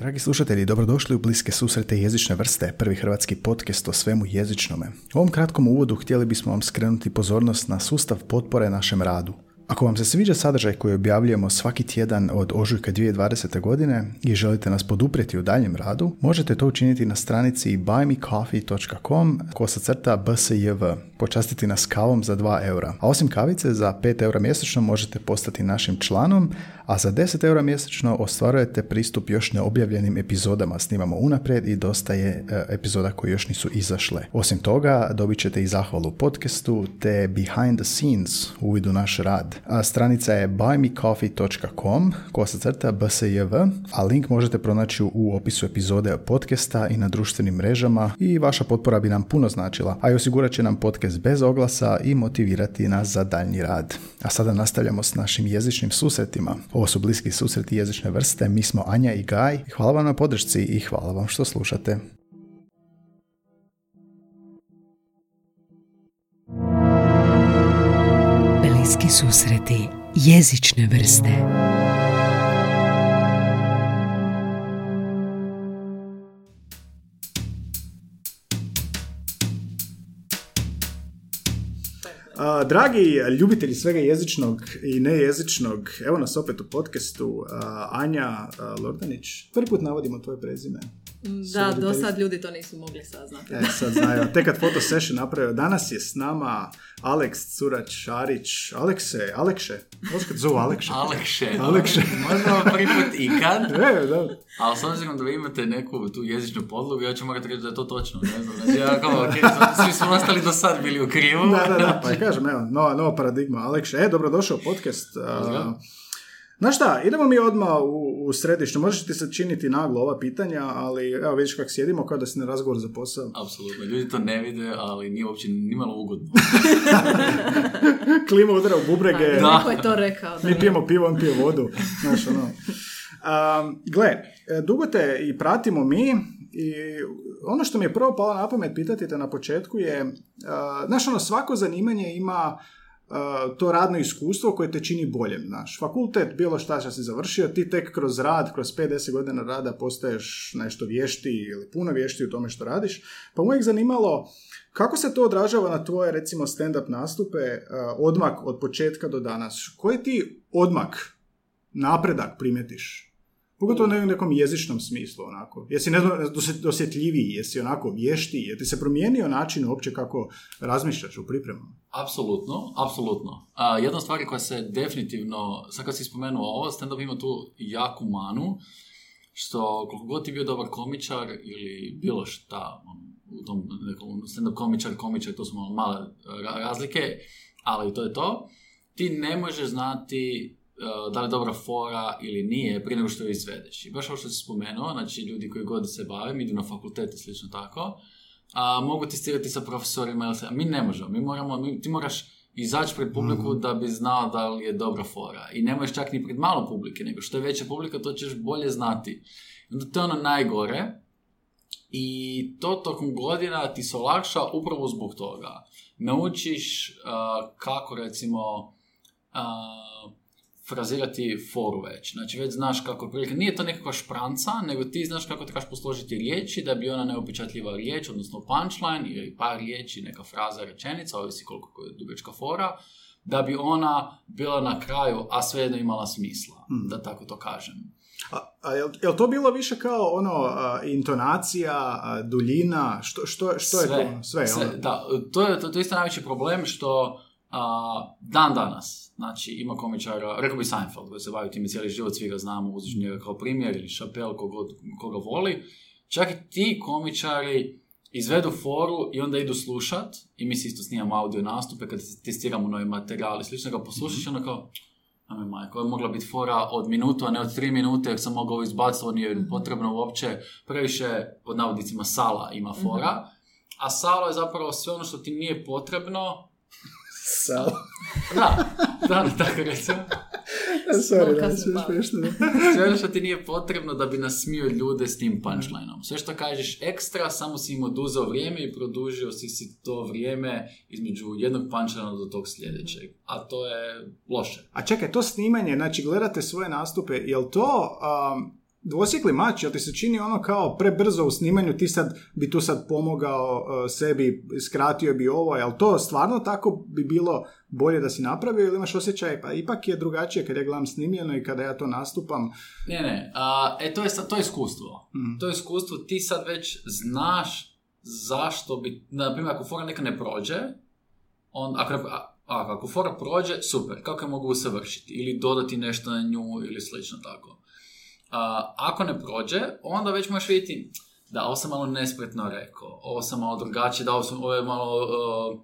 Dragi slušatelji, dobrodošli u Bliske susrete jezične vrste, prvi hrvatski podcast o svemu jezičnome. U ovom kratkom uvodu htjeli bismo vam skrenuti pozornost na sustav potpore našem radu. Ako vam se sviđa sadržaj koji objavljujemo svaki tjedan od ožujka 2020. godine i želite nas poduprijeti u daljem radu, možete to učiniti na stranici buymecoffee.com kosa crta bsjv. Počastiti nas kavom za 2 eura. A osim kavice, za 5 eura mjesečno možete postati našim članom, a za 10 eura mjesečno ostvarujete pristup još neobjavljenim epizodama. Snimamo unaprijed i dosta je e, epizoda koje još nisu izašle. Osim toga, dobit ćete i zahvalu podcastu te behind the scenes uvid u naš rad. Stranica je buymecoffee.com kosa crta bsjv, a link možete pronaći u opisu epizode podcasta i na društvenim mrežama i vaša potpora bi nam puno značila, a i osigurat će nam podcast bez oglasa i motivirati nas za daljnji rad. A sada nastavljamo s našim jezičnim susretima. Ovo su bliski susreti jezične vrste, mi smo Anja i Gaj. Hvala vam na podršci i hvala vam što slušate. Bliski susreti jezične vrste. A, dragi ljubitelji svega jezičnog i nejezičnog, evo nas opet u podcastu. Anja a, Lordanić, prvi put navodimo tvoje prezime. Da, do sad ljudi to nisu mogli saznati. E, sad znaju. Tek kad foto session napravio. Danas je s nama Aleks Curać Šarić. Alekse, Alekše. Možeš kad zovu Alekše? Alekše. Alekše. Možda prvi put ikad, E, da. ali s obzirom da vi imate neku tu jezičnu podlogu, ja ću morati reći da je to točno, ne znam. Znači, ja kao, ok, svi smo ostali do sad bili u krivu. Da, da, da, pa kažem, evo, nova, nova paradigma. Alekše, e, dobrodošao u podcast. Pozdrav. Znaš šta, idemo mi odmah u, u središtu. Možeš ti se činiti naglo ova pitanja, ali evo vidiš kako sjedimo, kao da si na razgovor za posao. Apsolutno, ljudi to ne vide, ali nije uopće nimalo ugodno. Klima udara u bubrege. Da. Neko je to rekao. Da. Mi pijemo pivo, on pije vodu. Znaš, ono. Um, gle, e, dugo te i pratimo mi i ono što mi je prvo palo na pamet pitati te na početku je, uh, znaš, ono, svako zanimanje ima uh, to radno iskustvo koje te čini boljem, znaš. Fakultet, bilo šta što si završio, ti tek kroz rad, kroz 5-10 godina rada postaješ nešto vješti ili puno vješti u tome što radiš, pa uvijek zanimalo kako se to odražava na tvoje, recimo, stand-up nastupe, uh, odmak od početka do danas? Koji ti odmak, napredak primetiš? Pogotovo u nekom jezičnom smislu, onako. Jesi, ne znam, dos- dosjetljiviji, jesi onako vješti, je ti se promijenio način uopće kako razmišljaš u pripremama? Apsolutno, apsolutno. A, jedna stvar koja se definitivno, sad kad si spomenuo ovo, stand-up ima tu jaku manu, što koliko god ti bio dobar komičar ili bilo šta, ono, u tom stand-up komičar, komičar, to su malo male ra- razlike, ali to je to. Ti ne možeš znati da li je dobra fora ili nije prije nego što je izvedeš. I baš ovo što si spomenuo, znači ljudi koji god se bave, idu na fakultet i slično tako, a, mogu testirati sa profesorima, a mi ne možemo, mi moramo, mi, ti moraš izaći pred publiku da bi znao da li je dobra fora. I ne možeš čak ni pred malo publike, nego što je veća publika, to ćeš bolje znati. Onda to je ono najgore. I to tokom godina ti se olakša upravo zbog toga. Naučiš a, kako recimo a, frazirati foru već. Znači već znaš kako je prilike. Nije to nekakva špranca, nego ti znaš kako trebaš posložiti riječi da bi ona neupečatljiva riječ, odnosno punchline ili par riječi, neka fraza, rečenica, ovisi koliko je dugačka fora, da bi ona bila na kraju, a svejedno imala smisla, da tako to kažem. A, a jel, jel to bilo više kao ono a, intonacija, a, duljina, što, što, što je to? ono? Sve, ono? Da, to je, to, to je isto najveći problem što a, dan danas, znači ima komičara, rekao bi Seinfeld, koji se bavi time cijeli život, svi ga znamo, uzeti njega kao primjer, ili Chappelle, kogod, koga voli, čak i ti komičari izvedu foru i onda idu slušat, i mi se isto snimamo audio nastupe, kad testiramo novi materijal i slično, ga poslušaš i onda kao, Ame majko, je mogla biti fora od minutu, a ne od tri minute, jer sam mogao ovo izbaciti, ovo nije potrebno uopće, previše, pod navodnicima, sala ima fora, a salo je zapravo sve ono što ti nije potrebno, Sal. da, da, tako recimo, Sorry, Smoka da, sve smiješno. da. sve ono što ti nije potrebno da bi nasmio ljude s tim punchlineom. Sve što kažeš ekstra, samo si im oduzeo vrijeme i produžio si si to vrijeme između jednog punchlinea do tog sljedećeg. A to je loše. A čekaj, to snimanje, znači gledate svoje nastupe, jel to, um, dvosjekli mač, jel ti se čini ono kao prebrzo u snimanju, ti sad bi tu sad pomogao uh, sebi, skratio bi ovo, jel to stvarno tako bi bilo bolje da si napravio ili imaš osjećaj, pa ipak je drugačije kad ja gledam snimljeno i kada ja to nastupam. Ne, ne, a, e to je, to je iskustvo. Mhm. To je iskustvo, ti sad već znaš zašto bi, na primjer, ako fora neka ne prođe, on, ako, a, ako fora prođe, super, kako je mogu usavršiti ili dodati nešto na nju ili slično tako. A, ako ne prođe, onda već možeš vidjeti da ovo sam malo nespretno rekao, ovo sam malo drugačije, da ovo, sam, ovo je malo uh,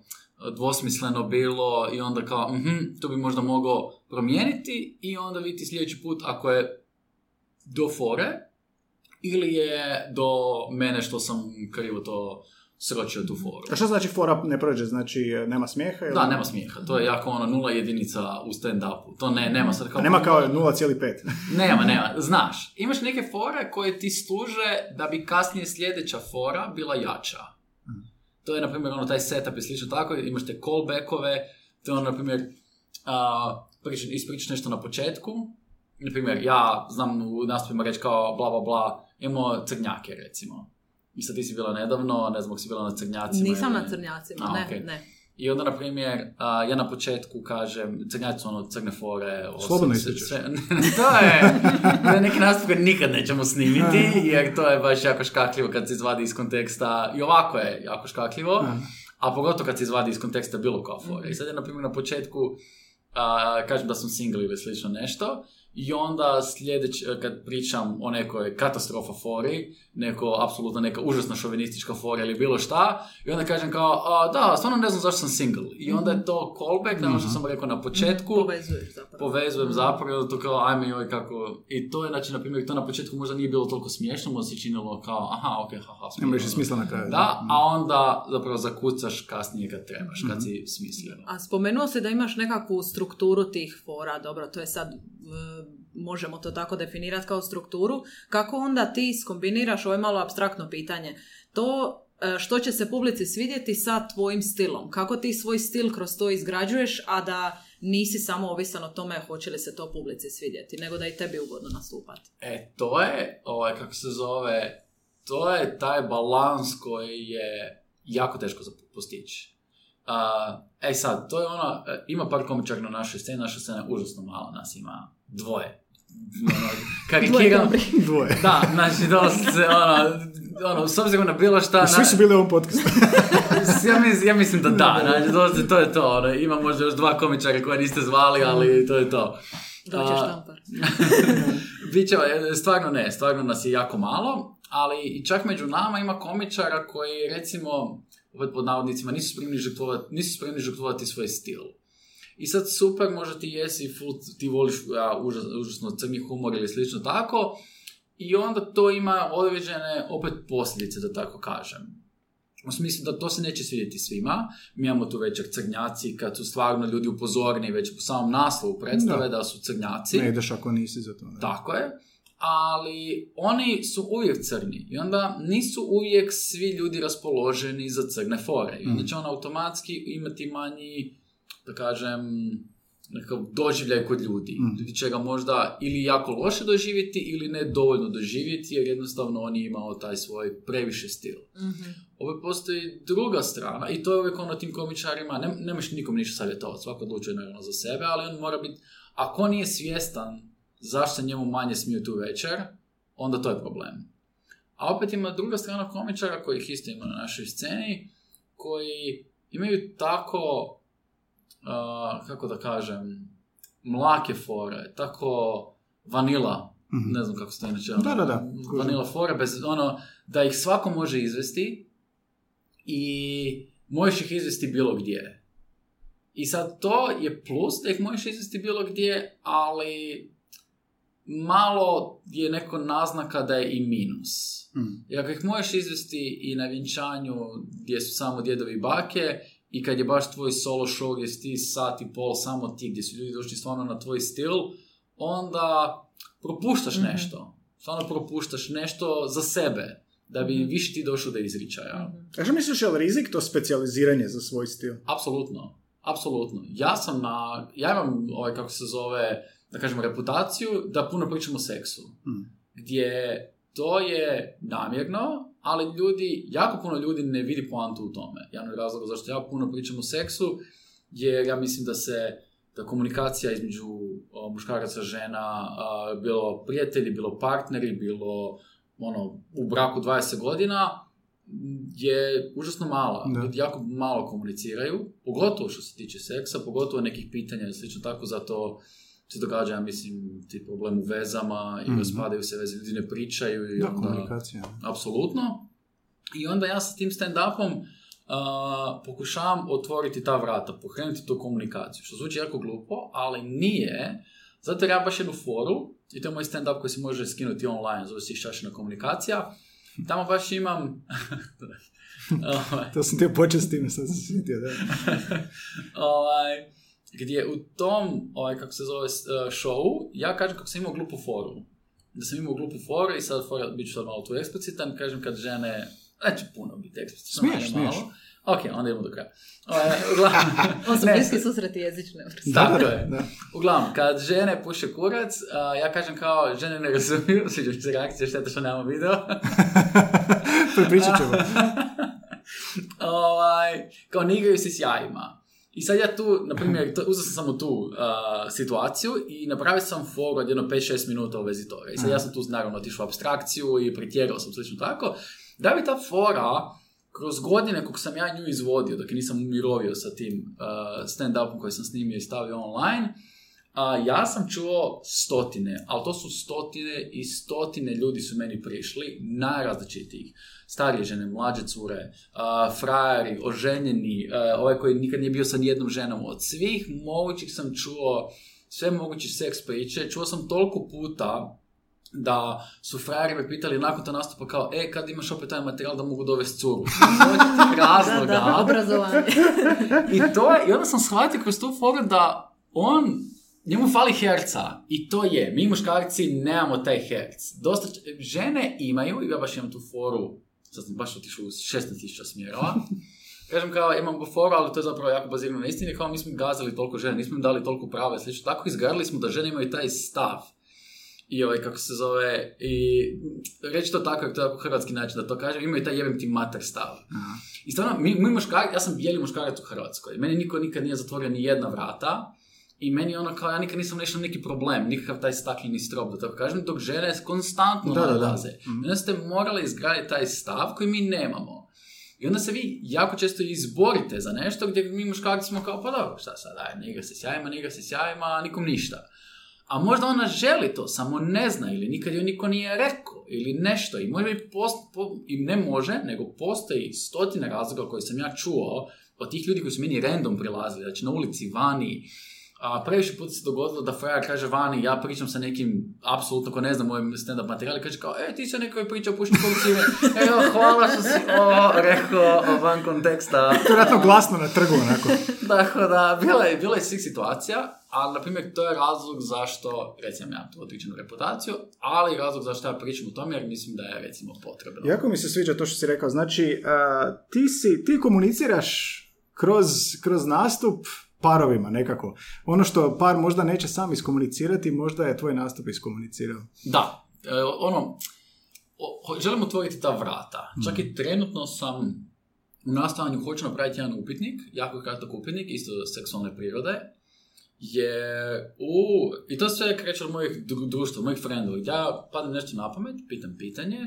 dvosmisleno bilo i onda kao, mhm, to bi možda mogao promijeniti i onda vidjeti sljedeći put ako je do fore ili je do mene što sam krivo to sročio tu foru. A što znači fora ne prođe? Znači e, nema smijeha? Ili... Da, nema smijeha. To je jako ono nula jedinica u stand-upu. To ne, nema sad kao... A nema kao 0,5. Nema, nema. Znaš, imaš neke fore koje ti služe da bi kasnije sljedeća fora bila jača. To je, na primjer, ono, taj setup i slično tako, imaš te callbackove, to je ono, na primjer, priča- ispričaš nešto na početku, na primjer, ja znam u nastupima reći kao bla bla bla, imamo crnjake, recimo. I sad ti si bila nedavno, ne znam si bila na crnjacima. Nisam ili- na crnjacima, A, ne, okej. ne. I onda, na primjer, a, ja na početku kažem, crnjaci su ono crne fore. Slobodno ističeš. to je, to je neki nastup koji nikad nećemo snimiti, jer to je baš jako škakljivo kad se izvadi iz konteksta. I ovako je jako škakljivo, a pogotovo kad se izvadi iz konteksta bilo koja fora. I sad ja, na primjer, na početku a, kažem da sam single ili slično nešto, i onda sljedeć, kad pričam o nekoj katastrofa fori, neko, apsolutno neka užasna šovinistička fora ili bilo šta, i onda kažem kao, a, da, stvarno ne znam zašto sam single. I onda je to callback na ono što sam rekao na početku, zapravo. povezujem zapravo, onda to kao, ajme joj, kako... I to je, znači, na primjer, to na početku možda nije bilo toliko smiješno, možda se činilo kao, aha, ok, haha, Nema više smiješno. smisla na kraju. Da, a onda zapravo zakucaš kasnije kad trebaš, kad si smislio. A spomenuo si da imaš nekakvu strukturu tih fora, dobro, to je sad, možemo to tako definirati kao strukturu. Kako onda ti skombiniraš, ovo je malo abstraktno pitanje, to e, što će se publici svidjeti sa tvojim stilom? Kako ti svoj stil kroz to izgrađuješ, a da nisi samo ovisan o tome hoće li se to publici svidjeti, nego da i tebi ugodno nastupati? E, to je, ovaj, kako se zove, to je taj balans koji je jako teško postići. Uh, e sad, to je ono, e, ima par komičara na našoj sceni, naša scena je užasno mala, nas ima dvoje. Ono, karikiram, Dvoje. da, znači doslovce, ono, ono, s obzirom na bilo šta... Svi su bili u ovom podcastu. ja, mislim, ja mislim da da, znači, doslovce, to je to, ono, ima možda još dva komičara koje niste zvali, ali to je to. Dođe štampar. Biće, e, stvarno ne, stvarno nas je jako malo, ali i čak među nama ima komičara koji, recimo, opet pod navodnicima, nisu spremni žrtvovati, nisu spremni žrtvovati svoj stil. I sad super, možda ti jesi, full, ti voliš ja, užas, užasno crni humor ili slično tako, i onda to ima određene, opet posljedice, da tako kažem. U smislu da to se neće svidjeti svima. Mi imamo tu večer crnjaci, kad su stvarno ljudi upozorni već po samom naslovu predstave da, su crnjaci. Ne ideš ako nisi za to. da. Tako je. Ali oni su uvijek crni i onda nisu uvijek svi ljudi raspoloženi za crne fore. I onda će on automatski imati manji, da kažem, nekakav doživljaj kod ljudi. Ljudi će ga možda ili jako loše doživjeti ili ne dovoljno doživjeti jer jednostavno on je imao taj svoj previše stil. Ovo postoji druga strana i to je uvijek ono tim komičarima, ne, nemaš nikom ništa savjetovati, svako odlučuje naravno za sebe, ali on mora biti, ako on nije svjestan zašto njemu manje smiju tu večer, onda to je problem. A opet ima druga strana komičara kojih isto ima na našoj sceni, koji imaju tako, uh, kako da kažem, mlake fore, tako vanila, ne znam kako se to inače, Da, da, da. vanila fore, bez ono, da ih svako može izvesti i možeš ih izvesti bilo gdje. I sad to je plus da ih možeš izvesti bilo gdje, ali malo je neko naznaka da je i minus. Mm. I ako ih možeš izvesti i na vjenčanju gdje su samo djedovi i bake i kad je baš tvoj solo show gdje si ti sat i pol samo ti, gdje su ljudi došli stvarno na tvoj stil, onda propuštaš nešto. Stvarno propuštaš nešto za sebe, da bi više ti došao do izričaja. A što misliš, je li rizik to specijaliziranje za svoj stil? Apsolutno, apsolutno. Ja sam na, ja imam ovaj, kako se zove, da kažemo, reputaciju da puno pričam o seksu. Mm. gdje to je namjerno, ali ljudi, jako puno ljudi ne vidi poantu u tome. Jedan od razloga zašto ja puno pričam o seksu, jer ja mislim da se da komunikacija između o, muškaraca, žena, bilo prijatelji, bilo partneri, bilo ono, u braku 20 godina, je užasno mala. Da. Ljudi jako malo komuniciraju, pogotovo što se tiče seksa, pogotovo nekih pitanja i slično tako, zato se događa, ja mislim, ti problem u vezama i Mhm. raspadaju se veze, ljudi ne pričaju i Da, onda... komunikacija. Apsolutno. I onda ja sa tim stand-upom a, pokušavam otvoriti ta vrata, pokrenuti tu komunikaciju, što zvuči jako glupo, ali nije, zato jer ja baš jednu foru, i to je moj stand-up koji se može skinuti online, zove se Išašina komunikacija, tamo baš imam... Ovaj, To sam ti počeo s tim, sad sam sjetio, da. gdje u tom, ovaj, kako se zove, s- uh, showu, ja kažem kako sam imao glupu foru. Da sam imao glupu foru i sad fora, bit ću sad malo tu eksplicitan, kažem kad žene, neću puno biti eksplicitan, Smiješ, smiješ. malo. Ok, onda idemo do kraja. Ovaj, uglavnom, Ovo su bliski susreti jezične vrste. Tako je. Uglavnom, kad žene puše kurac, a, ja kažem kao, žene ne razumiju, sviđa mi se reakcija, šteta što nemamo video. Prepričat ćemo. ovaj, kao ne igraju se s jajima. I sad ja tu, na primjer, uzeo sam samo tu uh, situaciju i napravio sam foru od jedno 5-6 minuta u vezi toga. I sad ja sam tu naravno otišao u abstrakciju i pretjerao sam slično tako. Da bi ta fora kroz godine kako sam ja nju izvodio, dok nisam umirovio sa tim uh, stand-upom koji sam snimio i stavio online, a, ja sam čuo stotine, ali to su stotine i stotine ljudi su meni prišli, najrazličitijih. Starije žene, mlađe cure, a, frajeri, oženjeni, a, ovaj koji nikad nije bio sa nijednom ženom. Od svih mogućih sam čuo sve moguće seks priče. Čuo sam toliko puta da su frajeri me pitali nakon to nastupa kao, e, kad imaš opet taj materijal da mogu dovesti curu? Razloga. Da, da, obrazovanje. I to je, i onda sam shvatio kroz tu foru da on, njemu fali herca. I to je, mi muškarci nemamo taj herc. Dosta, žene imaju, i ja baš imam tu foru, sad sam baš otišao u 16.000 smjerova. Kažem kao, imam foru, ali to je zapravo jako bazirano na istini, kao mi smo gazili toliko žene, nismo im dali toliko prava i slično. Tako izgradili smo da žene imaju taj stav. I ovaj, kako se zove, i reći to tako, to je jako hrvatski način da to kažem, imaju taj jebem ti mater stav. I stvarno, mi, mi muškar, ja sam bijeli muškarac u Hrvatskoj. Meni niko nikad nije zatvorio ni jedna vrata. I meni ono kao, ja nikad nisam nešto neki problem, nikakav taj stakleni strop, da tako kažem, dok žene konstantno Da, da, da. Mhm. Onda ste morali izgraditi taj stav koji mi nemamo. I onda se vi jako često izborite za nešto gdje mi muškarci smo kao, pa dobro, šta sad, aj, ne igra se s jajima, ne igra se s jajima, nikom ništa. A možda ona želi to, samo ne zna ili nikad joj niko nije rekao ili nešto. I može i, post, po- i ne može, nego postoji stotine razloga koje sam ja čuo od tih ljudi koji su meni random prilazili, znači na ulici, vani. A previše puta se dogodilo da frajer kaže vani, ja pričam sa nekim, apsolutno ko ne zna moj stand-up materijal, kaže kao, e, ti se nekoj priča o pušnikom cime. Evo, hvala što si o, rekao van konteksta. To je glasno na trgu, onako. Dakle, da, bila je, bila je svih situacija, ali, na primjer, to je razlog zašto, recimo, ja tu odličnu reputaciju, ali razlog zašto ja pričam o tome, jer mislim da je, recimo, potrebno. Jako mi se sviđa to što si rekao. Znači, a, ti, si, ti komuniciraš kroz, kroz nastup parovima nekako. Ono što par možda neće sam iskomunicirati, možda je tvoj nastup iskomunicirao. Da, e, ono, o- želim otvoriti ta vrata. Čak i trenutno sam u nastavanju hoću napraviti jedan upitnik, jako kratak upitnik, isto seksualne prirode, jer u, i to sve kreće od mojih dru- društva, mojih frendova, ja padem nešto na pamet, pitam pitanje,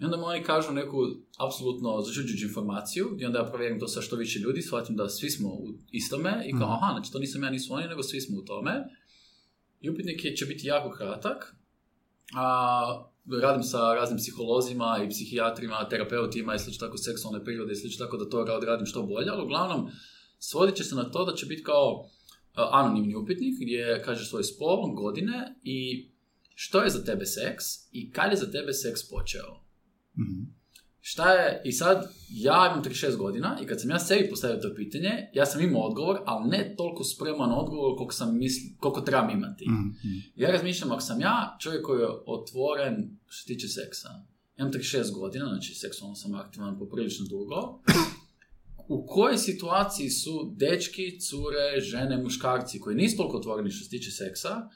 i onda mi oni kažu neku apsolutno začuđujuću informaciju i onda ja provjerim to sa što više ljudi, shvatim da svi smo u istome i kao, Mhm. aha, znači to nisam ja, nisu oni, nego svi smo u tome. I upitnik je, će biti jako kratak. A, radim sa raznim psiholozima i psihijatrima, terapeutima i slično tako seksualne prirode i slično tako da to odradim što bolje, ali uglavnom svodit će se na to da će biti kao anonimni upitnik gdje kažeš svoj spol, godine i što je za tebe seks i kad je za tebe seks počeo. Mhm. Šta je, i sad, ja imam 36 godina i kad sam ja sebi postavio to pitanje, ja sam imao odgovor, ali ne toliko spreman odgovor koliko, sam misli, koliko trebam imati. Mhm. Ja razmišljam, ako sam ja čovjek koji je otvoren što se tiče seksa, imam 36 godina, znači seksualno sam aktivan poprilično dugo, u kojoj situaciji su dečki, cure, žene, muškarci koji nisu toliko otvoreni što se tiče seksa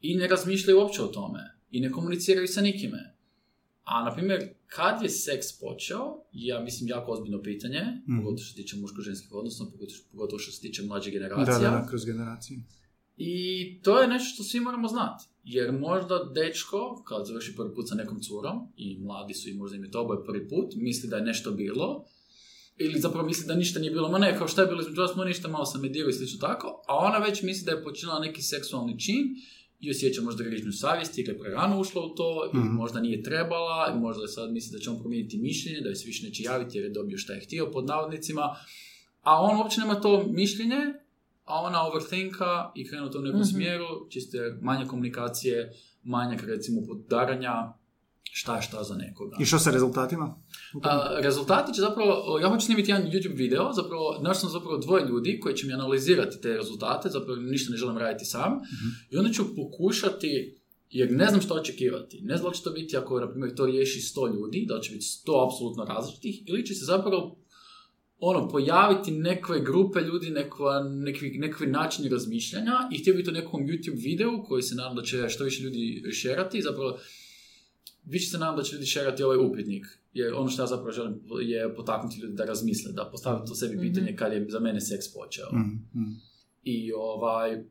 i ne razmišljaju uopće o tome. i ne komuniciraju sa nikime. A, na primjer, kad je seks počeo, ja mislim jako ozbiljno pitanje, Mhm. pogotovo što se tiče muško-ženskih odnosa, pogotovo- što se tiče mlađe Da, generacija. da, da, kroz generaciju. I to je nešto što svi moramo znati. Jer možda dečko, kad završi prvi put sa nekom curom, i mladi su i možda im je to oboje prvi put, misli da je nešto bilo, ili zapravo misli da ništa nije bilo, ma ne, kao šta je bilo između ništa, malo sam je i slično tako, a ona već misli da je počinila neki seksualni čin i osjeća možda grižnju savjesti, ili je prerano ušla u to, ili Mhm. možda nije trebala, i možda sad misli da će on promijeniti mišljenje, da joj se više neće javiti jer je dobio šta je htio, pod navodnicima, a on uopće nema to mišljenje, a ona overthinka i krenu to u nekom Mhm. smjeru, čisto jer manje komunikacije, manjak recimo podaranja, šta je šta za nekoga. I što sa rezultatima? A, rezultati će zapravo, ja hoću snimiti jedan YouTube video, zapravo, našao sam zapravo dvoje ljudi koji će mi analizirati te rezultate, zapravo ništa ne želim raditi sam, i onda ću pokušati, jer ne znam što očekivati, ne znam da li će to biti ako, na primjer, to riješi 100 ljudi, da će biti 100 apsolutno različitih, ili će se zapravo ono, pojaviti nekve grupe ljudi, nekva, nekvi, nekvi načini razmišljanja. I htio bi to nekom YouTube videu koji se nadam da će što više ljudi šerati, zapravo više se nadam da će ljudi šerati ovaj upitnik. Jer ono što ja zapravo želim je potaknuti ljudi da razmisle, da postave to sebi pitanje kad je za mene seks počeo. Mm, mm. I ovaj...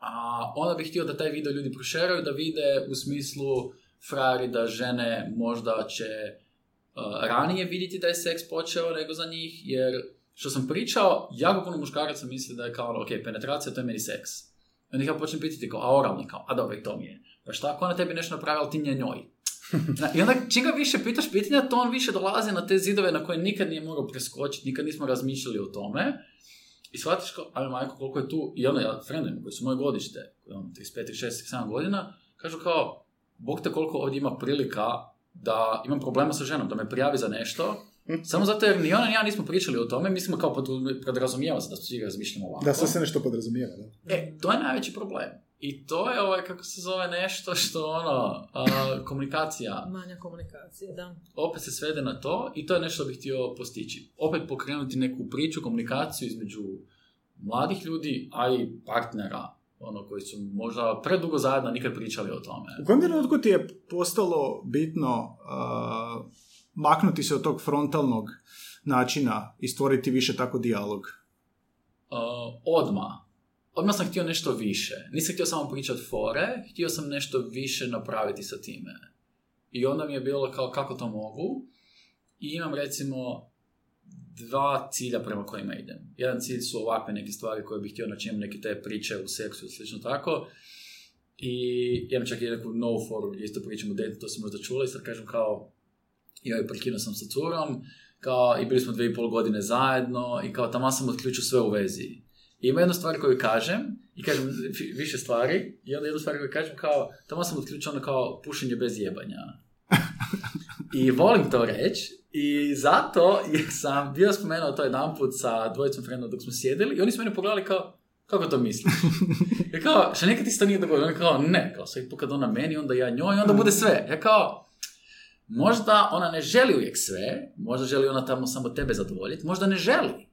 A onda bih htio da taj video ljudi prošeraju, da vide u smislu frajeri da žene možda će uh, ranije vidjeti da je seks počeo nego za njih, jer što sam pričao, jako puno muškaraca misli da je kao, ono, ok, penetracija to je meni seks. I onda ih ja počnem pitati kao, a oralni kao, a dobro, i to mi je. Pa šta ako ona tebi nešto napravila, ti nije njoj? I onda čim ga više pitaš pitanja, to on više dolazi na te zidove na koje nikad nije mogao preskočiti, nikad nismo razmišljali o tome. I shvatiš kao, ali majko, koliko je tu, i onda ja, frendovima koji su moje godište, ono 35, 36, 7 godina, kažu kao, bog te koliko ovdje ima prilika da imam problema sa ženom, da me prijavi za nešto, samo zato jer ni ona ni ja nismo pričali o tome, mi smo kao pod- podrazumijeva se da svi razmišljamo ovako. Da, sve se nešto podrazumijeva, da. E, to je najveći problem. I to je ovaj, kako se zove, nešto što ono, a, komunikacija, Manja komunikacije, da. opet se svede na to i to je nešto što bih htio postići. Opet pokrenuti neku priču, komunikaciju između mladih ljudi, a i partnera, ono, koji su možda predugo zajedno nikad pričali o tome. U kojem trenutku ti je postalo bitno uh, maknuti se od tog frontalnog načina i stvoriti više tako dijalog? Uh, odma. Odmah sam htio nešto više. Nisam htio samo pričati fore, htio sam nešto više napraviti sa time. I onda mi je bilo kao kako to mogu. I imam recimo dva cilja prema kojima idem. Jedan cilj su ovakve neke stvari koje bih htio naći imam neke te priče u seksu i slično tako. I imam čak i neku novu foru gdje isto pričam o detu, to sam možda čula i sad kažem kao joj, prekinuo sam sa curom, kao, i bili smo dvije i pol godine zajedno, i kao, tamo sam otključio sve u vezi. Ima jednu stvar koju kažem, i kažem vi- više stvari, i onda jednu stvar koju kažem kao, tamo sam otključio ono kao pušenje bez jebanja. I volim to reći, i zato jer sam bio spomenuo to jedan put sa dvojicom frendom dok smo sjedili, i oni su mene pogledali kao, kako to misliš? I kao, što nekad ti se to nije dogodilo? Oni kao, ne, kao, put kad ona meni, onda ja njoj, onda bude sve. Ja kao, možda ona ne želi uvijek sve, možda želi ona tamo samo tebe zadovoljiti, možda ne želi.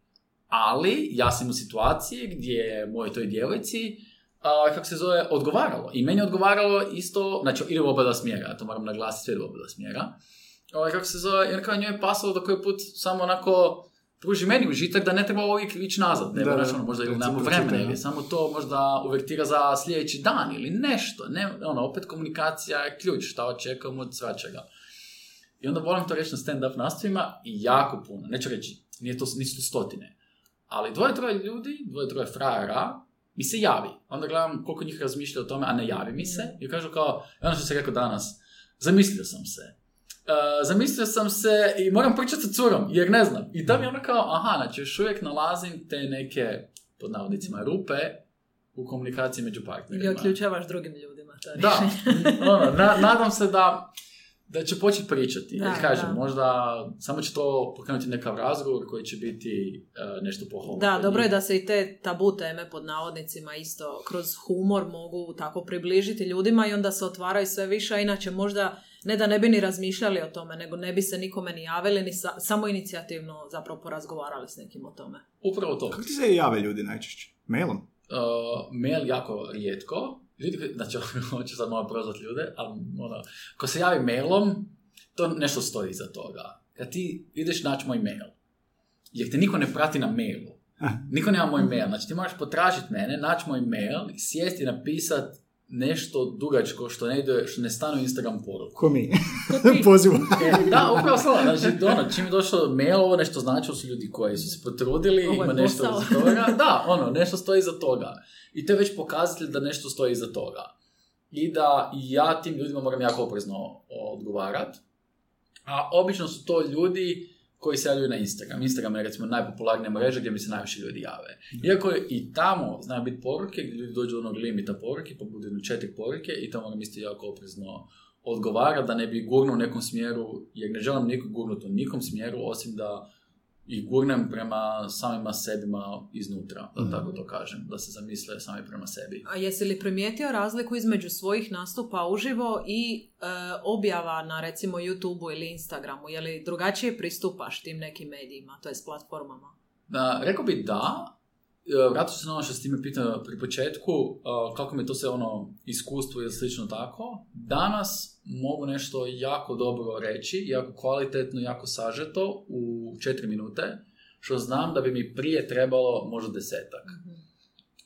Ali ja sam u situaciji gdje je moje toj djevojci, a, kako se zove, odgovaralo. I meni je odgovaralo isto, znači ide u oba dva smjera, ja to moram naglasiti, sve ide u oba dva smjera. Ovaj, kako se zove, jer kao njoj je pasalo da koji put samo onako pruži meni užitak da ne treba uvijek ići nazad, nego Da, znaš, ono, možda ili nemamo vremena, ili samo to možda uvertira za sljedeći dan ili nešto, ne, ono, opet komunikacija je ključ, šta očekujemo od svačega. I onda volim to reći na stand-up nastavima i jako puno, neću reći, nije to, nisu to stotine, ali dvoje, troje ljudi, dvoje, troje frajera, mi se javi. Onda gledam koliko njih razmišlja o tome, a ne javi mi se. I kažu kao, ono što sam rekao danas, zamislio sam se. Uh, zamislio sam se i moram pričati sa curom, jer ne znam. I tam je ono kao, aha, znači još uvijek nalazim te neke, pod navodnicima, rupe u komunikaciji među Ili partnerima. otključavaš drugim ljudima. To Da, ono, na- nadam se da, da će početi pričati. Da, Jer kažem, da. možda samo će to pokrenuti nekav razgovor koji će biti uh, nešto pohvalno. Da, dobro je da se i te tabu teme pod navodnicima isto kroz humor mogu tako približiti ljudima i onda se otvaraju sve više, a inače možda ne da ne bi ni razmišljali o tome, nego ne bi se nikome ni javili, ni sa, samo inicijativno zapravo porazgovarali s nekim o tome. Upravo to. Kako ti se jave ljudi najčešće? Mailom? Uh, mail jako rijetko, ljudi znači, hoću sad malo prozvat ljude, ali ono, ko se javi mailom, to nešto stoji iza toga. Kad ti ideš naći moj mail, jer te niko ne prati na mailu, niko nema moj mail, znači ti moraš potražiti mene, naći moj mail, sjesti i napisat nešto dugačko što ne ide, što ne stane u Instagram poruku. Ko mi? Pozivu. E, da, upravo sam, znači, ono, čim je došlo mail, ovo nešto znači, ovo su ljudi koji su se potrudili, Ovo ima nešto posao. iza toga. Da, ono, nešto stoji iza toga. I to je već pokazatelj da nešto stoji iza toga. I da ja tim ljudima moram jako oprezno odgovarat. A obično su to ljudi koji se javljaju na Instagram. Instagram je recimo najpopularnija mreža gdje mi se najviše ljudi jave. Iako je i tamo znaju biti poruke gdje ljudi dođu do onog limita poruke, pa bude jedno četiri poruke i to moram isto jako oprezno odgovarati da ne bi gurnuo u nekom smjeru, jer ne želim nikog gurnuti u nikom smjeru, osim da ih gurnem prema samima sebima iznutra, da tako to kažem, da se zamisle sami prema sebi. A jesi li primijetio razliku između svojih nastupa uživo i e, objava na recimo YouTubeu ili Instagramu? Je li drugačije pristupaš tim nekim medijima, to je s platformama? Da, rekao bi da, E, vratio ću se na ono što si ti me pitao pri početku, e, kako mi to se ono iskustvo ili slično tako. Danas mogu nešto jako dobro reći, jako kvalitetno, jako sažeto u četiri minute, što znam da bi mi prije trebalo možda desetak.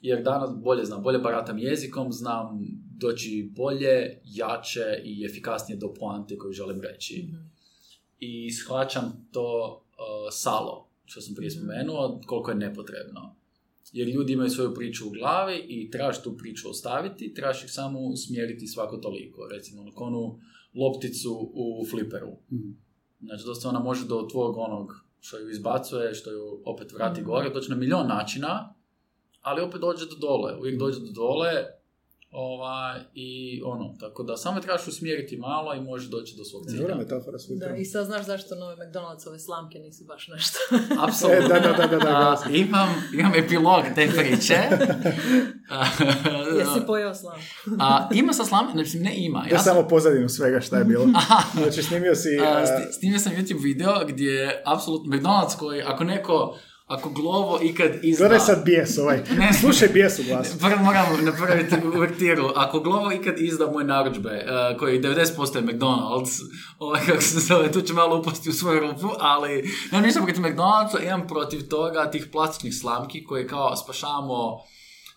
Jer danas bolje znam, bolje baratam jezikom, znam doći bolje, jače i efikasnije do poante koju želim reći. I shvaćam to uh, salo, što sam prije spomenuo, koliko je nepotrebno. Jer ljudi imaju svoju priču u glavi i trebaš tu priču ostaviti, trebaš ih samo usmjeriti svako toliko. Recimo, ono, ko onu lopticu u fliperu. Znači, dosta ona može do tvojeg onog što ju izbacuje, što ju opet vrati gore, doći na milion načina, ali opet dođe do dole, uvijek dođe do dole, ovaj, i ono, tako da samo trebaš usmjeriti malo i možeš doći do svog cilja. Dobra metafora s Da, i sad znaš zašto nove McDonald'sove slamke nisu baš nešto. Apsolutno. E, da, da, da, da, da, A, imam, imam epilog te priče. Jesi pojeo slamku? A, ima sa slam, ne, mislim, ne ima. Ja Ja sam, samo pozadinu svega šta je bilo. Znači, snimio si... a, a, snimio sam YouTube video gdje je apsolutno McDonald's koji, ako neko, ako Glovo ikad izda... Gledaj sad bijes ovaj. Ne. Slušaj bijes u glasu. Prvo moram napraviti uvertiru. Ako Glovo ikad izda moje narudžbe, uh, koji 90% je McDonald's, ovaj, kako se zove, tu ću malo upasti u svoju rupu, ali nemam ništa protiv McDonald'sa, imam protiv toga tih plastičnih slamki koje kao spašavamo,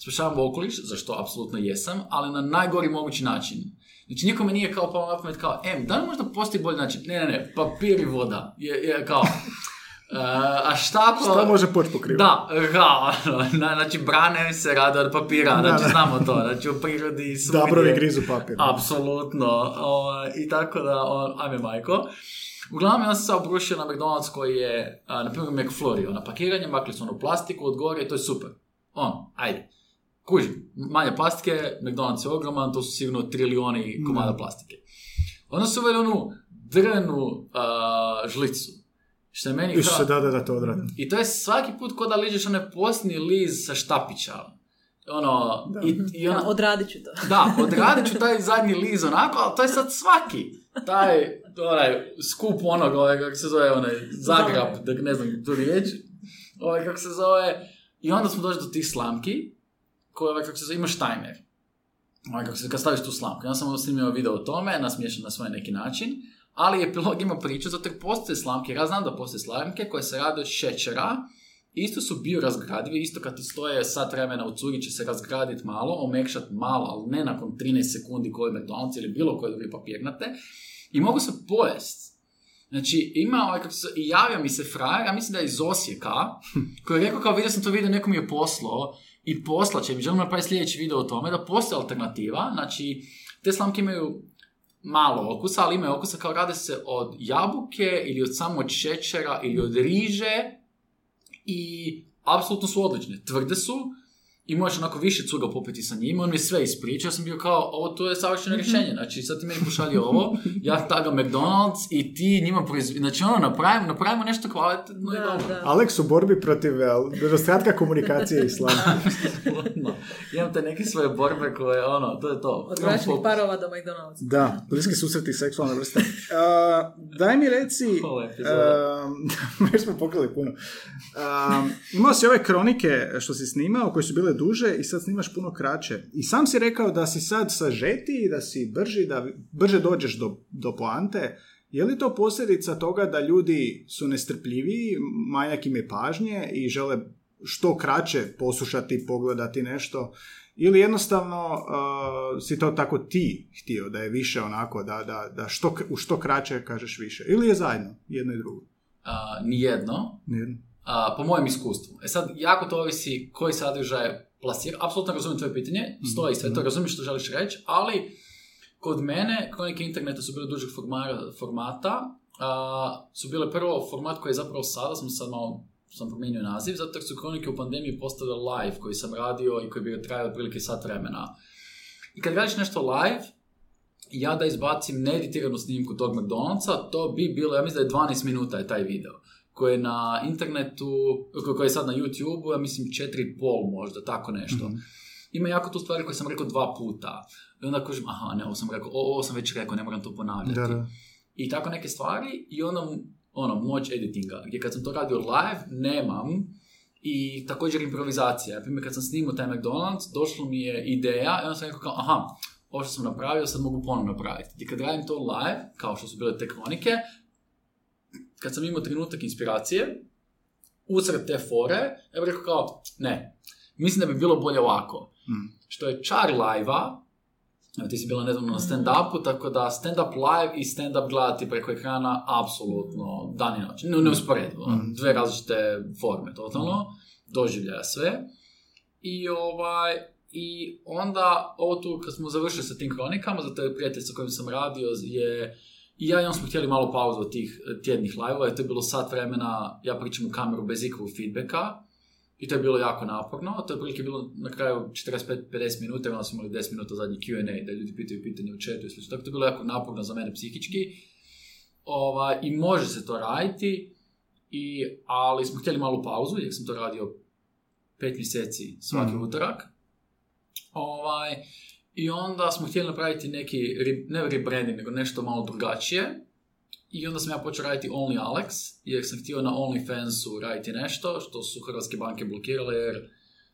spašavamo okoliš, za što apsolutno jesam, ali na najgori mogući način. Znači, nikome nije kao palo na pamet kao, em, da li možda postoji bolji način? Ne, ne, ne, papir i voda. Je, je kao, uh, a šta ako... Šta može poći pokrivati? Da, ono, na- znači brane se rade od papira, znači da. znamo to, znači u prirodi svugdje. Dabrovi grizu papir. Apsolutno, ovaj, i tako da, on, ajme majko. Uglavnom, ja sam se obrušio na McDonald's koji je, a, na primjer, McFlurry, ono, pakiranje, makli su onu plastiku od gore i to je super. On, ajde. Kuži, manje plastike, McDonald's je ogroman, to su sigurno trilioni komada plastike. Onda su uveli onu drvenu žlicu. Što je meni kao- da, da, da, to odradim. i to je svaki put ko da liđeš onaj posljednji liz sa štapića. Ono, i, i ono, Ja, odradit ću to. da, odradit ću taj zadnji liz onako, ali to je sad svaki. Taj, onaj, skup onog, ovaj, kako se zove, onaj, zagrab, da ne znam tu riječ, ovaj, kako se zove. I onda smo došli do tih slamki, koje, ovaj, kako se zove, imaš timer. Ovaj, kako se, kad staviš tu slamku. Ja sam snimio video o tome, nasmiješan na svoj neki način, ali epilog ima priču, zato jer postoje slamke, ja znam da postoje slamke koje se rade od šećera, isto su biorazgradive, isto kad ti stoje sat vremena u curi će se razgraditi malo, omekšat malo, ali ne nakon 13 sekundi koji McDonald's ili bilo koje druge papirnate, i mogu se pojest. Znači, ima ovaj, kako se, i javio mi se frajer, ja mislim da je iz Osijeka, koji je rekao kao vidio sam to video, neko mi je poslao i poslaće mi, želim napraviti sljedeći video o tome, da postoji alternativa, znači, te slamke imaju malo okusa, ali imaju okusa kao rade se od jabuke ili od samo od šećera ili od riže i apsolutno su odlične. Tvrde su i možeš onako više cuga popiti sa njima, on mi je sve ispričao, ja sam bio kao, ovo to je savršeno rješenje, znači sad ti meni pošalji ovo, ja tagam McDonald's i ti njima proizvodi, znači ono, napravimo, napravimo nešto kvalitetno i Da, dobro. da. Alex u borbi protiv nedostatka komunikacije i slama. Imam te neke svoje borbe koje, ono, to je to. Od bračnih parova do McDonald's. Da, bliski susreti i seksualne vrste. Uh, daj mi reci... Um, već smo pokrili puno. Um, imao si ove kronike što si snimao, koje su bile bile duže i sad snimaš puno kraće. I sam si rekao da si sad sažeti, da si brži, da brže dođeš do, do poante. Je li to posljedica toga da ljudi su nestrpljiviji, manjak im je pažnje i žele što kraće poslušati, pogledati nešto? Ili jednostavno uh, si to tako ti htio, da je više onako, da, da, da što, u što kraće kažeš više? Ili je zajedno, jedno i drugo? A, nijedno. Nijedno. A, po mojem iskustvu. E sad, jako to ovisi koji sadržaj plasira. Apsolutno razumijem tvoje pitanje, stoji sve to, razumijem što želiš reći, ali kod mene, kronike interneta su bile dužeg formata, a, su bile prvo format koji je zapravo sada, sam sad malo sam promijenio naziv, zato su kronike u pandemiji postale live koji sam radio i koji bi trajao otprilike sat vremena. I kad radiš nešto live, ja da izbacim needitiranu snimku tog McDonald'sa, to bi bilo, ja mislim da je 12 minuta je taj video koji je na internetu, koji je sad na YouTube, ja mislim 4,5 možda, tako nešto. Ima jako tu stvari koje sam rekao dva puta. I onda kažem, aha, ne, ovo sam rekao, o, ovo sam već rekao, ne moram to ponavljati. Da, da. I tako neke stvari i onda, ono, moć editinga, gdje kad sam to radio live, nemam i također improvizacija. Primjer, kad sam snimao taj McDonald's, došlo mi je ideja i onda sam rekao kao, aha, ovo što sam napravio, sad mogu ponovno napraviti. I kad radim to live, kao što su bile te kronike, kad sam imao trenutak inspiracije, usred te fore, ja bih rekao kao, ne, mislim da bi bilo bolje ovako. Mm. Što je čar live-a, evo ti si bila nedavno na stand-upu, tako da stand-up live i stand-up gledati preko ekrana, apsolutno, dan i noć. Ne, neusporedivo. Mm. Dve različite forme, totalno. Doživljaja sve. I ovaj, i onda, ovo tu, kad smo završili sa tim kronikama, zato je prijatelj sa kojim sam radio je i ja i on smo htjeli malo pauzu od tih eh, tjednih live-ova, to je bilo sat vremena, ja pričam u kameru bez ikakvog feedbacka, i to je bilo jako naporno, to je prilike bilo na kraju 45-50 minuta, i onda smo imali 10 minuta zadnji Q&A, da ljudi pitaju pitanje u chatu i sl. Tako to je bilo jako naporno za mene psihički. Ovaj, I može se to raditi, i, ali smo htjeli malu pauzu, jer sam to radio 5 mjeseci svaki Mhm. utorak. Ovaj, I onda smo htjeli napraviti neki, ne rebranding, nego nešto malo drugačije. I onda sam ja počeo raditi Only Alex, jer sam htio na OnlyFansu raditi nešto, što su hrvatske banke blokirale, jer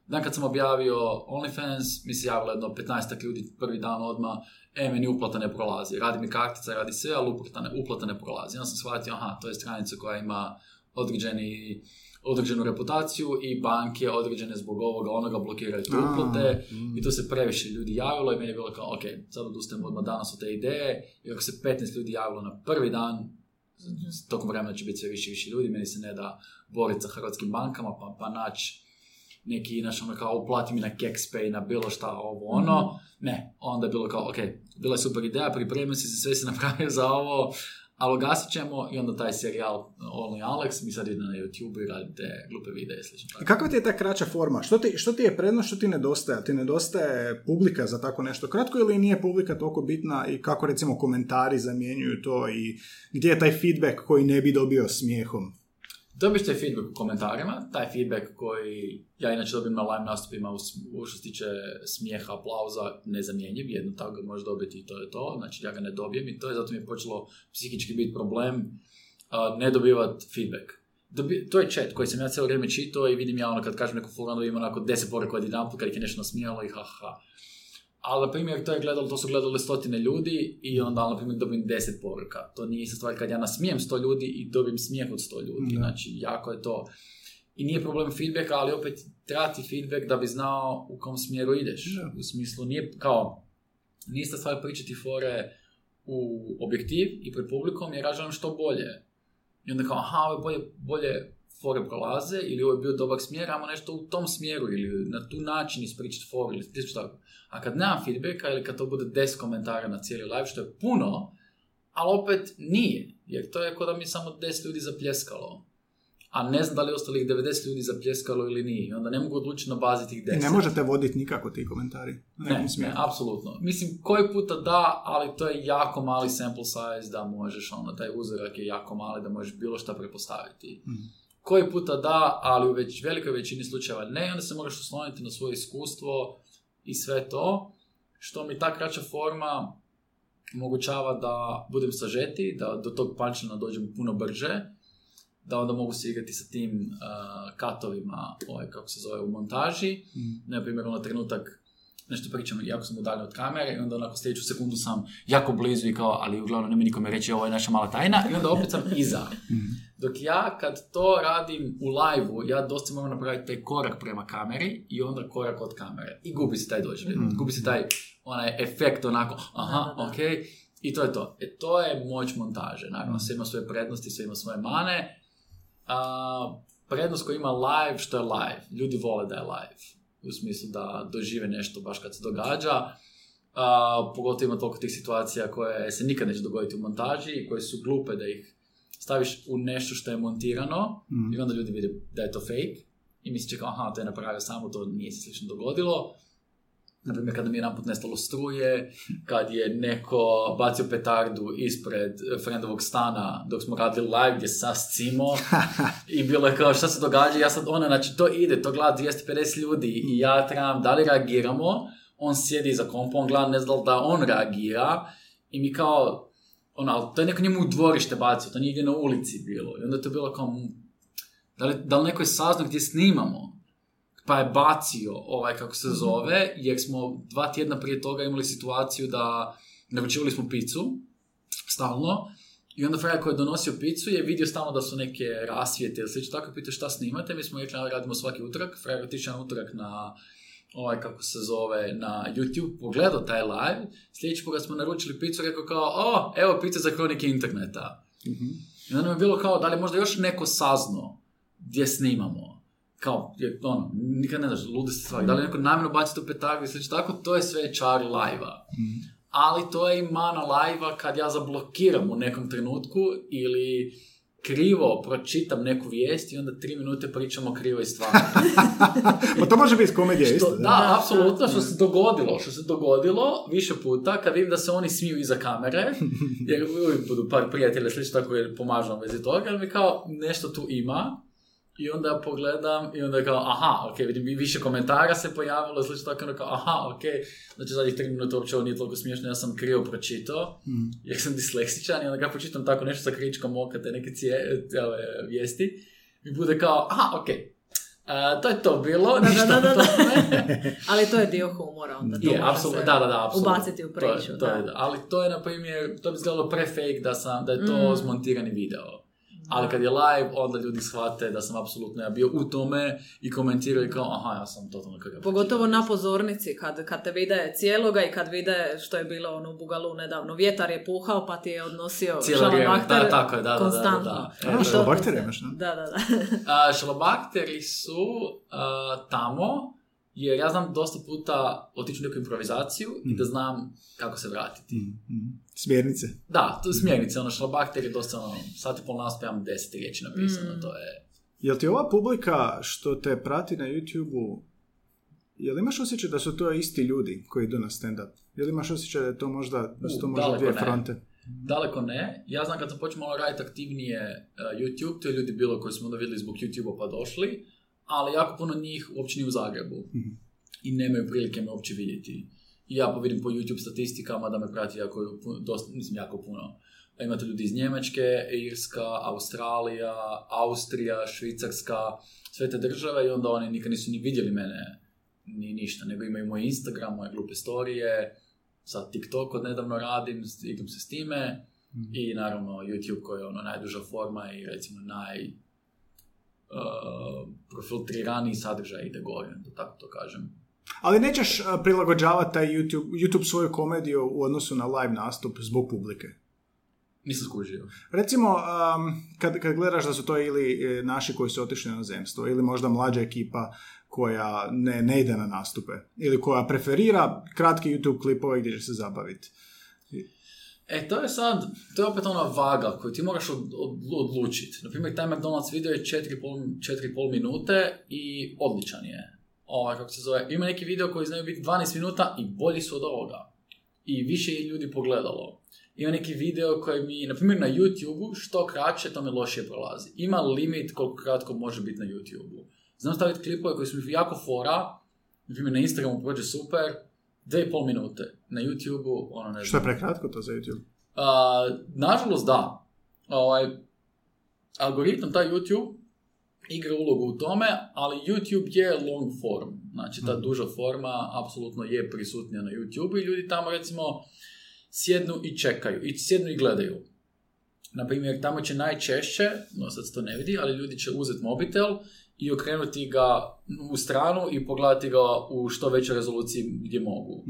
dan kad sam objavio OnlyFans, mi se javilo jedno 15 ljudi prvi dan odmah, e, meni uplata ne prolazi, radi mi kartica, radi sve, ali uplata ne, uplata ne prolazi. I onda sam shvatio, aha, to je stranica koja ima određeni, određenu reputaciju i banke određene zbog ovoga, onoga blokiraju te uplate. mm. I tu se previše ljudi javilo i meni je bilo kao, ok, sad odustajem odmah danas od te ideje, i ako se 15 ljudi javilo na prvi dan, tokom vremena će biti sve više i više ljudi, meni se ne da boriti sa hrvatskim bankama, pa, pa naći neki, znaš, ono kao, uplati mi na Kexpay, na bilo šta, ovo, ono. Ne, onda je bilo kao, ok, bila je super ideja, pripremio si se, sve si napravio za ovo, ali ugasit ćemo i onda taj serijal Only Alex, mi sad idemo na YouTube i radite glupe videe slično. Kakva ti je ta kraća forma? Što ti, što ti je prednost, što ti nedostaje? Ti nedostaje publika za tako nešto kratko ili nije publika toliko bitna i kako recimo komentari zamjenjuju to i gdje je taj feedback koji ne bi dobio smijehom? Dobiš feedback u komentarima, taj feedback koji ja inače dobijem na live nastupima u, što se tiče smijeha, aplauza, nezamjenjiv, jedno tako ga možeš dobiti i to je to, znači ja ga ne dobijem i to je zato mi je počelo psihički biti problem a, ne dobivat feedback. Dobi, to je chat koji sam ja cijelo vrijeme čitao i vidim ja ono kad kažem neku onda ima onako deset poruka od jedan kad ih je nešto nasmijalo i ha ha ha. Ali, na primjer, to, je gledalo, to su gledali stotine ljudi i onda, na primjer, dobijem deset poruka. To nije ista stvar kad ja nasmijem sto ljudi i dobijem smijeh od sto ljudi. Da. Znači, jako je to... I nije problem feedbacka, ali opet treba ti feedback da bi znao u kom smjeru ideš. Da. U smislu, nije kao... Nije ista stvar pričati fore u objektiv i pred publikom jer ja želim što bolje. I onda kao, aha, ove bolje, bolje fore prolaze ili ovo je bio dobar smjer, ajmo nešto u tom smjeru ili na tu način ispričati foru ili slično tako. A kad nemam feedbacka ili kad to bude 10 komentara na cijeli live, što je puno, ali opet nije, jer to je kao da mi samo 10 ljudi zapljeskalo. A ne znam da li je ostalih 90 ljudi zapljeskalo ili nije. Onda ne mogu odlučiti na bazi tih 10. I ne možete voditi nikako ti komentari. Ne, ne, apsolutno. Mislim, koji puta da, ali to je jako mali sample size da možeš, ono, taj uzorak je jako mali da možeš bilo šta prepostaviti. Mhm. Koji puta da, ali u već velikoj većini slučajeva ne, onda se moraš osloniti na svoje iskustvo i sve to, što mi ta kraća forma omogućava da budem sažeti, da do tog punchline dođem puno brže, da onda mogu se igrati sa tim uh, katovima, ovaj, kako se zove, u montaži. Mm. Na primjer, ono trenutak nešto pričam, jako sam udaljen od kamere i onda onako sljedeću sekundu sam jako blizu i kao, ali uglavnom nema nikome reći ovo je naša mala tajna i onda opet sam iza. Dok ja kad to radim u live ja dosta moram napraviti taj korak prema kameri i onda korak od kamere. I gubi se taj doživljaj. Mhm. Gubi se taj onaj efekt onako, aha, Da, da, da. ok, i to je to. E, to je moć montaže. Naravno, sve ima svoje prednosti, sve ima svoje mane. A, prednost koju ima live, što je live. Ljudi vole da je live. U smislu da dožive nešto baš kad se događa. A, pogotovo ima toliko tih situacija koje se nikad neće dogoditi u montaži i koje su glupe da ih staviš u nešto što je montirano Mm. i onda ljudi vide da je to fake i misliće kao aha, to je napravio samo, to nije se slično dogodilo. Naprimjer, kada mi je naput nestalo struje, kad je neko bacio petardu ispred friendovog stana dok smo radili live gdje se sas cimo i bilo je kao šta se događa, ja sad ona, znači to ide, to gleda 250 ljudi i ja trebam, da li reagiramo, on sjedi iza kompa, on gleda ne zna da li da on reagira i mi kao, ono, ali to je neko njemu u dvorište bacio, to nije na ulici bilo. I onda je to bilo kao, da li, da li neko je saznao gdje snimamo? Pa je bacio ovaj, kako se zove, jer smo dva tjedna prije toga imali situaciju da naručivali smo picu, stalno, i onda frajer koji je donosio picu je vidio stalno da su neke rasvijete ili slično tako, pitao šta snimate, mi smo rekli "A, radimo svaki utorak, frajer je otišao na utorak na ovaj, kako se zove, na YouTube, pogledao taj live, sljedeći put kad smo naručili picu, rekao kao, o, evo pica za kronike interneta. Mhm. I onda nam je bilo kao, da li možda još neko saznao gdje snimamo? Kao, je, ono, nikad ne znaš, lude se stvari. Da li neko namjerno baci tu petardu i slično tako, to je sve čar live-a. Ali to je i mana live-a kad ja zablokiram u nekom trenutku ili krivo pročitam neku vijest i onda tri minute pričamo krivo i stvarno. Pa to može biti komedija isto, da, da. apsolutno, što se dogodilo, što se dogodilo više puta, kad vidim da se oni smiju iza kamere, jer uvijek budu par prijatelja slično tako jer pomažu vezi toga, ali mi kao nešto tu ima, i onda pogledam i onda je kao, aha, ok, vidim više komentara se pojavilo, slično tako, onda kao, aha, ok, znači zadnjih tri minuta uopće ovo nije toliko smiješno, ja sam krivo pročitao, Mm. jer sam disleksičan i onda ga pročitam tako nešto sa kričkom oka, te neke cije, ove vijesti, i bude kao, aha, ok, a, to je to bilo, Da, ništa da, da, da. Ali to je dio humora onda. to Je, apsolutno, da, da, da, apsolutno. Ubaciti u To je- priču, to je, da. Ali to je, na primjer, to bi izgledalo pre fake da, sam, da je to Mm. zmontirani video. Ali kad je live, onda ljudi shvate da sam apsolutno ja bio u tome i komentiraju kao, aha, ja sam totalno kakav. Pogotovo na pozornici, kad, kad te vide cijeloga i kad vide što je bilo ono u Bugalu nedavno. Vjetar je puhao pa ti je odnosio šalabahter da, tako je, da, da, da, da, konstantno. da. E, je- da? Da, da, da. A, šalobakteri su a, tamo, jer ja znam dosta puta otići u neku improvizaciju i da znam kako se vratiti. Mm, mm. Smjernice. Da, to je smjernice, ono, šalobakter je dosta, ono, sat i pol naspijam deset riječi napisano, Mm. to je... Jel ti ova publika što te prati na YouTube-u, jel imaš osjećaj da su to isti ljudi koji idu na stand-up? Jel imaš osjećaj da je to možda, da su to U, možda dvije ne. fronte? Daleko ne. Ja znam kad sam počeo malo raditi aktivnije uh, YouTube, to je ljudi bilo koji smo onda vidjeli zbog YouTube-a pa došli, ali jako puno njih uopće nije u Zagrebu. Mhm. I nemaju prilike me uopće vidjeti. I ja pa vidim po YouTube statistikama da me prati jako, dosta, mislim jako puno. A Imate ljudi iz Njemačke, Irska, Australija, Austrija, Švicarska, sve te države i onda oni nikad nisu ni vidjeli mene ni ništa, nego imaju moj Instagram, moje glupe storije, sad TikTok od nedavno radim, igram se s time i naravno YouTube koji je ono najduža forma i recimo naj uh, profiltriraniji sadržaj ide gore, da tako to kažem. Ali nećeš prilagođavati taj YouTube, YouTube svoju komediju u odnosu na live nastup zbog publike. Nisam skužio. Recimo, um, kad, kad gledaš da su to ili e, naši koji su otišli na zemstvo, ili možda mlađa ekipa koja ne, ne ide na nastupe, ili koja preferira kratke YouTube klipove gdje će se zabaviti. E, to je sad, to je opet ona vaga koju ti moraš od, od, odlučiti. Naprimjer, taj McDonald's video je 4,5 4,5 minute i odličan je. Ovaj, kako se zove, ima neki video koji znaju biti 12 minuta i bolji su od ovoga. I više je ljudi pogledalo. Ima neki video koji mi, na primjer na YouTube-u, što kraće, to mi lošije prolazi. Ima limit koliko kratko može biti na YouTube-u. Znam staviti klipove koji su mi jako fora, na primjer na Instagramu prođe super, 2,5 minute. Na YouTube-u, ono ne znam. Što je prekratko to za YouTube? A, nažalost, da. Ovaj, algoritam, taj YouTube, igra ulogu u tome, ali YouTube je long form. Znači, ta duža forma apsolutno je prisutnija na YouTube i ljudi tamo, recimo, sjednu i čekaju, i sjednu i gledaju. Naprimjer, tamo će najčešće, no sad se to ne vidi, ali ljudi će uzeti mobitel i okrenuti ga u stranu i pogledati ga u što većoj rezoluciji gdje mogu.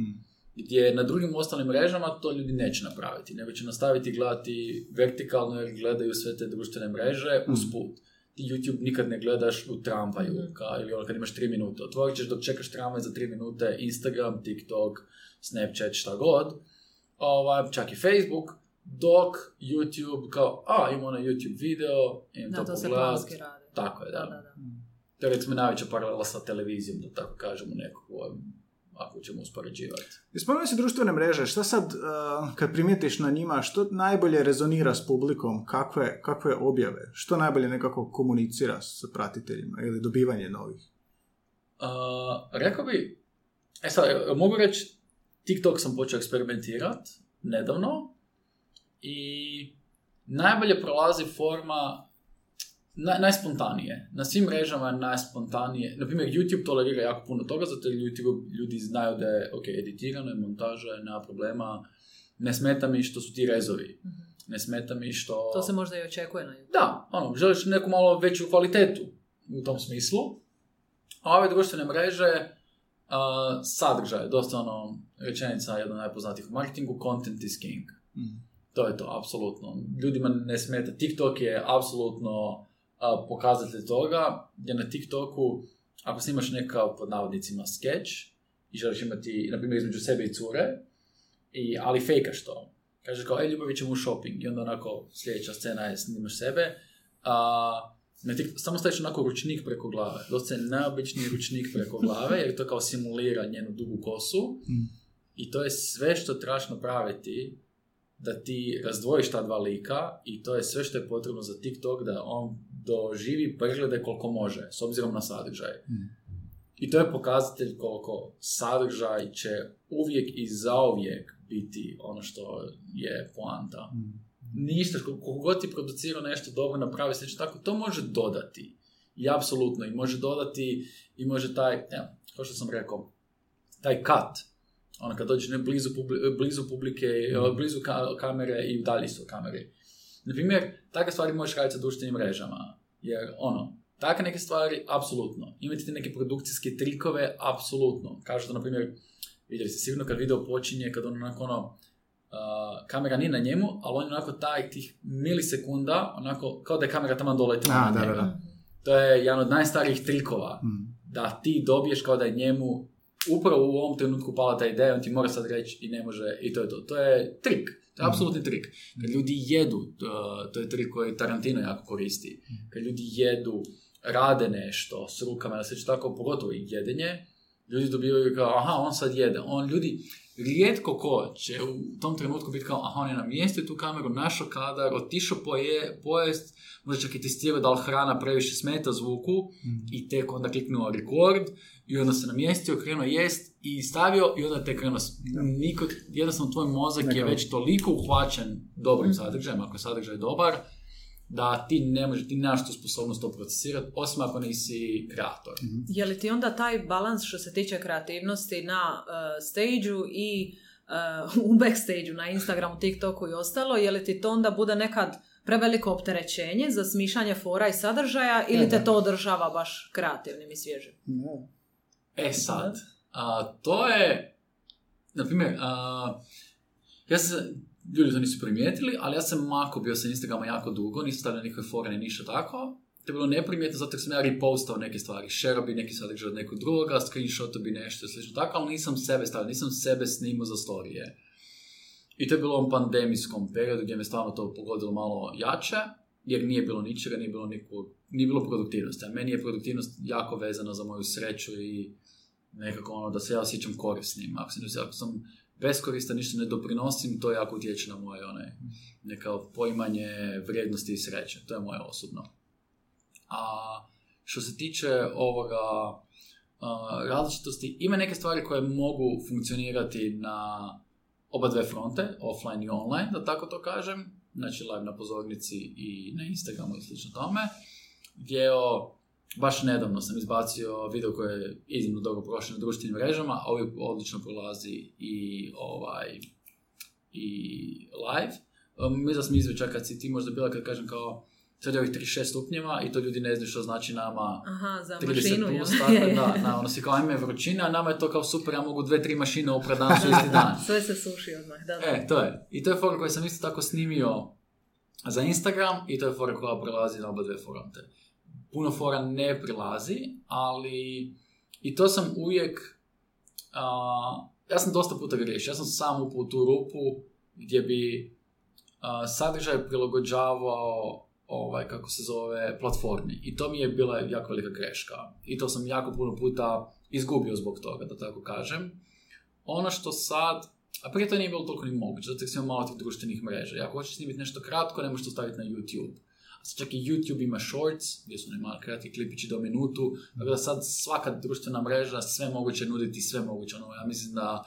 Gdje na drugim ostalim mrežama to ljudi neće napraviti, nego će nastaviti gledati vertikalno jer gledaju sve te društvene mreže usput. Ti YouTube nikad ne gledaš u tramvaju, ka, ili ono kad imaš 3 minute. Otvorit ćeš dok čekaš tramvaj za 3 minute Instagram, TikTok, Snapchat, šta god. Ovaj, čak i Facebook, dok YouTube kao, a, ima ono YouTube video, imam Da, to to pogledat. Tako je, da. Da, da, da. To je recimo najveća paralela sa televizijom, da tako kažemo nekako, ako ćemo uspoređivati. I spomenuo si društvene mreže, šta sad uh, kad primijetiš na njima, što najbolje rezonira s publikom, kakve, kakve objave, što najbolje nekako komunicira sa pratiteljima ili dobivanje novih? Uh, rekao bi, e sad, mogu reći, TikTok sam počeo eksperimentirati nedavno i najbolje prolazi forma naj, najspontanije. Na svim mrežama je najspontanije. Na primjer, YouTube tolerira jako puno toga, zato jer YouTube ljudi znaju da je ok, editirano, je montaža, je, nema problema. Ne smeta mi što su ti rezovi. Ne smeta mi što... To se možda i očekuje na YouTube. Da, ono, želiš neku malo veću kvalitetu u tom smislu. A ove društvene mreže, uh, sadržaj, dosta ono, rečenica jedna od najpoznatijih u marketingu, content is king. To je to, apsolutno. Ljudima ne smeta. TikTok je apsolutno a, pokazatelj toga, gdje na TikToku, ako snimaš neka, pod navodnicima, sketch, i želiš imati, na primjer, između sebe i cure, i, ali fejkaš to. Kažeš kao, e, ljubavi ćemo u shopping, i onda onako sljedeća scena je snimaš sebe, a, na tik, samo staviš onako ručnik preko glave. Dosta je najobičniji ručnik preko glave, jer to kao simulira njenu dugu kosu. I to je sve što trebaš napraviti da ti razdvojiš ta dva lika i to je sve što je potrebno za TikTok da on doživi preglede koliko može, s obzirom na sadržaj. I to je pokazatelj koliko sadržaj će uvijek i zauvijek biti ono što je poanta. Ništa, koliko god ti producirao nešto dobro, napravi se nešto tako, to može dodati. I apsolutno, i može dodati, i može taj, evo, kao što sam rekao, taj cut, ono kad dođeš ne blizu, publi- blizu publike, blizu ka- kamere i dalje su kamere. Na primjer, takve stvari možeš raditi sa društvenim mrežama, jer ono, takve neke stvari, apsolutno. Imati te neke produkcijske trikove, apsolutno. Kažu da, na primjer, vidjeli ste sigurno kad video počinje, kad on onako ono, uh, kamera nije na njemu, ali on je onako taj tih milisekunda, onako, kao da je kamera tamo dole A, na da, njega. da, da. To je jedan od najstarijih trikova. Da ti dobiješ kao da je njemu upravo u ovom trenutku pala ta ideja, on ti mora sad reći i ne može, i to je to. To je trik. To je apsolutni trik. Kad ljudi jedu, to, to je trik koji Tarantino jako koristi. Kad ljudi jedu, rade nešto s rukama, da se tako, pogotovo i jedenje, ljudi dobivaju kao, aha, on sad jede. On, ljudi, rijetko ko će u tom trenutku biti kao, aha, on je namjestio tu kameru, našao kadar, otišao poje, pojest, možda čak i testirao da li hrana previše smeta zvuku i tek onda kliknuo record i onda se namjestio, krenuo jest i stavio i onda tek krenuo, niko, jednostavno tvoj mozak je Neka- već toliko uhvaćen dobrim sadržajem, ako je sadržaj dobar, da ti ne možeš, ti nemaš tu sposobnost to procesirati, osim ako nisi kreator. Je li ti onda taj balans što se tiče kreativnosti na uh, stage i uh, u backstage na Instagramu, TikToku i ostalo, je li ti to onda bude nekad preveliko opterećenje za smišanje fora i sadržaja ili te to održava baš kreativnim i svježim? E sad, a, to je, na primjer, a, ja sam, ljudi to nisu primijetili, ali ja sam mako bio sa Instagrama jako dugo, nisam stavljao nikakve fore ni ništa tako. To je bilo neprimjetno zato jer sam ja repostao neke stvari, share bi neki sadržaj od nekog drugoga, screenshotao bi nešto i slično tako, ali nisam sebe stavio, nisam sebe snimao za storije. I to je bilo u ovom pandemijskom periodu gdje me stvarno to pogodilo malo jače, jer nije bilo ničega, nije bilo, nikog, nije bilo produktivnosti. A meni je produktivnost jako vezana za moju sreću i nekako ono da se ja osjećam korisnim. Ako, se, ako sam beskoristan, ništa ne doprinosim, to jako utječe na moje one, neka poimanje vrijednosti i sreće. To je moje osobno. A što se tiče ovoga a, različitosti, ima neke stvari koje mogu funkcionirati na oba dve fronte, offline i online, da tako to kažem. znači live na pozornici i na Instagramu i slično tome, gdje o, baš nedavno sam izbacio video koji je iznimno dobro prošao na društvenim mrežama, a ovaj odlično prolazi i ovaj i live. Um, mislim da sam izveo kad si ti možda bila kad kažem kao sad je ovih 36 stupnjeva i to ljudi ne znaju što znači nama Aha, za 30 mašinu. plus, jel? tako da, da, ono si kao ajme vrućina, a nama je to kao super, ja mogu dve, tri mašine oprat danas u isti dan. Sve se suši odmah, da, da. E, to je. I to je fora koju sam isto tako snimio za Instagram i to je fora koja prelazi na oba dve fronte. Puno fora ne prilazi, ali i to sam uvijek, a, ja sam dosta puta griješio, ja sam sam upao u tu rupu gdje bi a, sadržaj prilagođavao ovaj, kako se zove, platformi. I to mi je bila jako velika greška. I to sam jako puno puta izgubio zbog toga, da tako kažem. Ono što sad, a prije to nije bilo toliko ni moguće, zato sam malo tih društvenih mreža. I ako hoćeš snimiti nešto kratko, ne možeš to staviti na YouTube. A sad čak i YouTube ima shorts, gdje su nemali kratki klipići do minutu, tako da sad svaka društvena mreža sve moguće nuditi, sve moguće. Ono, ja mislim da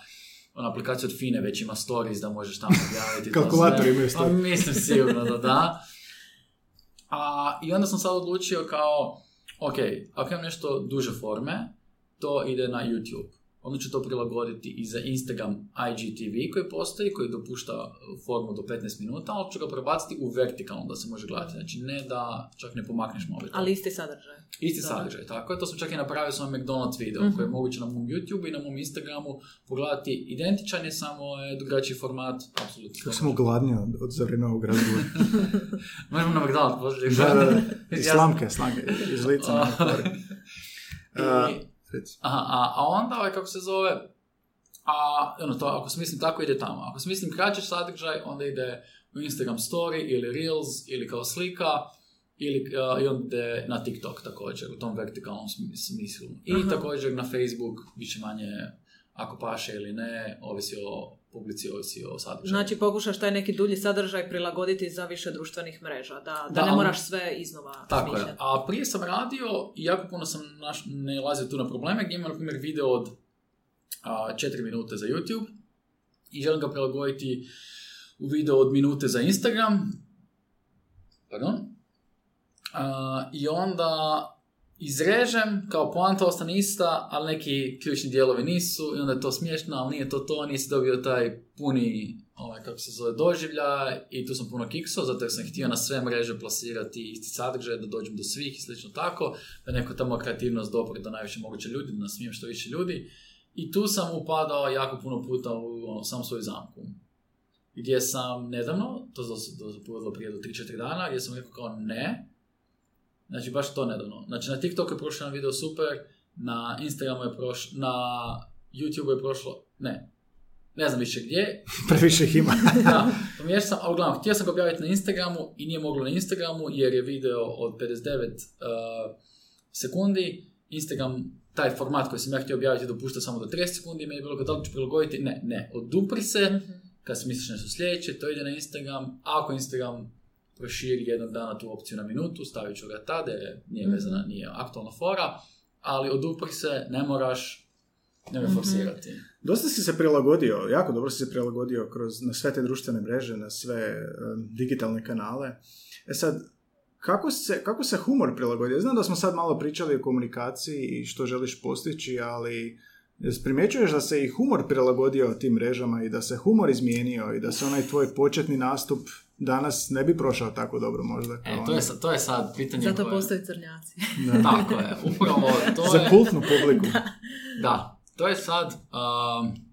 ona aplikacija od Fine već ima stories da možeš tamo objaviti. to Kalkulator imaju Pa stories. mislim sigurno da da. A, I onda sam sad odlučio kao, ok, ako imam nešto duže forme, to ide na YouTube. Onda ću to prilagoditi i za Instagram IGTV koji postoji, koji dopušta formu do 15 minuta, ali ću ga prebaciti u vertikalno da se može gledati. Znači ne da čak ne pomakneš mobitel. Ali isti sadržaj. Isti sadržaj, tako je. To sam čak i napravio sa McDonald's video, Mhm. koji je moguće na mom YouTube i na mom Instagramu pogledati identičan je, samo je drugačiji format, apsolutno. Kako sam ogladnio od, od za vrijeme ovog razgovora. Možemo na McDonald's poslije. da, da, da. Slamke, slamke. Iz lica. na I- reci. Aha, a, a onda, ovaj, kako se zove, a, ono, to, ako smislim tako, ide tamo. Ako smislim kraći sadržaj, onda ide u Instagram story ili Reels ili kao slika ili, a, i onda na TikTok također, u tom vertikalnom smi- smislu. I Aha. također na Facebook, više manje, ako paše ili ne, ovisi o publici, ovisi o sadržaju. Znači pokušaš taj neki dulji sadržaj prilagoditi za više društvenih mreža, da, da, Da, ne moraš sve iznova Tako je. A prije sam radio i jako puno sam naš, nalazio tu na probleme gdje ima, na primjer, video od a, 4 minute za YouTube i želim ga prilagoditi u video od minute za Instagram. Pardon. A, I onda izrežem, kao poanta ostane ista, ali neki ključni dijelovi nisu i onda je to smiješno, ali nije to to, nisi dobio taj puni, ovaj, kako se zove, doživlja i tu sam puno kiksao, zato jer sam htio na sve mreže plasirati isti sadržaj, da dođem do svih i slično tako, da neko tamo kreativnost dopre do najviše moguće ljudi, da nasmijem što više ljudi. I tu sam upadao jako puno puta u ono, sam svoju zamku. Gdje sam nedavno, to do, prije do 3-4 dana, gdje sam rekao kao ne, Znači, baš to nedavno. Znači, na TikToku je prošao jedan video super, na Instagramu je prošlo, na YouTubeu je prošlo, ne, ne znam više gdje. Previše ih ima. da, pomiješao sam, a uglavnom, htio sam ga objaviti na Instagramu i nije moglo na Instagramu jer je video od 59 uh, sekundi. Instagram, taj format koji sam ja htio objaviti dopušta samo do 30 sekundi, meni je bilo da li ću prilagoditi, ne, ne, odupri se, Mhm. kad si misliš nešto sljedeće, to ide na Instagram, a ako Instagram proširi jednog dana tu opciju na minutu, stavit ću ga tada, jer nije vezana, nije aktualna fora, ali odupri se, ne moraš, nemoj Mhm. forsirati. Dosta si se prilagodio, jako dobro si se prilagodio kroz, na sve te društvene mreže, na sve em, digitalne kanale. E sad, kako se, kako se humor prilagodio? Znam da smo sad malo pričali o komunikaciji i što želiš postići, ali primjećuješ da se i humor prilagodio tim mrežama i da se humor izmijenio i da se onaj tvoj početni nastup danas ne bi prošao tako dobro možda kao E, to je, sad, to je sad pitanje Zato koje... postoje crnjaci. Da. Tako je, upravo to Za je... kultnu publiku. Da, to je sad... um,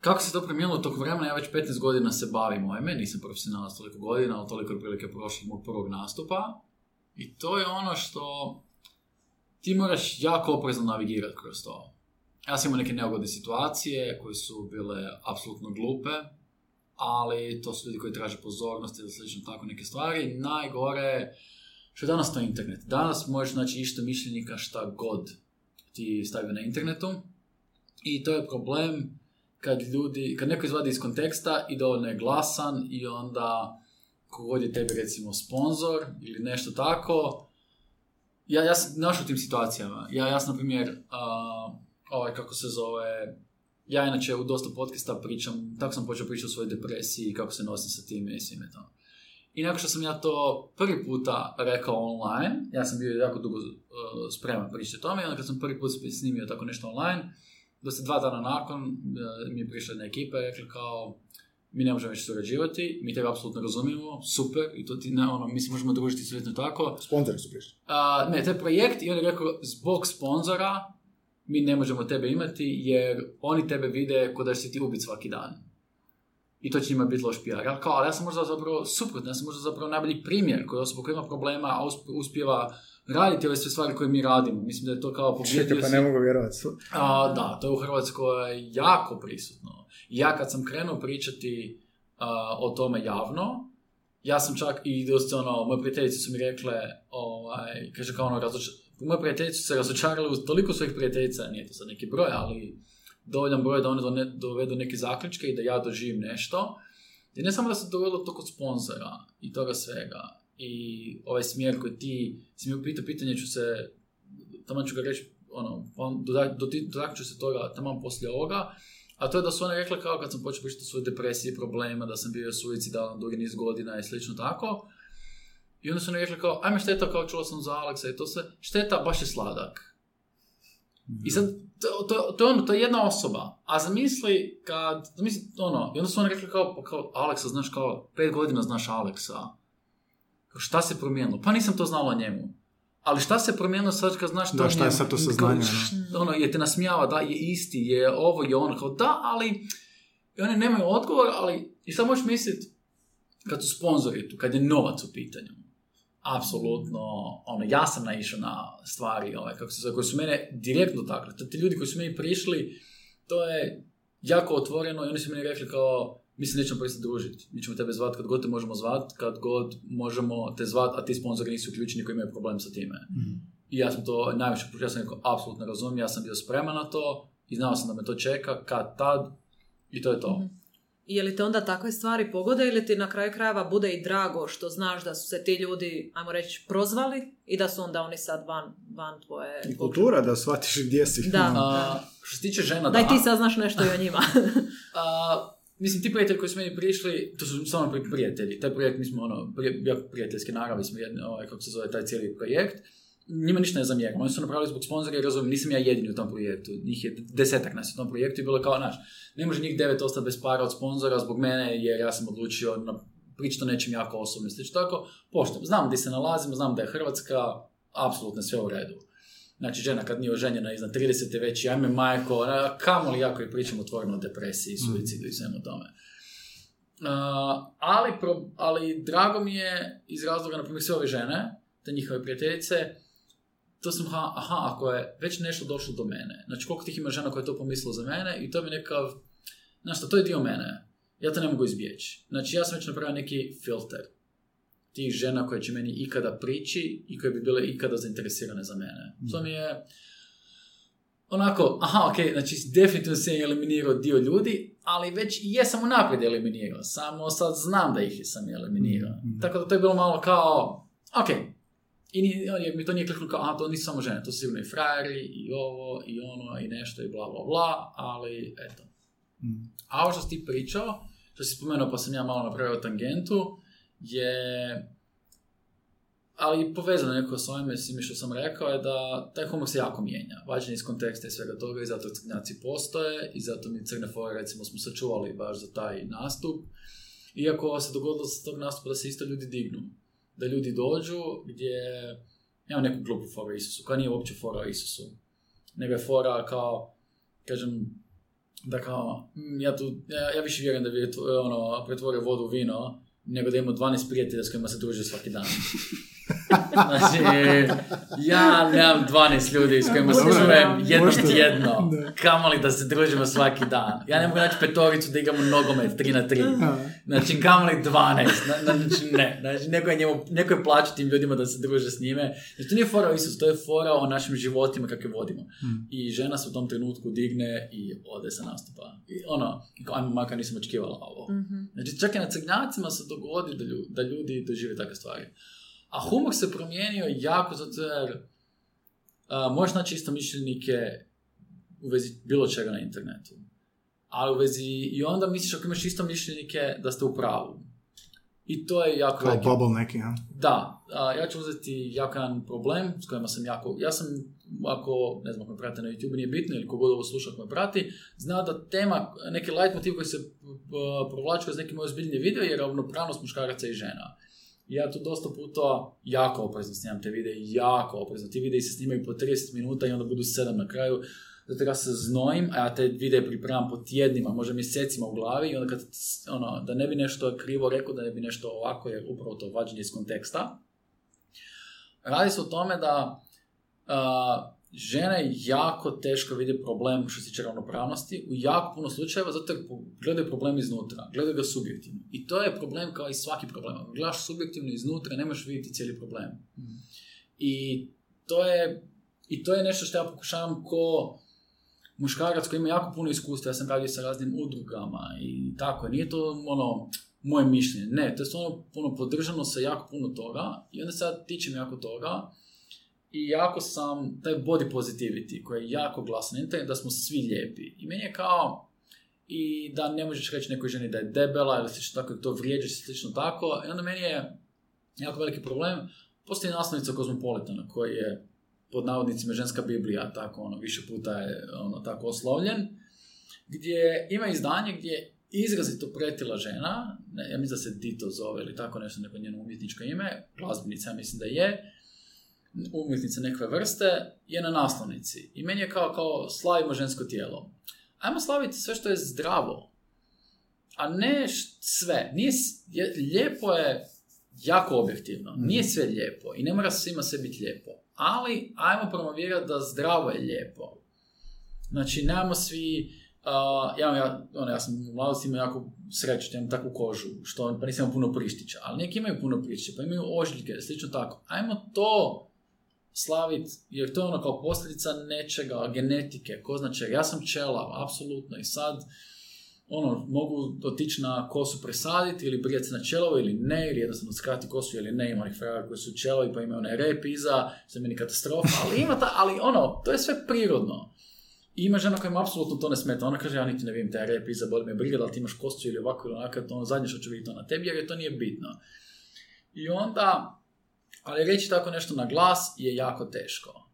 kako se to promijenilo tokom vremena, ja već 15 godina se bavim ovime, nisam profesionalac toliko godina, ali toliko je prilike prošlo mog prvog nastupa. I to je ono što ti moraš jako oprezno navigirati kroz to. Ja sam imao neke neugodne situacije koje su bile apsolutno glupe, ali to su ljudi koji traže pozornost ili slično tako neke stvari. Najgore što je danas to internet. Danas možeš naći isto mišljenika šta god ti stavi na internetu i to je problem kad ljudi, kad neko izvadi iz konteksta i dovoljno je glasan i onda kogod je tebi recimo sponzor ili nešto tako, ja, ja sam našao u tim situacijama. Ja, ja sam, na primjer, uh, ovaj, kako se zove, ja inače u dosta podcasta pričam, tako sam počeo pričati o svojoj depresiji i kako se nosim sa time i svime to. I nakon što sam ja to prvi puta rekao online, ja sam bio jako dugo uh, spreman pričati o tome, i onda kad sam prvi put snimio tako nešto online, da se dva dana nakon uh, mi je prišla jedna ekipa i rekla kao, mi ne možemo više surađivati, mi tebe apsolutno razumijemo, super, i to ti, ne, ono, mi se možemo družiti svijetno tako. Sponzori su prišli. A, ne, taj projekt, i on je rekao, zbog sponzora, mi ne možemo tebe imati, jer oni tebe vide kod da si ti ubit svaki dan. I to će njima biti loš PR. Ja kao, ali ja sam možda zapravo suprotno, ja sam možda zapravo najbolji primjer koji osoba koja ima problema, a usp- uspjeva raditi ove sve stvari koje mi radimo. Mislim da je to kao Čekaj, pa ne mogu vjerovati. a, da, to je u Hrvatskoj jako prisutno. Ja kad sam krenuo pričati a, o tome javno, ja sam čak i dosta ono, moje prijateljice su mi rekle, ovaj, kaže kao ono, razoč... moje prijateljice su se razočarale u toliko svojih prijateljica, nije to sad neki broj, ali dovoljan broj da one dovedu neke zaključke i da ja doživim nešto. I ne samo da se dogodilo to kod sponzora i toga svega, i ovaj smjer koji ti si mi upitao pitanje ću se, tamo ću ga reći, ono, dotaknut ću se toga tamo poslije ovoga, a to je da su one rekle kao kad sam počeo pričati o svojoj depresiji problema, da sam bio suicidalan dugi niz godina i slično tako. I onda su one rekle kao, ajme šteta, kao čula sam za Aleksa i to sve, šteta, baš je sladak. I sad, to, to, to, je ono, to je jedna osoba. A zamisli kad, zamisli ono, i onda su oni rekli kao, pa kao, Aleksa, znaš kao, pet godina znaš Aleksa. Šta se promijenilo? Pa nisam to znala o njemu. Ali šta se promijenilo sad kad znaš to Da, šta je sad to saznanje, Ono, je te nasmijava, da, je isti, je ovo, je ono, kao, da, ali, i oni nemaju odgovor, ali, i sad možeš misliti, kad su sponzori tu, kad je novac u pitanju, apsolutno, ono, ja sam naišao na stvari, ovaj, kako se zove, koji su mene direktno takle. Ti ljudi koji su meni prišli, to je jako otvoreno i oni su meni rekli kao, mi se nećemo prestati družiti. Mi ćemo tebe zvati kad god te možemo zvati, kad god možemo te zvati, a ti sponzori nisu uključeni koji imaju problem sa time. I ja sam to najviše, ja sam rekao, apsolutno razumijem, ja sam bio spreman na to i znao sam da me to čeka kad tad i to je to. Je li te onda takve stvari pogode ili ti na kraju krajeva bude i drago što znaš da su se ti ljudi, ajmo reći, prozvali i da su onda oni sad van, van tvoje... I kultura da shvatiš gdje si. Da. A, što se tiče žena, Daj da. ti saznaš nešto i o njima. A, mislim, ti prijatelji koji su meni prišli, to su samo pri- prijatelji. Taj projekt, mi smo ono, prije, prijateljske naravi smo jedni, ovaj, kako se zove taj cijeli projekt. Njima ništa ne zamjeram. Oni su napravili zbog sponzora i razumijem, nisam ja jedini u tom projektu. Njih je desetak nas u tom projektu i bilo kao, znaš, ne može njih devet ostati bez para od sponzora zbog mene jer ja sam odlučio na, pričati o nečem jako osobno i slično tako. Pošto, znam gdje se nalazimo, znam da je Hrvatska, apsolutno sve u redu. Znači, žena kad nije oženjena iznad 30. već, ajme majko, a kamo li jako i pričamo otvoreno o depresiji, suicidu i svemu tome. Uh, ali, pro- ali drago mi je iz razloga, na primjer, sve ove žene, te njihove prijateljice, to sam, aha, aha, ako je već nešto došlo do mene, znači koliko tih ima žena koje je to pomislilo za mene i to mi je nekav, znaš šta, to je dio mene, ja to ne mogu izbjeći. Znači, ja sam već napravio neki filter tih žena koje će meni ikada prići i koje bi bile ikada zainteresirane za mene. To mi je onako, aha, ok, znači definitivno sam eliminirao dio ljudi, ali već i jesam unaprijed eliminirao, samo sad znam da ih sam eliminirao. Mhm. Tako da to je bilo malo kao, ok, i ni, jer mi to nije kliknulo kao, aha, to nisu samo žene, to su sigurno i frajeri, i ovo, i ono, i nešto, i bla, bla, bla, ali eto. Mm. A ovo što si ti pričao, što si spomenuo pa sam ja malo napravio tangentu, je ali povezano neko s ovime svime što sam rekao je da taj humor se jako mijenja. Vađen iz konteksta i svega toga i zato crnjaci postoje i zato mi crne fore recimo smo sačuvali baš za taj nastup. Iako se dogodilo sa tog nastupa da se isto ljudi dignu. Da ljudi dođu gdje nema neku glupu foru o Isusu, koja nije uopće fora o Isusu. Nego je fora kao, kažem, da kao, mm, ja tu, ja, ja više vjerujem da bi ono, pretvorio vodu u vino, nego da ima 12 prijatelja s kojima se druže svaki dan. Znači, ja nemam 12 ljudi s kojima se čujem možda. tjedno, kamoli da se družimo svaki dan. Ja ne mogu naći petoricu da igramo nogomet 3 na 3. A, Znači, kamoli 12. Na- na- Znači, ne. Znači, neko je, njemu, neko je plaća tim ljudima da se druže s njime. Znači, to nije fora o Isusu, to je fora o našim životima kakve vodimo. Mm. I žena se u tom trenutku digne i ode sa nastupa. I ono, ajmo, makar nisam očekivala ovo. Mhm. Znači, čak i na crnjacima se dogodi da, lju- da ljudi dožive takve stvari. A humor se promijenio jako zato jer a, možeš naći isto mišljenike u vezi bilo čega na internetu. ali u vezi, i onda misliš ako imaš isto mišljenike da ste u pravu. I to je jako Kao bubble neki, ha? da, a, ja ću uzeti jako jedan problem s kojima sam jako, ja sam, ako, ne znam, ako me prate na YouTube, nije bitno, ili kogod ovo sluša ako me prati, zna da tema, neki light motiv koji se uh, provlači kroz neke moje ozbiljnije video je ravnopravnost muškaraca i žena. Ja tu dosta puta jako oprezno snimam te videe, jako oprezno. Ti videi se snimaju po 30 minuta i onda budu 7 na kraju. Zato ja se znojim, a ja te videe pripremam po tjednima, možda mjesecima u glavi i onda kad, ono, da ne bi nešto krivo rekao, da ne bi nešto ovako, jer upravo to vađenje iz konteksta. Radi se o tome da žene jako teško vide problem što se tiče ravnopravnosti u jako puno slučajeva zato jer gledaju problem iznutra, gledaju ga subjektivno. I to je problem kao i svaki problem. Gledaš subjektivno iznutra, ne možeš vidjeti cijeli problem. I to je, i to je nešto što ja pokušavam ko muškarac koji ima jako puno iskustva, ja sam radio sa raznim udrugama i tako, nije to ono moje mišljenje, ne, to je stvarno puno podržano sa jako puno toga i onda sad tičem jako toga i jako sam, taj body positivity koji je jako glasan, internet da smo svi lijepi. I meni je kao i da ne možeš reći nekoj ženi da je debela ili slično tako, to vrijeđa se slično tako i onda meni je jako veliki problem, postoji naslovnica Kozmopolitana koji je pod navodnicima ženska biblija, tako ono, više puta je ono, tako oslovljen, gdje ima izdanje gdje je izrazito pretila žena, ne, ja mislim da se Dito zove ili tako nešto, neko njeno umjetničko ime, glazbenica mislim da je, umjetnica nekve vrste, je na naslovnici. I meni je kao, kao slavimo žensko tijelo. Ajmo slaviti sve što je zdravo, a ne š- sve. Nije, je, lijepo je jako objektivno. Nije sve lijepo i ne mora svima sve biti lijepo. Ali ajmo promovirati da zdravo je lijepo. Znači, nemamo svi... Uh, ja, ja, ono, ja sam u mladosti imao jako sreću, imam takvu kožu, što, pa nisam puno prištića, ali neki imaju puno prištića, pa imaju ožiljke, slično tako. Ajmo to slavit, jer to je ono kao posljedica nečega, genetike, ko zna čega. Ja sam čelav, apsolutno, i sad ono, mogu otići na kosu presaditi ili brijati na čelovo ili ne, ili jednostavno skrati kosu ili ne, ima onih koji su čelovi pa imaju onaj rep iza, što meni katastrofa, ali ima ta, ali ono, to je sve prirodno. I ima žena koja ima apsolutno to ne smeta, ona kaže ja niti ne vidim taj rep iza, boli me briga da li ti imaš kostu ili ovako ili onako, to ono zadnje što ću vidjeti to na tebi, jer je to nije bitno. I onda, ali reći tako nešto na glas je jako teško.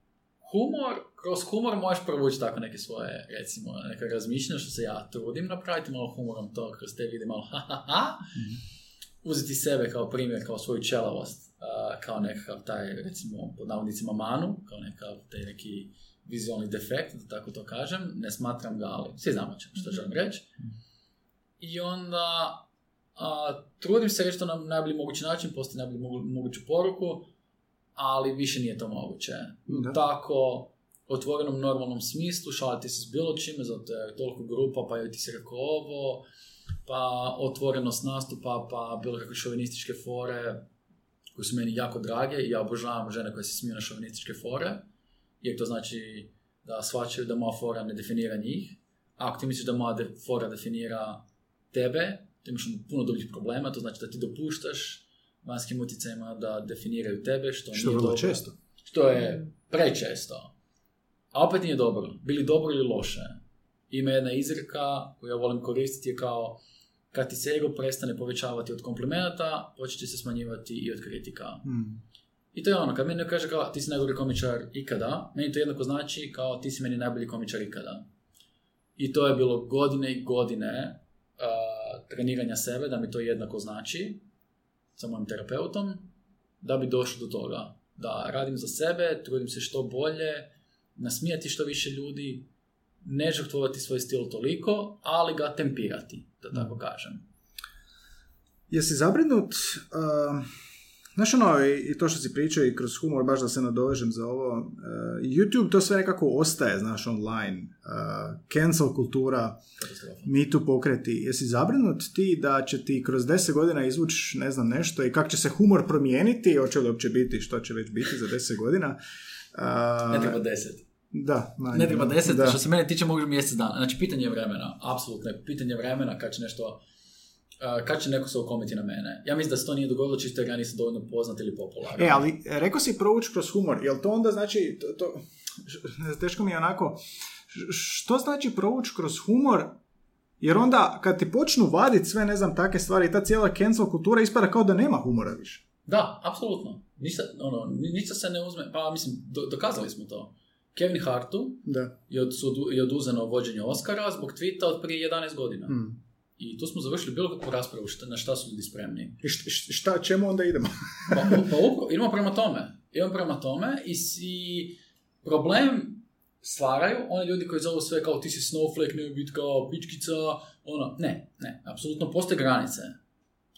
Humor, kroz humor možeš provući tako neke svoje, recimo, neka razmišljanja što se ja trudim napraviti, malo humorom to kroz te vide malo ha ha ha, uzeti sebe kao primjer, kao svoju čelavost, kao nekakav taj, recimo, pod navodnicima manu, kao nekakav taj neki vizualni defekt, da tako to kažem, ne smatram ga, ali svi znamo što želim reći. I onda a, trudim se reći to na najbolji mogući način, postoji najbolji mogu, moguću poruku, ali više nije to moguće. U Da. tako otvorenom normalnom smislu, šaliti se s bilo čime, zato je toliko grupa, pa joj ti se rekao ovo, pa otvorenost nastupa, pa bilo kakve šovinističke fore, koje su meni jako drage i ja obožavam žene koje se smiju na šovinističke fore, jer to znači da shvaćaju da moja fora ne definira njih. Ako ti misliš da moja de- fora definira tebe, imaš puno drugih problema, to znači da ti dopuštaš vanjskim utjecajima da definiraju tebe, što, Što nije dobro. često. Što je prečesto. A opet nije dobro. Bili dobro ili loše. Ima jedna izreka koju ja volim koristiti je kao kad ti se ego prestane povećavati od komplimenata, počet će se smanjivati i od kritika. Mm. I to je ono, kad meni kaže kao ti si najgori komičar ikada, meni to jednako znači kao ti si meni najbolji komičar ikada. I to je bilo godine i godine treniranja sebe, da mi to jednako znači, sa mojim terapeutom, da bi došlo do toga. Da radim za sebe, trudim se što bolje, nasmijati što više ljudi, ne žrtvovati svoj stil toliko, ali ga tempirati, da tako kažem. Jesi zabrinut, uh, znaš ono, i, to što si pričao i kroz humor, baš da se nadovežem za ovo, uh, YouTube to sve nekako ostaje, znaš, online, uh, cancel kultura, mi tu pokreti. Jesi zabrinut ti da će ti kroz deset godina izvući ne znam nešto i kako će se humor promijeniti, hoće li uopće biti, što će već biti za deset godina? Uh, Ne treba deset. Da, manje, Ne treba deset, da. što se mene tiče mogu mjesec dana. Znači, pitanje je vremena, apsolutno je pitanje vremena kad će nešto, uh, kad će neko se okomiti na mene. Ja mislim da se to nije dogodilo čisto jer ja nisam dovoljno poznat ili popularan. E, ali rekao si provući kroz humor, jel to onda znači, to, to, teško mi je onako, što znači provući kroz humor Jer onda kad ti počnu vaditi sve, ne znam, takve stvari i ta cijela cancel kultura ispada kao da nema humora više. Da, apsolutno. Ništa, ono, ni- ništa se ne uzme, pa mislim, do- dokazali smo to. Kevin Hartu Da. je, od, je oduzeno vođenje Oscara zbog tweeta od prije 11 godina. Hmm. I tu smo završili bilo kakvu raspravu šta, na šta su ljudi spremni. I št- št- šta, čemu onda idemo? Pa, pa upravo, idemo prema tome. Idemo prema tome i, s- i problem stvaraju oni ljudi koji zovu sve kao ti si snowflake, ne biti kao pičkica, ono, ne, ne, apsolutno postoje granice.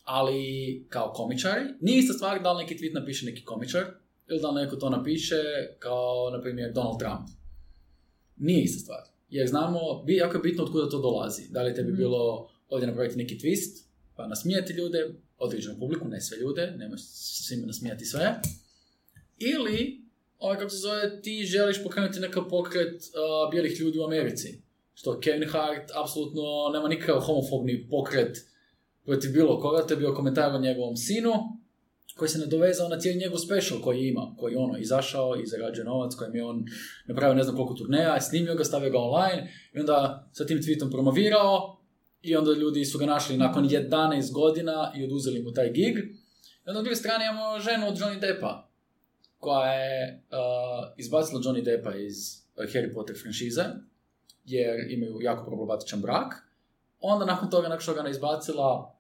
Ali kao komičari, nije ista stvar da li neki tweet napiše neki komičar ili da li neko to napiše kao, na primjer, Donald Trump. Nije ista stvar. Jer znamo, bi- jako je bitno od kuda to dolazi. Da li tebi bilo ovdje napraviti neki twist, pa nasmijati ljude, određenu publiku, ne sve ljude, nemoj svima nasmijati sve. Ili, ovaj kako se zove, ti želiš pokrenuti nekav pokret uh, bijelih ljudi u Americi. Što Kevin Hart apsolutno nema nikakav homofobni pokret protiv bilo koga, to je bio komentar o njegovom sinu, koji se nadovezao na cijeli njegov special koji ima, koji je ono izašao i zarađuje novac, kojim je on napravio ne znam koliko turneja, snimio ga, stavio ga online i onda sa tim tweetom promovirao i onda ljudi su ga našli nakon 11 godina i oduzeli mu taj gig. I onda s druge strane imamo ženu od Johnny Deppa, koja je uh, izbacila Johnny Deppa iz uh, Harry Potter franšize, jer imaju jako problematičan brak. Onda nakon toga, nakon što ga ona izbacila,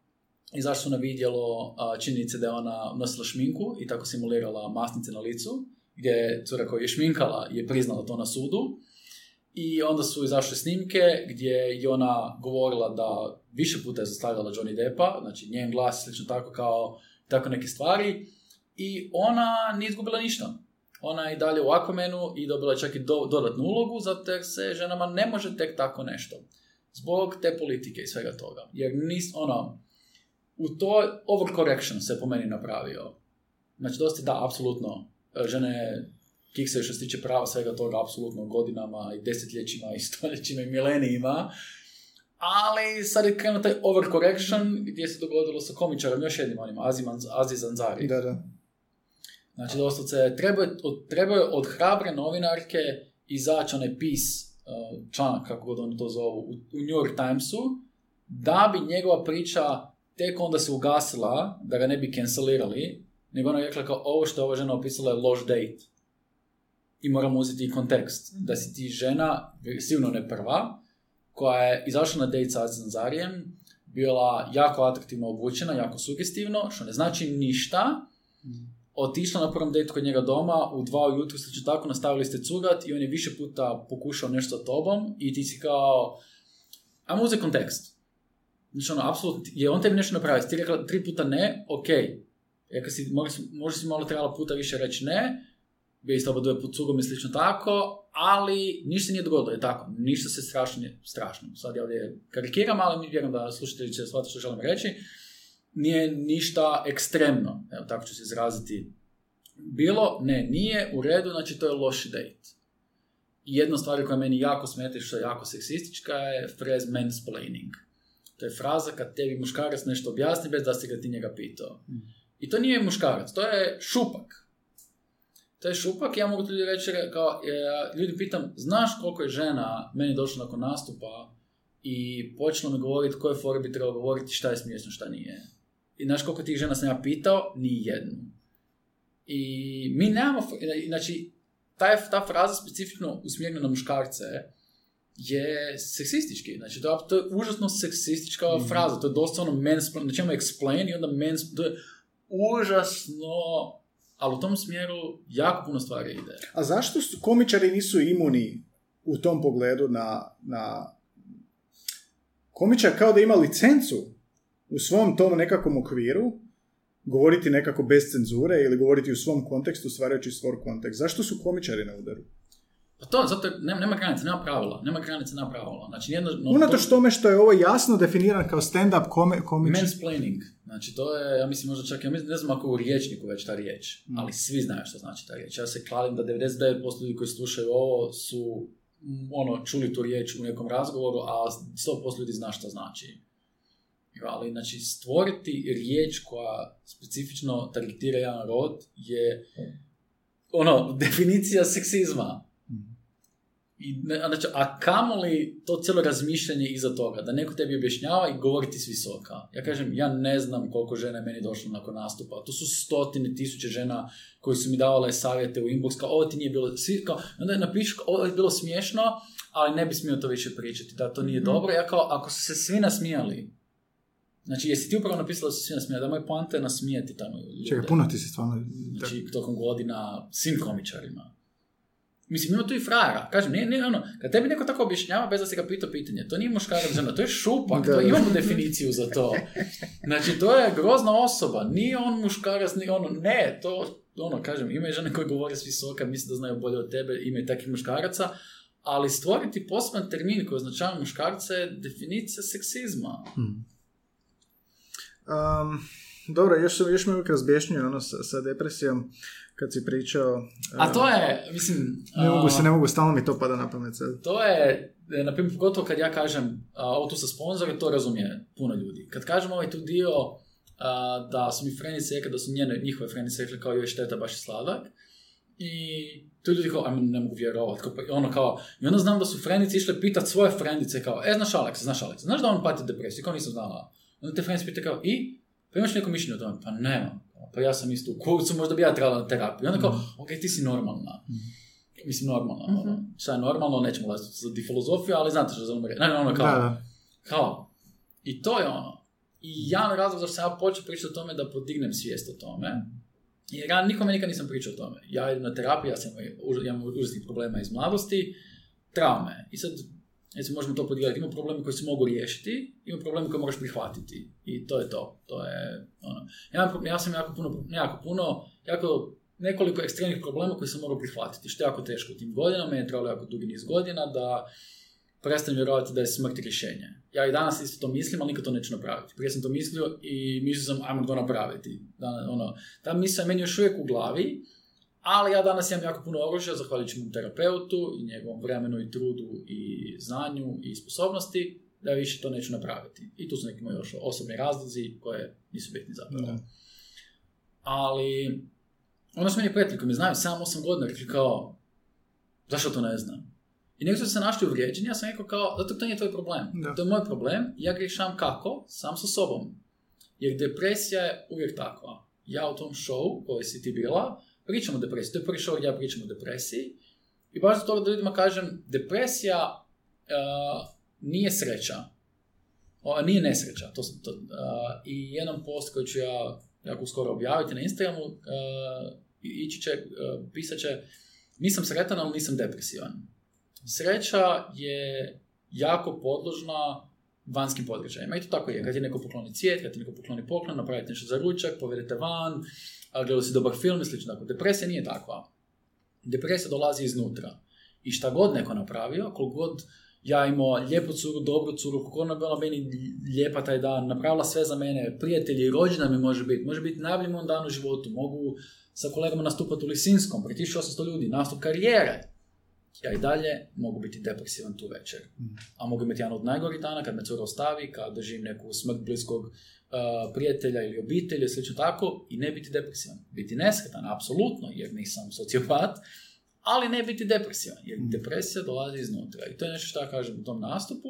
izašlo na vidjelo uh, činjenice da je ona nosila šminku i tako simulirala masnice na licu, gdje je cura koja je šminkala je priznala to na sudu. I onda su izašle snimke gdje je ona govorila da više puta je zastavljala Johnny Deppa, znači njen glas, slično tako kao tako neke stvari. I ona nije izgubila ništa. Ona je i dalje u Aquamanu i dobila čak i do, dodatnu ulogu, zato jer se ženama ne može tek tako nešto. Zbog te politike i svega toga. Jer nis, ono, u toj overcorrection se po meni napravio. Znači, dosta da, apsolutno, žene kiksaju što se tiče prava svega toga, apsolutno godinama i desetljećima i stoljećima i milenijima. Ali sad je krenuo taj overcorrection gdje se dogodilo sa komičarom, još jednim onim, Azi, Manz- Azi Zanzari. Da, da. Znači, doslovce, treba od, treba je od hrabre novinarke izaći onaj pis, uh, članak, kako god oni to zovu, u, u New York Timesu, da bi njegova priča tek onda se ugasila, da ga ne bi cancelirali, nego ona je rekla kao ovo što je ova žena opisala je loš date. I moramo uzeti kontekst. Da si ti žena, sigurno ne prva, koja je izašla na date sa Azizom Zarijem, bila jako atraktivno obučena, jako sugestivno, što ne znači ništa, otišla na prvom dejtu kod njega doma, u dva ujutru slično tako, nastavili ste cugat i on je više puta pokušao nešto tobom i ti si kao, ajmo uzeti kontekst. Znači ono, apsolutno, je on tebi nešto napravio, ti rekla tri puta ne, ok. Rekla si, možda si malo trebala puta više reći ne, bio isto oba pod cugom i slično tako, ali ništa se nije dogodilo, je tako, ništa se strašno nije strašno. Sad ja ovdje karikiram, ali mi vjerujem da slušatelji će shvatiti što želim reći. Nije ništa ekstremno, evo tako ću se izraziti. Bilo, ne, nije, u redu, znači to je loši date. I jedna stvar koja meni jako smeta što je jako seksistička je phrase mansplaining. To je fraza kad tebi muškarac nešto objasni bez da si ga ti njega pitao. I to nije muškarac, to je šupak. To je šupak, ja mogu ljudi reći kao, e, ljudi pitam, znaš koliko je žena meni došla nakon nastupa i počela mi govoriti koje fore bi trebalo govoriti, šta je smiješno, šta nije. I znaš koliko tih žena sam ja pitao? Ni jednu. I mi nemamo, znači, taj, ta fraza specifično usmjerena na muškarce je seksistički. Znači, to, je- to je užasno seksistička fraza. To je doslovno mansplain, znači imamo explain i onda mansplain, to je užasno, ali u tom smjeru jako puno stvari ide. A zašto komičari nisu imuni u tom pogledu na, na... Komičar kao da ima licencu u svom tom nekakvom okviru govoriti nekako bez cenzure ili govoriti u svom kontekstu stvarajući svoj kontekst. Zašto su komičari na udaru? Pa to, zato nema, nema granice, nema pravila. Nema granice, nema pravila. Znači, nijedno, no, Unatoč tome što je ovo jasno definiran kao stand-up kome, komičar. Mansplaining. Znači, to je, ja mislim, možda čak, ja mislim, ne znam ako u riječniku već ta riječ, ali svi znaju što znači ta riječ. Ja se kladim da 99% ljudi koji slušaju ovo su, mm, ono, čuli tu riječ u nekom razgovoru, a 100% ljudi zna što znači. Ali, znači, stvoriti riječ koja specifično targetira jedan rod je, ono, definicija seksizma. I, znači, a kamoli to cijelo razmišljanje iza toga, da neko tebi objašnjava i govori ti s visoka. Ja kažem, ja ne znam koliko žena je meni došlo nakon nastupa. To su stotine tisuće žena koji su mi davale savjete u inbox, kao ovo ti nije bilo, svi, kao, onda napišu, kao, ovo je bilo smiješno, ali ne bi smio to više pričati, da to nije Mhm. dobro. Ja kao, ako su se svi nasmijali, znači jesi ti upravo napisala da su se svi nasmijali, da moj poanta je nasmijati tamo ljude. Čekaj, puno ti si stvarno... Znači, tokom godina svim komičarima. Mislim, ima tu i frajera. Kažem, nije, nije ono, kad tebi neko tako objašnjava bez da se ga pita pitanje, to nije muškarac žena, to je šupak, Da, to imamo definiciju za to. Znači, to je grozna osoba, nije on muškarac, nije ono, ne, to, ono, kažem, ima i žene koje govore s visoka, misle da znaju bolje od tebe, ima i takvih muškaraca, ali stvoriti poseban termin koji označava muškarca je definicija seksizma. Hmm. Um, dobro, još, još me uvijek razbješnjuje ono sa, sa depresijom kad si pričao. A to je, mislim... Ne mogu se, ne mogu, stalno mi to pada na pamet sad. To je, e, na primjer, pogotovo kad ja kažem ovo tu sa sponzore, to razumije puno ljudi. Kad kažem ovaj tu dio da su mi frenice rekli, da su njene, njihove frenice rekli kao joj šteta, baš je sladak. I tu ljudi kao, ajme, ne mogu vjerovati. Kao, pa, ono kao, I onda znam da su frenice išle pitat svoje frenice kao, e, znaš Aleksa, znaš Aleksa, znaš da on pati depresiju, kao nisam znala. Onda te frenice pita kao, i? Pa imaš neko mišljenje o tome? Pa nemam. Pa ja sam isto u kurcu, možda bi ja trebala na terapiju. I onda kao, ok, ti si normalna. Mislim, normalno. Mhm. ono. Šta je normalno, nećemo ulaziti za filozofiju, ali znate što želim reći. Ne, ono kao, Da, da. kao. I to je ono. I jedan razlog zašto sam ja počeo pričati o tome da podignem svijest o tome. Jer ja nikome nikad nisam pričao o tome. Ja idem na terapiju, ja sam imam užasnih problema iz mladosti, traume. I sad, recimo, možemo to podijeliti. Ima problemi koji se mogu riješiti, ima problemi koje moraš prihvatiti. I to je to. To je, ono. Ja, ja sam jako puno, jako puno, jako nekoliko ekstremnih problema koje sam morao prihvatiti. Što je jako teško u tim godinama, je trebalo jako dugi niz godina da prestanem vjerovati da je smrt rješenje. Ja i danas isto to mislim, ali nikad to neću napraviti. Prije sam to mislio i mislio sam, ajmo to napraviti. Da, ono, ta misla je meni još uvijek u glavi, ali ja danas imam jako puno oružja, zahvaljujući mom terapeutu i njegovom vremenu i trudu i znanju i sposobnosti, da više to neću napraviti. I tu su neki moji još osobni razlozi koje nisu bitni zapravo. Da. Ali, ono su meni prijatelji koji me znaju 7-8 godina rekli kao, zašto to ne znam? I nego su se našli uvrijeđeni, ja sam rekao kao, zato to nije tvoj problem. Da. To je moj problem, ja ga rješavam kako? Sam sa sobom. Jer depresija je uvijek takva. Ja u tom show koji si ti bila, pričam o depresiji. To je prvi show gdje ja pričam o depresiji. I baš zbog toga da ljudima kažem, depresija uh, nije sreća. O, nije nesreća. To, to, uh, I jedan post koji ću ja jako skoro objaviti na Instagramu, uh, ići će, uh, pisat će, nisam sretan, ali nisam depresivan. Sreća je jako podložna vanjskim podređajima. I to tako je. Kad ti neko pokloni cvijet, kad ti neko pokloni poklon, napravite nešto za ručak, povedete van, a gledali si dobar film i slično. Tako, depresija nije takva. Depresija dolazi iznutra. I šta god neko napravio, koliko god ja imao lijepu curu, dobru curu, koliko ona bila meni lijepa taj dan, napravila sve za mene, prijatelji, rođena mi može biti, može biti najbolji moj dan u životu, mogu sa kolegama nastupati u Lisinskom, pred 1800 ljudi, nastup karijere. Ja i dalje mogu biti depresivan tu večer. A mogu imati jedan od najgorih dana kad me cura ostavi, kad doživim neku smrt bliskog uh, prijatelja ili obitelji, slično tako, i ne biti depresivan. Biti nesretan, apsolutno, jer nisam sociopat, ali ne biti depresivan, jer depresija dolazi iznutra. I to je nešto što ja kažem u tom nastupu,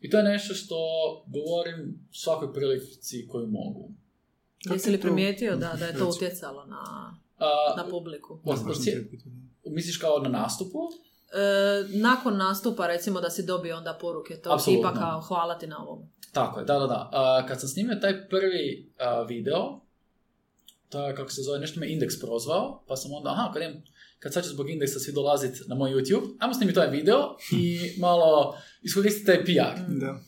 i to je nešto što govorim svakoj prilici koju mogu. Jesi li primijetio da, da je to utjecalo na, na publiku? Misliš kao na nastupu? E, nakon nastupa, recimo da si dobio onda poruke to tipa kao hvala ti na ovom. Tako je, da, da, da. A, kad sam snimio taj prvi a, video, to je, kako se zove, nešto me Indeks prozvao, pa sam onda, aha, kad, imam, kad sad će zbog Indeksa svi dolaziti na moj YouTube, ajmo snimiti taj video i malo iskoristiti taj PR. Da.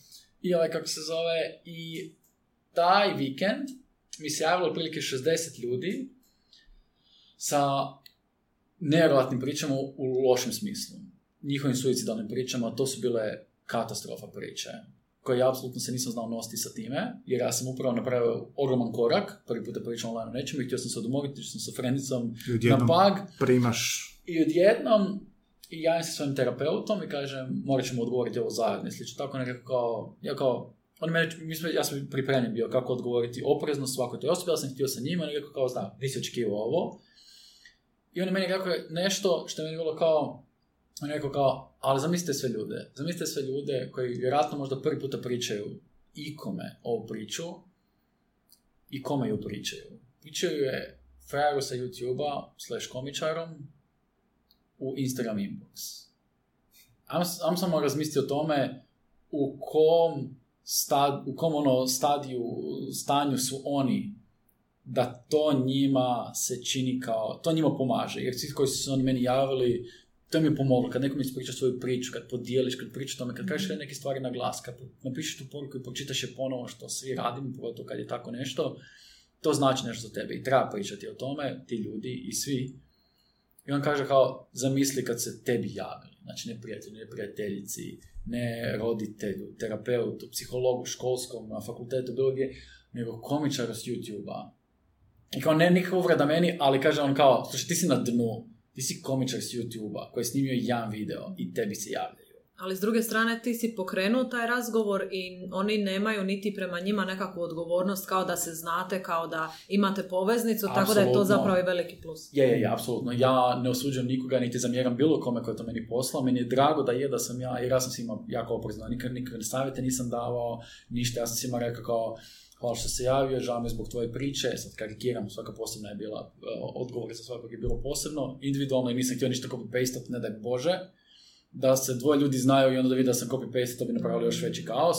I ovaj, kako se zove, i taj vikend mi se javilo otprilike 60 ljudi sa nevjerojatnim pričama u- lošem smislu. Njihovim suicidalnim pričama, to su bile katastrofa priče koje ja apsolutno se nisam znao nositi sa time, jer ja sam upravo napravio ogroman korak, prvi puta pričam online o nečemu i htio sam se odmoriti, što sam sa frendicom I na pag, primaš... i odjednom i javim se svojim terapeutom i kažem, morat ćemo odgovoriti ovo zajedno slično. Tako nekako kao, ja kao, on meni, mi smo, ja sam pripremljen bio kako odgovoriti oprezno svakoj toj osobi, ja sam htio sa njima, nekako kao, zna, nisi očekivao ovo. I on je meni rekao nešto što je meni bilo kao, on je rekao kao, ali zamislite sve ljude, zamislite sve ljude koji vjerojatno možda prvi puta pričaju ikome ovu priču i kome ju pričaju. Pričaju je frajeru sa YouTube-a slash komičarom u Instagram inbox. Ajmo, ajmo samo razmisliti o tome u kom, stad, u kom ono stadiju, stanju su oni da to njima se čini kao, to njima pomaže. Jer svi koji su se oni meni javili, to mi je pomoglo. Kad nekom ispriča svoju priču, kad podijeliš, kad pričaš tome, kad kažeš neke stvari na glas, kad napišeš tu poruku i pročitaš je ponovo što svi radimo, pogotovo kad je tako nešto, to znači nešto za tebe i treba pričati o tome, ti ljudi i svi. I on kaže kao, zamisli kad se tebi javili, znači ne prijatelju, ne prijateljici, ne roditelju, terapeutu, psihologu, školskom, na fakultetu, bilo gdje, nego komičaru s YouTube-a. I kao, ne nikakva uvreda meni, ali kaže on kao, slušaj, ti si na dnu, ti si komičar s YouTube-a koji je snimio jedan video i tebi se javljaju. Ali s druge strane ti si pokrenuo taj razgovor i oni nemaju niti prema njima nekakvu odgovornost kao da se znate, kao da imate poveznicu, tako da je to zapravo i veliki plus. Je, je, je, apsolutno. Ja ne osuđujem nikoga, niti zamjeram bilo kome koji je to meni poslao. Meni je drago da je da sam ja, jer ja sam svima jako oprezno, nikad nikakve savjete nisam davao, ništa, ja sam svima rekao kao, hvala što se javio, žao mi zbog tvoje priče, sad karikiram, svaka posebna je bila, e, odgovor za svakog je bilo posebno, individualno i nisam htio ništa copy-pastat, ne daj Bože, da se dvoje ljudi znaju i onda da vidi da sam copy-paste, to bi napravilo još veći kaos.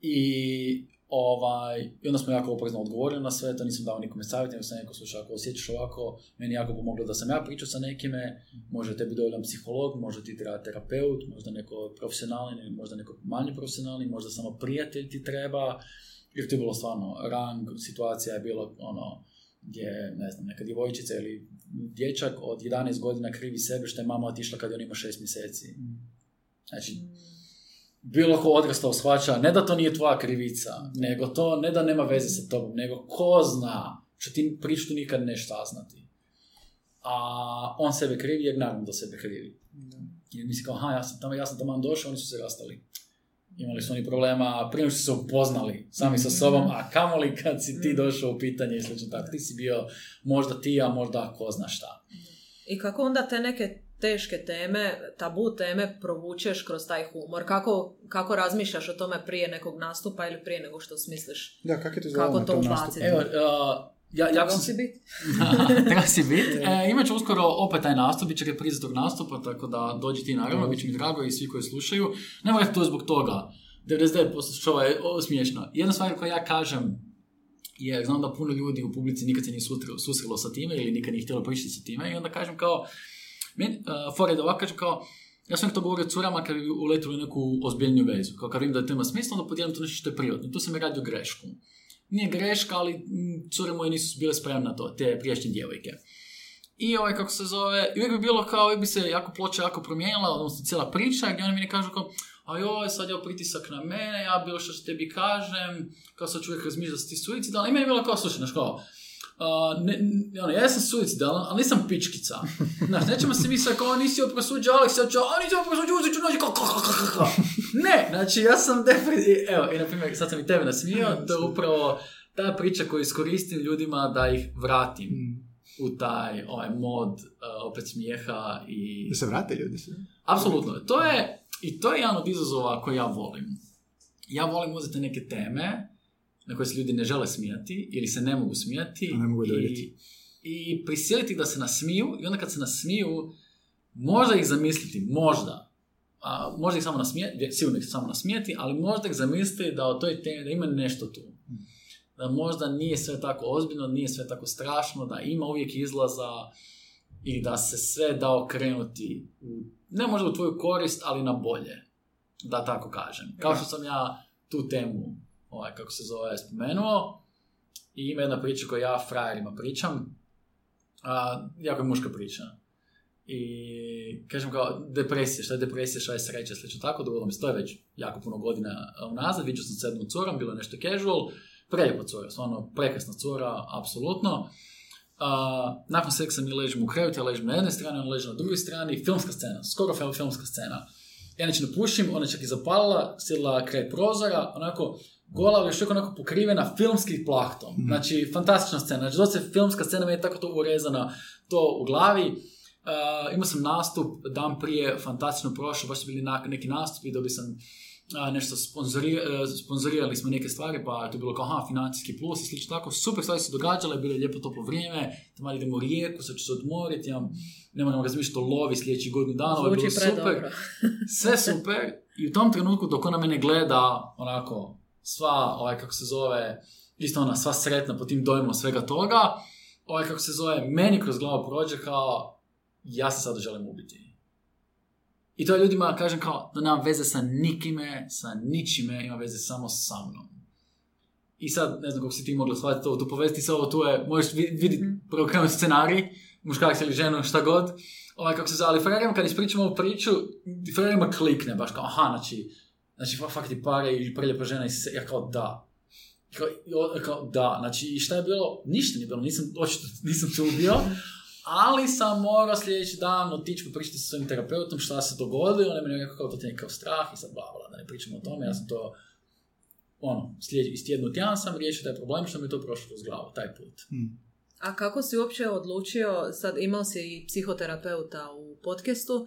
I, ovaj, I onda smo jako oprezno odgovorili na sve, to nisam dao nikome savjet, nego sam rekao, slušaj, ako osjećaš ovako, meni jako pomoglo da sam ja pričao sa nekime, može tebi dovoljan psiholog, može ti treba terapeut, možda neko profesionalni, možda neko manje profesionalni, možda samo prijatelj ti treba, jer to je bilo stvarno rang, situacija je bila ono, gdje, ne znam, neka djevojčica ili dječak od 11 godina krivi sebe što je mama otišla kad je on ima 6 mjeseci. Znači, bilo ko odrastao shvaća, ne da to nije tvoja krivica, nego to ne da nema veze sa tobom, nego ko zna, što ti priču nikad neš saznati. A on sebe krivi jer naravno da sebe krivi. Jer misli kao, aha, ja sam tamo, ja sam tamo došao, oni su se rastali. Imali su oni problema prije su se upoznali sami sa sobom, a kamoli kad si ti došao u pitanje i slično tako. Ti si bio možda ti, a možda ko zna šta. I kako onda te neke teške teme, tabu teme provučeš kroz taj humor? Kako, kako razmišljaš o tome prije nekog nastupa ili prije nego što smisliš? Da, kako je to Kako to tom ubaciti? nastupu? Evo, uh, ja, ja sam si biti? Treba si bit. E, imat ću uskoro opet taj nastup, bit će repriza tog nastupa, tako da dođi ti naravno, bit će mi drago i svi koji slušaju. Ne morate to zbog toga. 99% šova je o, smiješno. Jedna stvar koju ja kažem, jer znam da puno ljudi u publici nikad se nije susrelo sa time ili nikad nije htjelo pričati sa time i onda kažem kao, meni, uh, for je da ovako kažem kao, ja sam to govorio curama kad bi uletili u neku ozbiljniju vezu. Kao kad vidim da to ima smisla, onda podijelim to nešto što je privatno. Tu sam je radio grešku. Nije greška, ali mm, cure moje nisu bile spremne na to, te prijašnje djevojke. I ovaj, kako se zove, uvijek bi bilo kao, uvijek bi se jako ploča jako promijenila, odnosno cijela priča, gdje oni mi ne kažu kao, a joj, sad je pritisak na mene, ja bilo što što tebi kažem, kao sad čovjek razmišlja da si ti suicidalan. I meni je bilo kao, slušaj, kao, a, ne, ne, ono, ja jesam suicidalan, ali nisam pičkica. Znaš, nećemo se mi sad kao, nisi oprosuđa, Aleks, ja ću, a nisi oprosuđa, uzet ću noći, kao, kao, kao, kao. Ne, znači, ja sam definitivno, evo, i na primjer, sad sam i tebe nasmio, to je upravo ta priča koju iskoristim ljudima da ih vratim u taj ovaj mod uh, opet smijeha i... Da se vrate ljudi se. Apsolutno. To je, I to je jedan od izazova koji ja volim. Ja volim uzeti neke teme na koje se ljudi ne žele smijati ili se ne mogu smijati A ne mogu i, i prisiliti da se nasmiju i onda kad se nasmiju možda ih zamisliti, možda a, možda ih samo nasmijeti, sigurno ih samo nasmijeti, ali možda ih zamisliti da o toj temi, da ima nešto tu. Da možda nije sve tako ozbiljno, nije sve tako strašno, da ima uvijek izlaza i da se sve da okrenuti u, ne možda u tvoju korist, ali na bolje. Da tako kažem. Kao što sam ja tu temu, ovaj, kako se zove, spomenuo, i ima jedna priča koju ja frajerima pričam, a, jako je muška priča. I kažem kao, depresija, šta je depresija, šta je sreća, slično tako, dogodilo mi se, to je već jako puno godina unazad, vidio sam s jednom curom, bilo je nešto casual, prelijepa cura, stvarno prekrasna cura, apsolutno. A, nakon seksa mi ležimo u krevetu, ja ležim na jednoj strani, on leži na drugoj strani, filmska scena, skoro film, filmska scena. Ja neće napušim, ona čak i zapalila, sjedila kraj prozora, onako, gola, ali još uvijek onako pokrivena filmskim plahtom. Znači, fantastična scena. Znači, dosad filmska scena mi je tako to urezana, to u glavi. Uh, imao sam nastup dan prije, fantastično prošlo, baš su bili na- neki nastupi, dobio sam a, nešto sponzori, e, sponzorirali smo neke stvari, pa to je bilo kao aha, financijski plus i slično tako. Super stvari su događale, bilo je lijepo toplo vrijeme, tamo idemo u rijeku, sad ću se odmoriti, imam, ne moramo razmišljati o lovi sljedećih godinu dana, ovo je bilo super. Sve super i u tom trenutku dok ona mene gleda, onako, sva, ovaj, kako se zove, isto ona, sva sretna po tim dojmom svega toga, ovaj, kako se zove, meni kroz glavu prođe kao, ja se sada želim ubiti. I to je ljudima, kažem kao, da nemam veze sa nikime, sa ničime, ima veze samo sa mnom. I sad, ne znam kako si ti mogla shvatiti ovo, tu povesti se ovo, tu je, možeš vid- vidjeti, prvo krenuti scenarij, muškarac ili ženu, šta god, ovaj, kako se zove, ali Ferrarima kad ispričam ovu priču, Ferrarima klikne, baš kao, aha, znači, znači, fa- fakt ti pare i preljepa žena i se, ja kao, da. Kao, i o- kao, da, znači, i šta je bilo? Ništa nije bilo, nisam, očito nisam čubio, ali sam morao sljedeći dan otići popričati sa svojim terapeutom šta se dogodilo, on je meni rekao kao to ti je nekakav strah i sad bla bla, da ne pričamo o tome, ja sam to ono, sljedeći, iz tjednu u tjedan sam riješio taj problem što mi je to prošlo kroz glavu, taj put. A kako si uopće odlučio, sad imao si i psihoterapeuta u podcastu,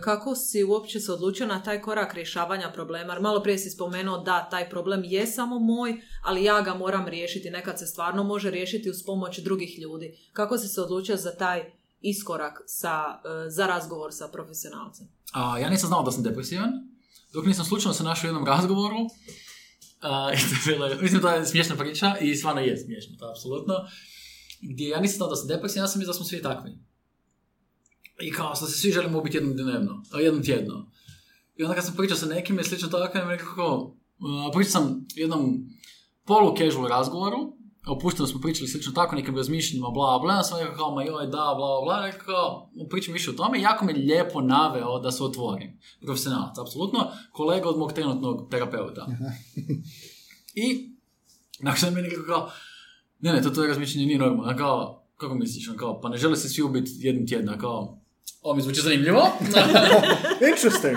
kako si uopće se odlučio na taj korak rješavanja problema? Malo prije si spomenuo da taj problem je samo moj, ali ja ga moram riješiti. Nekad se stvarno može riješiti uz pomoć drugih ljudi. Kako si se odlučio za taj iskorak sa, e, za razgovor sa profesionalcem? A, ja nisam znao da sam depresivan, dok nisam slučajno se našao u jednom razgovoru, bilo, mislim da je smiješna priča i stvarno je smiješno, to apsolutno, gdje ja nisam znao da sam depresivan, ja sam mislio da smo svi takvi. I kao, da se svi želimo ubiti jednom dnevno, jednom tjedno. I onda kad sam pričao sa nekim i slično tako, mi rekao kako, a, pričao sam jednom polu casual razgovoru, opušteno smo pričali slično tako, nekim razmišljanjima, bla, bla, ja sam rekao kao, ma joj, da, bla, bla, rekao kao, pričam više o tome i jako me lijepo naveo da se otvorim. Profesionalac, apsolutno, kolega od mog trenutnog terapeuta. I, nakon je meni rekao kao, ne, ne, to tvoje razmišljanje nije normalno, kao, kako misliš, kao, pa ne žele se svi ubiti jednim tjedna, kao, ovo mi zvuči zanimljivo. Interesting.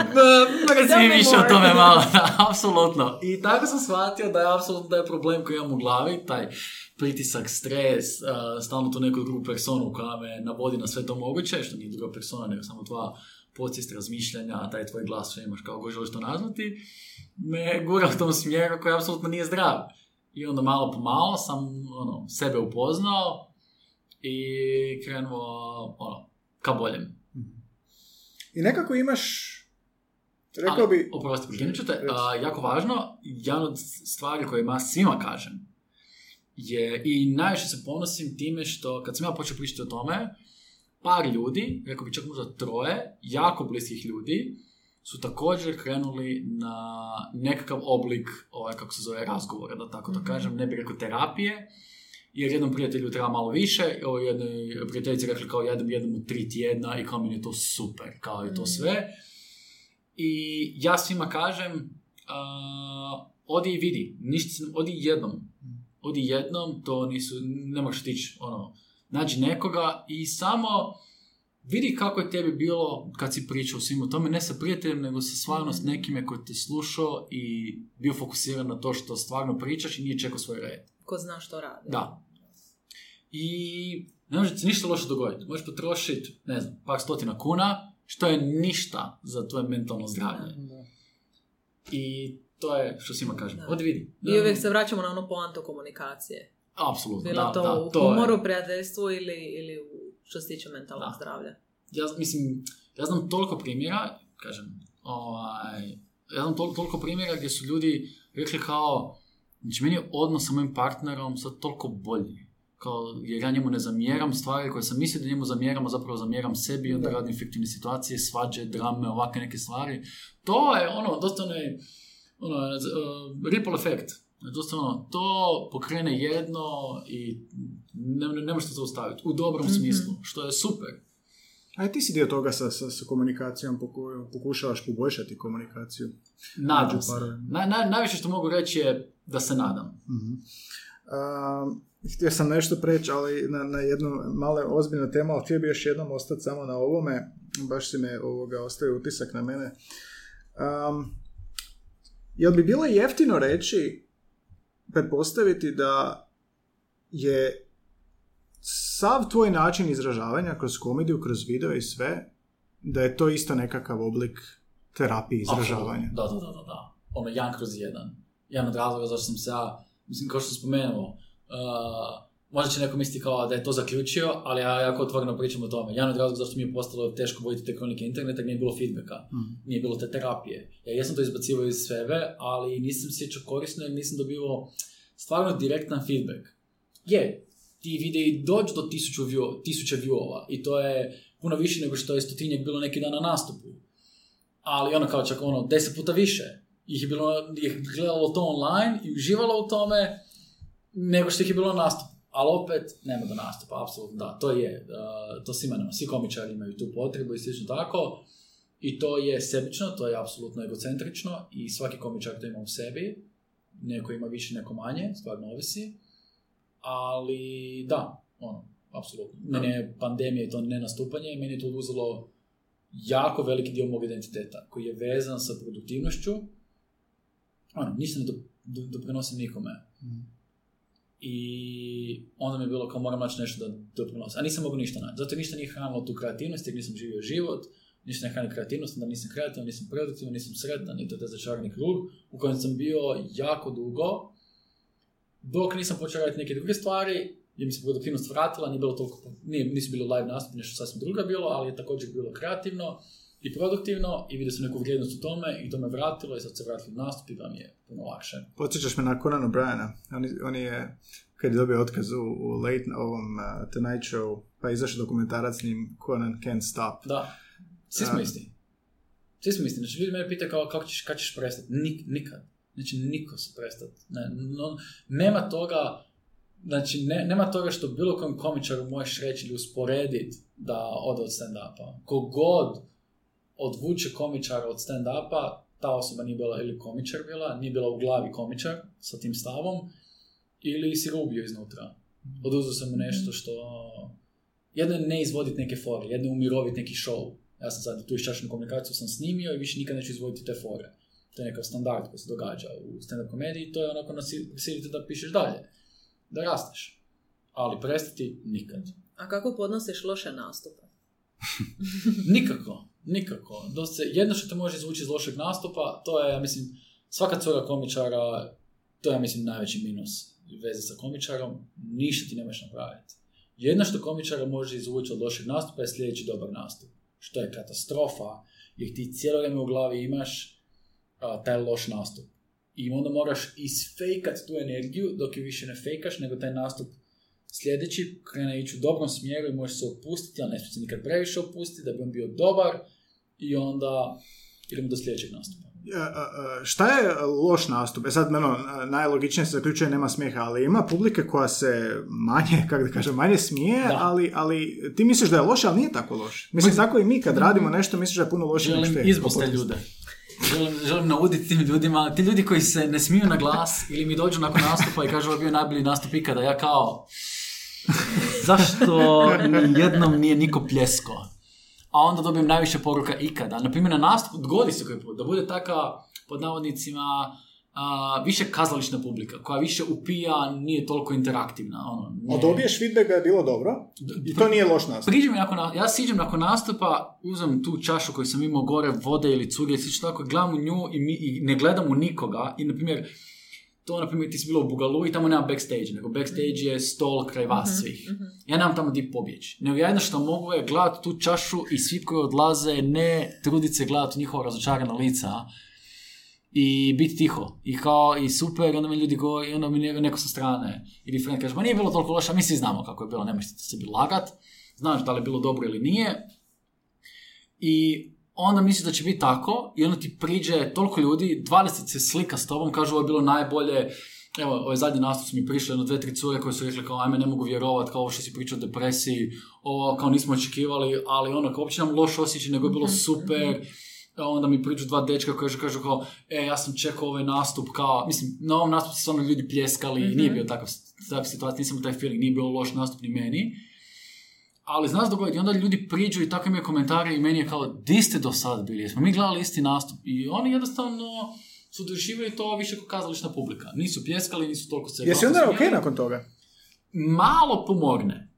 Reci Tell mi me više o tome malo, da, apsolutno. I tako sam shvatio da je apsolutno taj problem koji imam u glavi, taj pritisak, stres, uh, stalno tu neku drugu personu koja me navodi na sve to moguće, što nije druga persona, nego samo tvoja podsvijest razmišljanja, taj tvoj glas što imaš, kako god želiš to nazvati, me gura u tom smjeru koji apsolutno nije zdrav. I onda malo po malo sam ono, sebe upoznao i krenuo ono, ka boljem. I nekako imaš, rekao Ali, bi... Oprosti, prekinut ću te. A, jako važno, jedan od stvari koje ja svima kažem je, i najviše se ponosim time što, kad sam ja počeo pričati o tome, par ljudi, rekao bi čak možda troje, jako bliskih ljudi, su također krenuli na nekakav oblik, ovaj, kako se zove, razgovora, da tako to kažem, ne bih rekao terapije, jer jednom prijatelju treba malo više, ovo jednoj prijateljici rekli kao jednom jednom u tri tjedna i kao meni je to super, kao i to sve. I ja svima kažem, uh, odi i vidi, ništa, odi jednom. Odi jednom, to nisu, ne možeš tići, ono, nađi nekoga i samo vidi kako je tebi bilo kad si pričao o svim tome, ne sa prijateljem, nego sa stvarno s nekime koji te slušao i bio fokusiran na to što stvarno pričaš i nije čekao svoj red. Ko zna što radi. Da. I ne može ti ništa loše dogoditi. Možeš potrošiti, ne znam, par stotina kuna, što je ništa za tvoje mentalno zdravlje. I to je što svima kažem. Da. Odi vidi. I uvijek se vraćamo na onu poantu komunikacije. Apsolutno, Bilo da, to da, u to je. humoru, prijateljstvu ili, ili u, što se tiče mentalnog Da. zdravlja. ja mislim, ja znam toliko primjera, kažem, ovaj, ja znam toliko, toliko primjera gdje su ljudi rekli kao, znači meni je odnos sa mojim partnerom sad toliko bolji. Kao, jer ja njemu ne zamjeram stvari koje sam mislio da njemu zamjeram, a zapravo zamjeram sebi i onda Da. radim fiktivne situacije, svađe, drame, ovakve neke stvari. To je ono, dosta onaj, ono, uh, ripple efekt. Dosta ono, to pokrene jedno i ne, ne, ne možete zaustaviti. U dobrom Mhm. smislu, što je super. A ti si dio toga sa, sa, sa komunikacijom, poku- pokušavaš poboljšati komunikaciju. Nadam se. Na, na, najviše što mogu reći je da se nadam. Mhm. A, htio sam nešto preći, ali na, na jednu male ozbiljnu temu, ali htio bi još jednom ostati samo na ovome. Baš si me ovoga, ostavio utisak na mene. Um, jel bi bilo jeftino reći, pretpostaviti da je sav tvoj način izražavanja kroz komediju, kroz video i sve, da je to isto nekakav oblik terapije izražavanja. Da, da, da, da, da. Ono, jedan kroz jedan. Jedan od razloga zašto sam se ja, mislim, kao što sam spomenuo, uh, možda će neko misliti kao da je to zaključio, ali ja jako otvoreno pričam o tome. Jedan od razloga zašto mi je postalo teško voditi te kronike interneta, nije bilo feedbacka, Mhm. nije bilo te terapije. Ja jesam to izbacivao iz sebe, ali nisam sjećao korisno jer nisam dobivao stvarno direktan feedback. Je, ti videi dođu do tisuću, view, tisuća viewova i to je puno više nego što je stotinjak bilo neki dan na nastupu. Ali ono kao čak ono, deset puta više ih je bilo, je gledalo to online i uživalo u tome nego što ih je bilo na nastupu. Ali opet, nema do nastupa, apsolutno da, to je, uh, to svima nama, svi komičari imaju tu potrebu i slično tako. I to je sebično, to je apsolutno egocentrično i svaki komičar to ima u sebi. Neko ima više, neko manje, stvarno ovisi. Ali da, ono, apsolutno. Mene je pandemija i to nenastupanje, meni je to uzelo jako veliki dio mog identiteta, koji je vezan sa produktivnošću. Ono, ništa ne do, do, doprinosim nikome. I onda mi je bilo kao moram naći nešto da doprinosi. A nisam mogao ništa naći. Zato ništa nije hranilo tu kreativnost, jer nisam živio život, ništa ne hrani kreativnost, onda nisam kreativan, nisam produktivan, nisam sretan i to je začarani krug u kojem sam bio jako dugo, dok nisam počeo raditi neke druge stvari, gdje mi se produktivnost vratila, nije bilo toliko, nije, nisu bili live nastupi, nešto sasvim drugo je bilo, ali je također bilo kreativno i produktivno i vidio sam neku vrijednost u tome i to me vratilo i sad se vratili nastup i da mi je puno lakše. Podsjećaš me na Conan O'Briena. On, on je, kad je dobio otkaz u, u late, ovom uh, Tonight Show, pa je izašao dokumentarac s njim Conan Can't Stop. Da, svi smo Da. isti. Svi smo isti. Znači, ljudi mene pitaju kao, kako ćeš, kad ćeš prestati? Nik, nikad. Znači, niko se prestati. Ne, no, nema toga, znači, ne, nema toga što bilo kojem komičaru možeš reći ili usporediti da ode od stand-upa. Kogod odvuče komičara od stand-upa, ta osoba nije bila ili komičar bila, nije bila u glavi komičar sa tim stavom, ili si ga ubio iznutra. Oduzeo sam mu nešto što... Jedno je ne izvoditi neke fore, jedno je umiroviti neki show. Ja sam sad tu iščašnu komunikaciju sam snimio i više nikad neću izvoditi te fore. To je nekakav standard koji se događa u stand-up komediji, to je onako nasilite da pišeš dalje, da rasteš. Ali prestati nikad. A kako podnosiš loše nastupe? Nikako, nikako. Dosta, jedno što te može izvući iz lošeg nastupa, to je, ja mislim, svaka cura komičara, to je, ja mislim, najveći minus veze sa komičarom, ništa ti nemaš napraviti. Jedno što komičara može izvući od lošeg nastupa je sljedeći dobar nastup. Što je katastrofa, jer ti cijelo vrijeme u glavi imaš a, taj loš nastup. I onda moraš isfejkat tu energiju, dok je više ne fejkaš, nego taj nastup sljedeći krene ići u dobrom smjeru i možeš se opustiti, ali ne smije se nikad previše opustiti da bi on bio dobar i onda idemo do sljedećeg nastupa. Šta je loš nastup? E sad, ono, najlogičnije se zaključuje nema smijeha, ali ima publike koja se manje, kako da kažem, manje smije, Da. ali, ali ti misliš da je loše, ali nije tako loše. Mislim, tako i mi kad radimo nešto, misliš da je puno loše Želim je. izbost te ljude. Želim, želim nauditi tim ljudima, ti ljudi koji se ne smiju na glas ili mi dođu nakon nastupa i kažu ovo je bio najbolji nastup ikada, ja kao zašto jednom nije niko pljesko? A onda dobijem najviše poruka ikada. Na primjer, na nastup, dogodi se koji put, da bude taka, pod navodnicima, a, više kazališna publika, koja više upija, nije toliko interaktivna. Ono, ne- A dobiješ feedback da je bilo dobro i to nije loš nastup. Priđem nakon, na- ja siđem nakon nastupa, uzmem tu čašu koju sam imao gore, vode ili cuge slično tako, gledam u nju i, mi, i ne gledam u nikoga. I, na primjer, to, na primjer, ti si bilo u Bugalu i tamo nema backstage, nego backstage je stol kraj vas svih. Ja nemam tamo di pobjeći. Nego ja jedno što mogu je gledati tu čašu i svi koji odlaze ne truditi se gledati njihova razočarana lica i biti tiho. I kao, i super, onda mi ljudi govori, i onda mi neko, sa strane ili friend kaže, ma nije bilo toliko loše, a mi svi znamo kako je bilo, nemaš se sebi lagat, znaš da li je bilo dobro ili nije. I onda misliš da će biti tako i onda ti priđe toliko ljudi, 20 se slika s tobom, kažu ovo je bilo najbolje, evo, ovaj zadnji nastup su mi prišli, jedno dve, tri cure koje su rekli kao, ajme, ne mogu vjerovat, kao ovo što si pričao o depresiji, ovo kao nismo očekivali, ali ono, kao uopće nam loš osjećaj, nego je bilo super, a onda mi priđu dva dečka koji kažu, kažu kao, e, ja sam čekao ovaj nastup, kao, mislim, na ovom nastupu su stvarno ljudi pljeskali, nije bio takav, takav situacija, nisam taj feeling, nije bilo loš nastup ni meni, ali zna se dogoditi, onda ljudi priđu i tako imaju komentare i meni je kao, di ste do sad bili, jesmo mi gledali isti nastup i oni jednostavno su doživjeli to više kao kazališna publika. Nisu pljeskali, nisu toliko se Jesi onda ok nakon toga? Malo pomogne.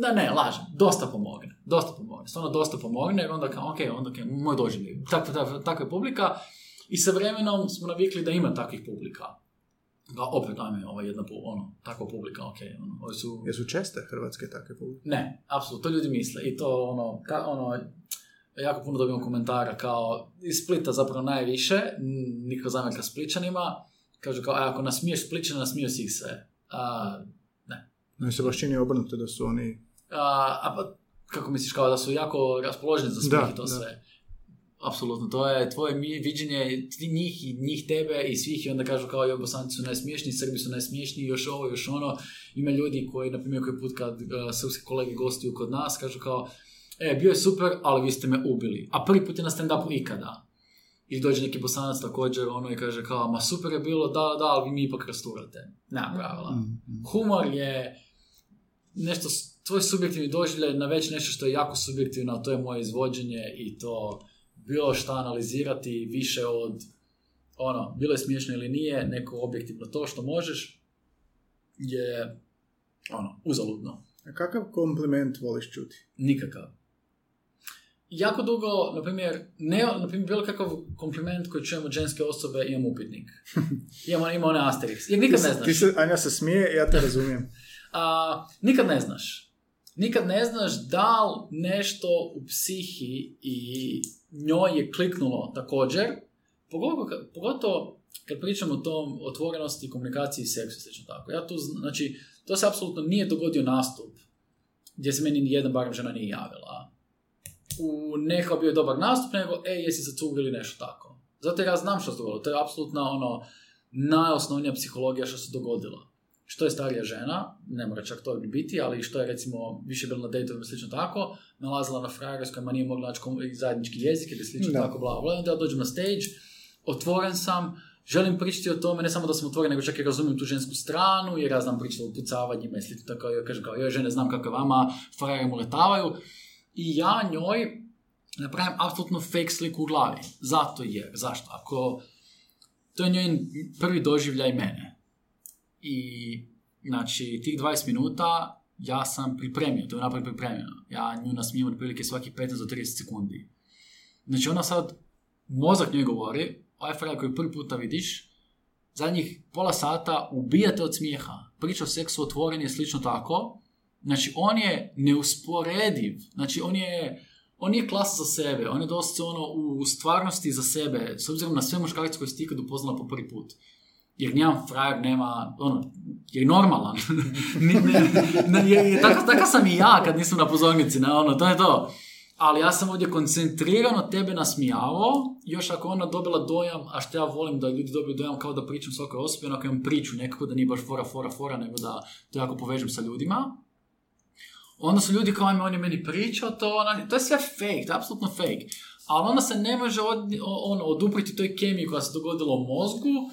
da ne, lažem, dosta pomogne, dosta pomogne, stvarno dosta pomogne, jer onda kao, ok, onda ok, moj doživljaj, takva, takva, takva je publika, i sa vremenom smo navikli da ima takvih publika. Da, opet, ajme, ova jedna, ono, takva publika, ok, ono, ovi su... Jesu česte hrvatske takve publike? Ne, apsolutno, to ljudi misle, i to, ono, ka, ono, jako puno dobijemo komentara kao, iz Splita zapravo najviše, niko zamjerka Spličanima, kažu kao, "E, ako nasmiješ Spličana, nasmio si ih sve. A, No, se baš čini obrnuto da su oni... A, a pa, kako misliš, kao da su jako raspoloženi za smijeh i to da. sve? Apsolutno, to je tvoje viđenje njih i njih tebe i svih i onda kažu kao joj bosanci su najsmiješni, Srbi su najsmiješni, još ovo, još ono. Ima ljudi koji, na primjer, koji put kad uh, srpski kolege gostuju kod nas, kažu kao e, bio je super, ali vi ste me ubili. A prvi put je na stand-upu ikada. I dođe neki bosanac također ono i kaže kao, ma super je bilo, da, da, ali vi mi ipak rasturate. Nema pravila Mm, humor je nešto, tvoj subjektivni doživljaj na već nešto što je jako subjektivno, a to je moje izvođenje i to bilo šta analizirati više od ono, bilo je smiješno ili nije, neko objektivno to što možeš je ono, uzaludno. A kakav kompliment voliš čuti? Nikakav. Jako dugo, na primjer, ne, na primjer, bilo kakav kompliment koji čujemo od ženske osobe, imam upitnik. Imamo, ima one Asterix. Jer nikad ti, ne znaš. ti se, Anja se smije, ja te razumijem. A, nikad ne znaš. Nikad ne znaš da li nešto u psihi i njoj je kliknulo također, pogotovo, kad- pričamo o tom otvorenosti, komunikaciji i seksu, slično tako. Ja tu, zn- znači, to se apsolutno nije dogodio nastup gdje se meni ni jedna barem žena nije javila. U nekao bio je dobar nastup, nego, ej, jesi se cugili nešto tako. Zato ja znam što se dogodilo. To je apsolutno ono, najosnovnija psihologija što se dogodilo što je starija žena, ne mora čak to biti, ali što je recimo više bila na dejtovima i slično tako, nalazila na frajeru s kojima nije mogla naći zajednički jezik ili slično Da. tako, bla, bla. Onda ja dođem na stage, otvoren sam, želim pričati o tome, ne samo da sam otvoren, nego čak i razumijem tu žensku stranu, jer ja znam pričati o pucavanjima i slično tako, ja kažem kao, joj žene, znam kako je vama, frajeri mu letavaju. I ja njoj napravim apsolutno fake sliku u glavi. Zato jer, zašto? Ako, to je njoj prvi doživljaj mene. I, znači, tih 20 minuta ja sam pripremio, to je naprijed pripremljeno. Ja nju nasmijem otprilike svaki 15 do 30 sekundi. Znači, ona sad, mozak njoj govori, ovaj frajer koji prvi puta vidiš, zadnjih pola sata ubijate od smijeha. Priča o seksu otvoren je slično tako. Znači, on je neusporediv. Znači, on je, on nije klasa za sebe. On je dosta ono u stvarnosti za sebe, s obzirom na sve muškarce koje si ti ikad upoznala po prvi put. Jer nijedan frajer nema, ono, je normalan. Tako, takav sam i ja kad nisam na pozornici, ne, ono, to je to. Ali ja sam ovdje koncentrirano tebe nasmijavao, još ako ona dobila dojam, a što ja volim da ljudi dobiju dojam kao da pričam svakoj osobi, onako imam priču nekako da nije baš fora, fora, fora, nego da to jako povežem sa ljudima. Onda su ljudi kao, on je meni pričao to, ona- to je sve fake, to je apsolutno fake. Ali onda se ne može od, o- ono, odupriti toj kemiji koja se dogodila u mozgu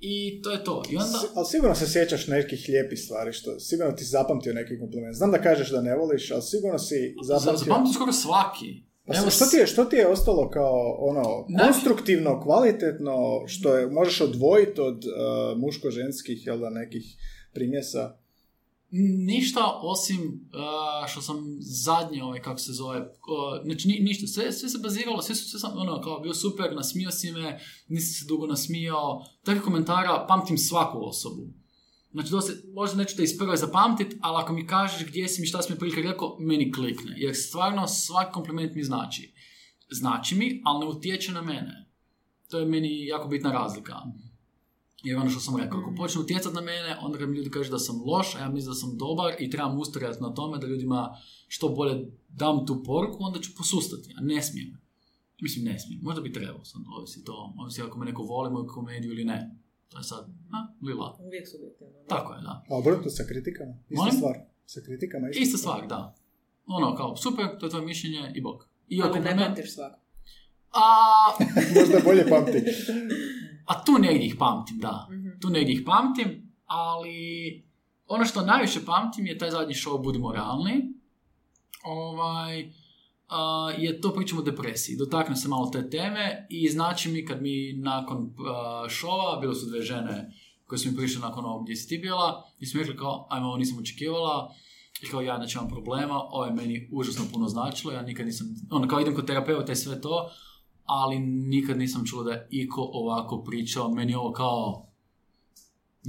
i to je to. I onda... S- ali sigurno se sjećaš nekih lijepih stvari, što sigurno ti si zapamtio neki kompliment. Znam da kažeš da ne voliš, ali sigurno si zapamtio... Zapamtim skoro svaki. Pa Evo, što ti, je, što ti je ostalo kao ono konstruktivno, kvalitetno, što je, možeš odvojiti od uh, muško-ženskih, jel da, nekih primjesa? Ništa osim uh, što sam zadnje, ovaj, kako se zove, uh, znači ni, ništa, sve, sve se baziralo, sve sve sam, ono, kao bio super, nasmio si me, nisi se dugo nasmijao, takvih komentara pamtim svaku osobu. Znači, dosta, možda neću te iz prve zapamtit, ali ako mi kažeš gdje si mi, šta si mi prilike rekao, meni klikne. Jer stvarno svaki kompliment mi znači. Znači mi, ali ne utječe na mene. To je meni jako bitna razlika. Jer ono što sam rekao, ako počne utjecati na mene, onda kad mi ljudi kažu da sam loš, a ja mislim da sam dobar i trebam ustrajati na tome da ljudima što bolje dam tu poruku, onda ću posustati, a ne smijem. Mislim, ne smijem. Možda bi trebao, sad ovisi to. Ovisi ako me neko voli moju komediju ili ne. To je sad, a, lila. Uvijek subjektivno. Tako je, da. A obrnuto sa kritikama? Ista Molim? stvar. Sa kritikama ista, Ista stvar, da. Ono, kao, super, to je tvoje mišljenje i bok. I Ali ako ne pamtiš svako. A, Možda bolje pamti. a tu negdje ih pamtim, da. Mhm. Tu negdje ih pamtim, ali ono što najviše pamtim je taj zadnji show Budimo realni. Ovaj, a, je to pričamo o depresiji. Dotakne se malo te teme i znači mi kad mi nakon a, šova, bile su dve žene koje su mi prišle nakon ovog gdje si ti bila i smo rekli kao, ajme ovo nisam očekivala, I kao ja znači imam problema, ovo je meni užasno puno značilo, ja nikad nisam, ono kao idem kod terapeuta i sve to, ali nikad nisam čuo da je iko ovako pričao, meni je ovo kao,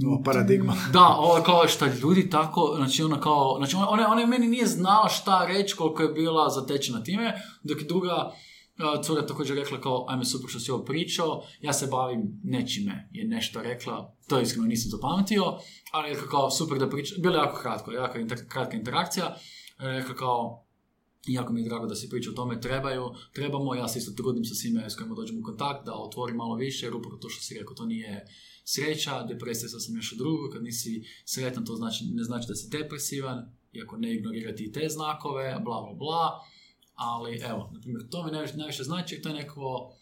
Nova paradigma. da, ovo je kao šta ljudi tako, znači ona kao, znači ona, ona, meni nije znala šta reći koliko je bila zatečena time, dok je druga uh, cura također rekla kao, ajme super što si ovo pričao, ja se bavim nečime, je nešto rekla, to iskreno nisam zapametio, ali je rekla kao, super da priča, bilo je jako kratko, jako inter, kratka interakcija, rekla kao, jako mi je drago da se priča o tome, trebaju, trebamo, ja se isto trudim sa svime s kojima dođem u kontakt, da otvorim malo više, jer upravo to što si rekao, to nije sreća, depresija je sasvim nešto drugo, kad nisi sretan to znači, ne znači da si depresivan, iako ne ignorirati i te znakove, bla bla bla, ali evo, na primjer, to mi najviše, najviše znači, to je neko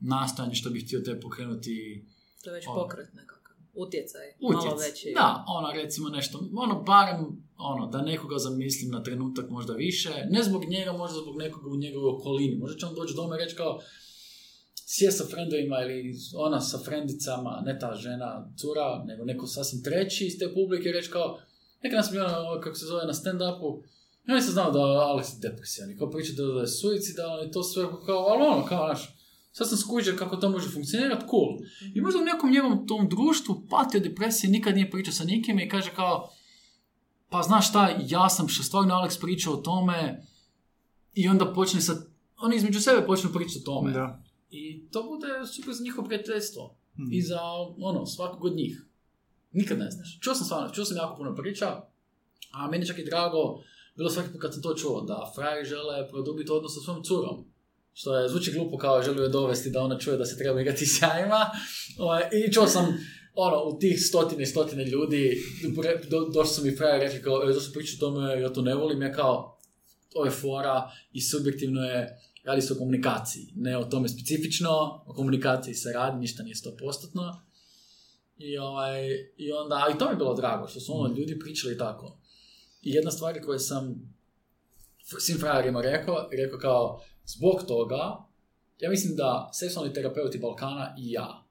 nastojanje što bih htio te pokrenuti To je već Ono. pokret nekakav. Utjecaj. utjec. Malo veći. Da, ono recimo nešto, ono barem ono, da nekoga zamislim na trenutak možda više, ne zbog njega, možda zbog nekoga u njegovoj okolini. Možda će on doći doma i reći kao, sjest sa frendovima ili ona sa frendicama, ne ta žena, cura, nego neko sasvim treći iz te publike i reći kao, neka nas bio, ono, kako se zove, na stand-upu, ja nisam znao da je Alex depresijan i kao priča da da je suicidalan i to sve kao, ali ono, kao, znaš, sad sam skuđao kako to može funkcionirati, cool. I možda u nekom njegovom tom društvu pati od depresije, nikad nije pričao sa nikim i kaže kao, pa znaš šta, ja sam što stvarno Alex pričao o tome i onda počne sa, oni između sebe počnu pričati o tome. Da. I to bude super za njihovo prijateljstvo. Mhm. I za, ono, svakog od njih. Nikad ne znaš. Čuo sam stvarno, čuo sam jako puno priča, a meni čak i drago, bilo svaki put kad sam to čuo, da frajeri žele produbiti odnos sa svojom curom. Što je, zvuči glupo kao želio je dovesti da ona čuje da se treba igrati s jajima. Ovaj, I čuo sam, ono, u tih stotine i stotine ljudi, do, došli su mi frajeri rekli kao, e, zašto pričaš o tome, ja to ne volim, ja kao, to je fora i subjektivno je, radi se o komunikaciji, ne o tome specifično, o komunikaciji se radi, ništa nije sto postotno. I, ovaj, I onda, a i to mi je bilo drago, što su ono ljudi pričali tako. I jedna stvar koju sam svim frajerima rekao, rekao kao, zbog toga, ja mislim da seksualni terapeuti Balkana i ja,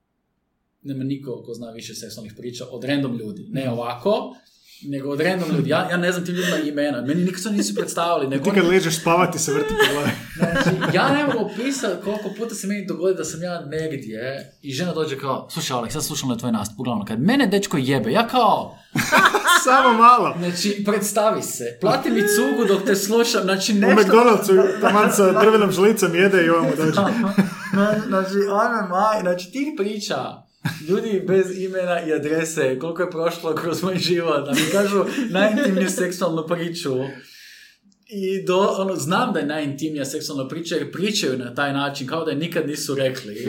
nema niko ko zna više seksualnih priča od random ljudi. Ne ovako, nego od random ljudi. Ja, ja ne znam tim ljudima imena. Meni nikad se nisu predstavili. Nego Ti kad ležeš spavati se vrti po glavi. Znači, ja ne mogu opisati koliko puta se meni dogodi da sam ja negdje i žena dođe kao, slušaj Alex, sad slušam na tvoj nastup, uglavnom, kad mene dečko jebe, ja kao, Samo malo. znači, predstavi se, plati mi cugu dok te slušam, znači U nešto... McDonald'su taman sa drvenom žlicom jede i ovamo dođe. Na- znači, ono maj, znači tih priča, ljudi bez imena i adrese, koliko je prošlo kroz moj život, da mi kažu najintimniju seksualnu priču. I do, ono, znam da je najintimnija seksualna priča jer pričaju na taj način kao da je nikad nisu rekli.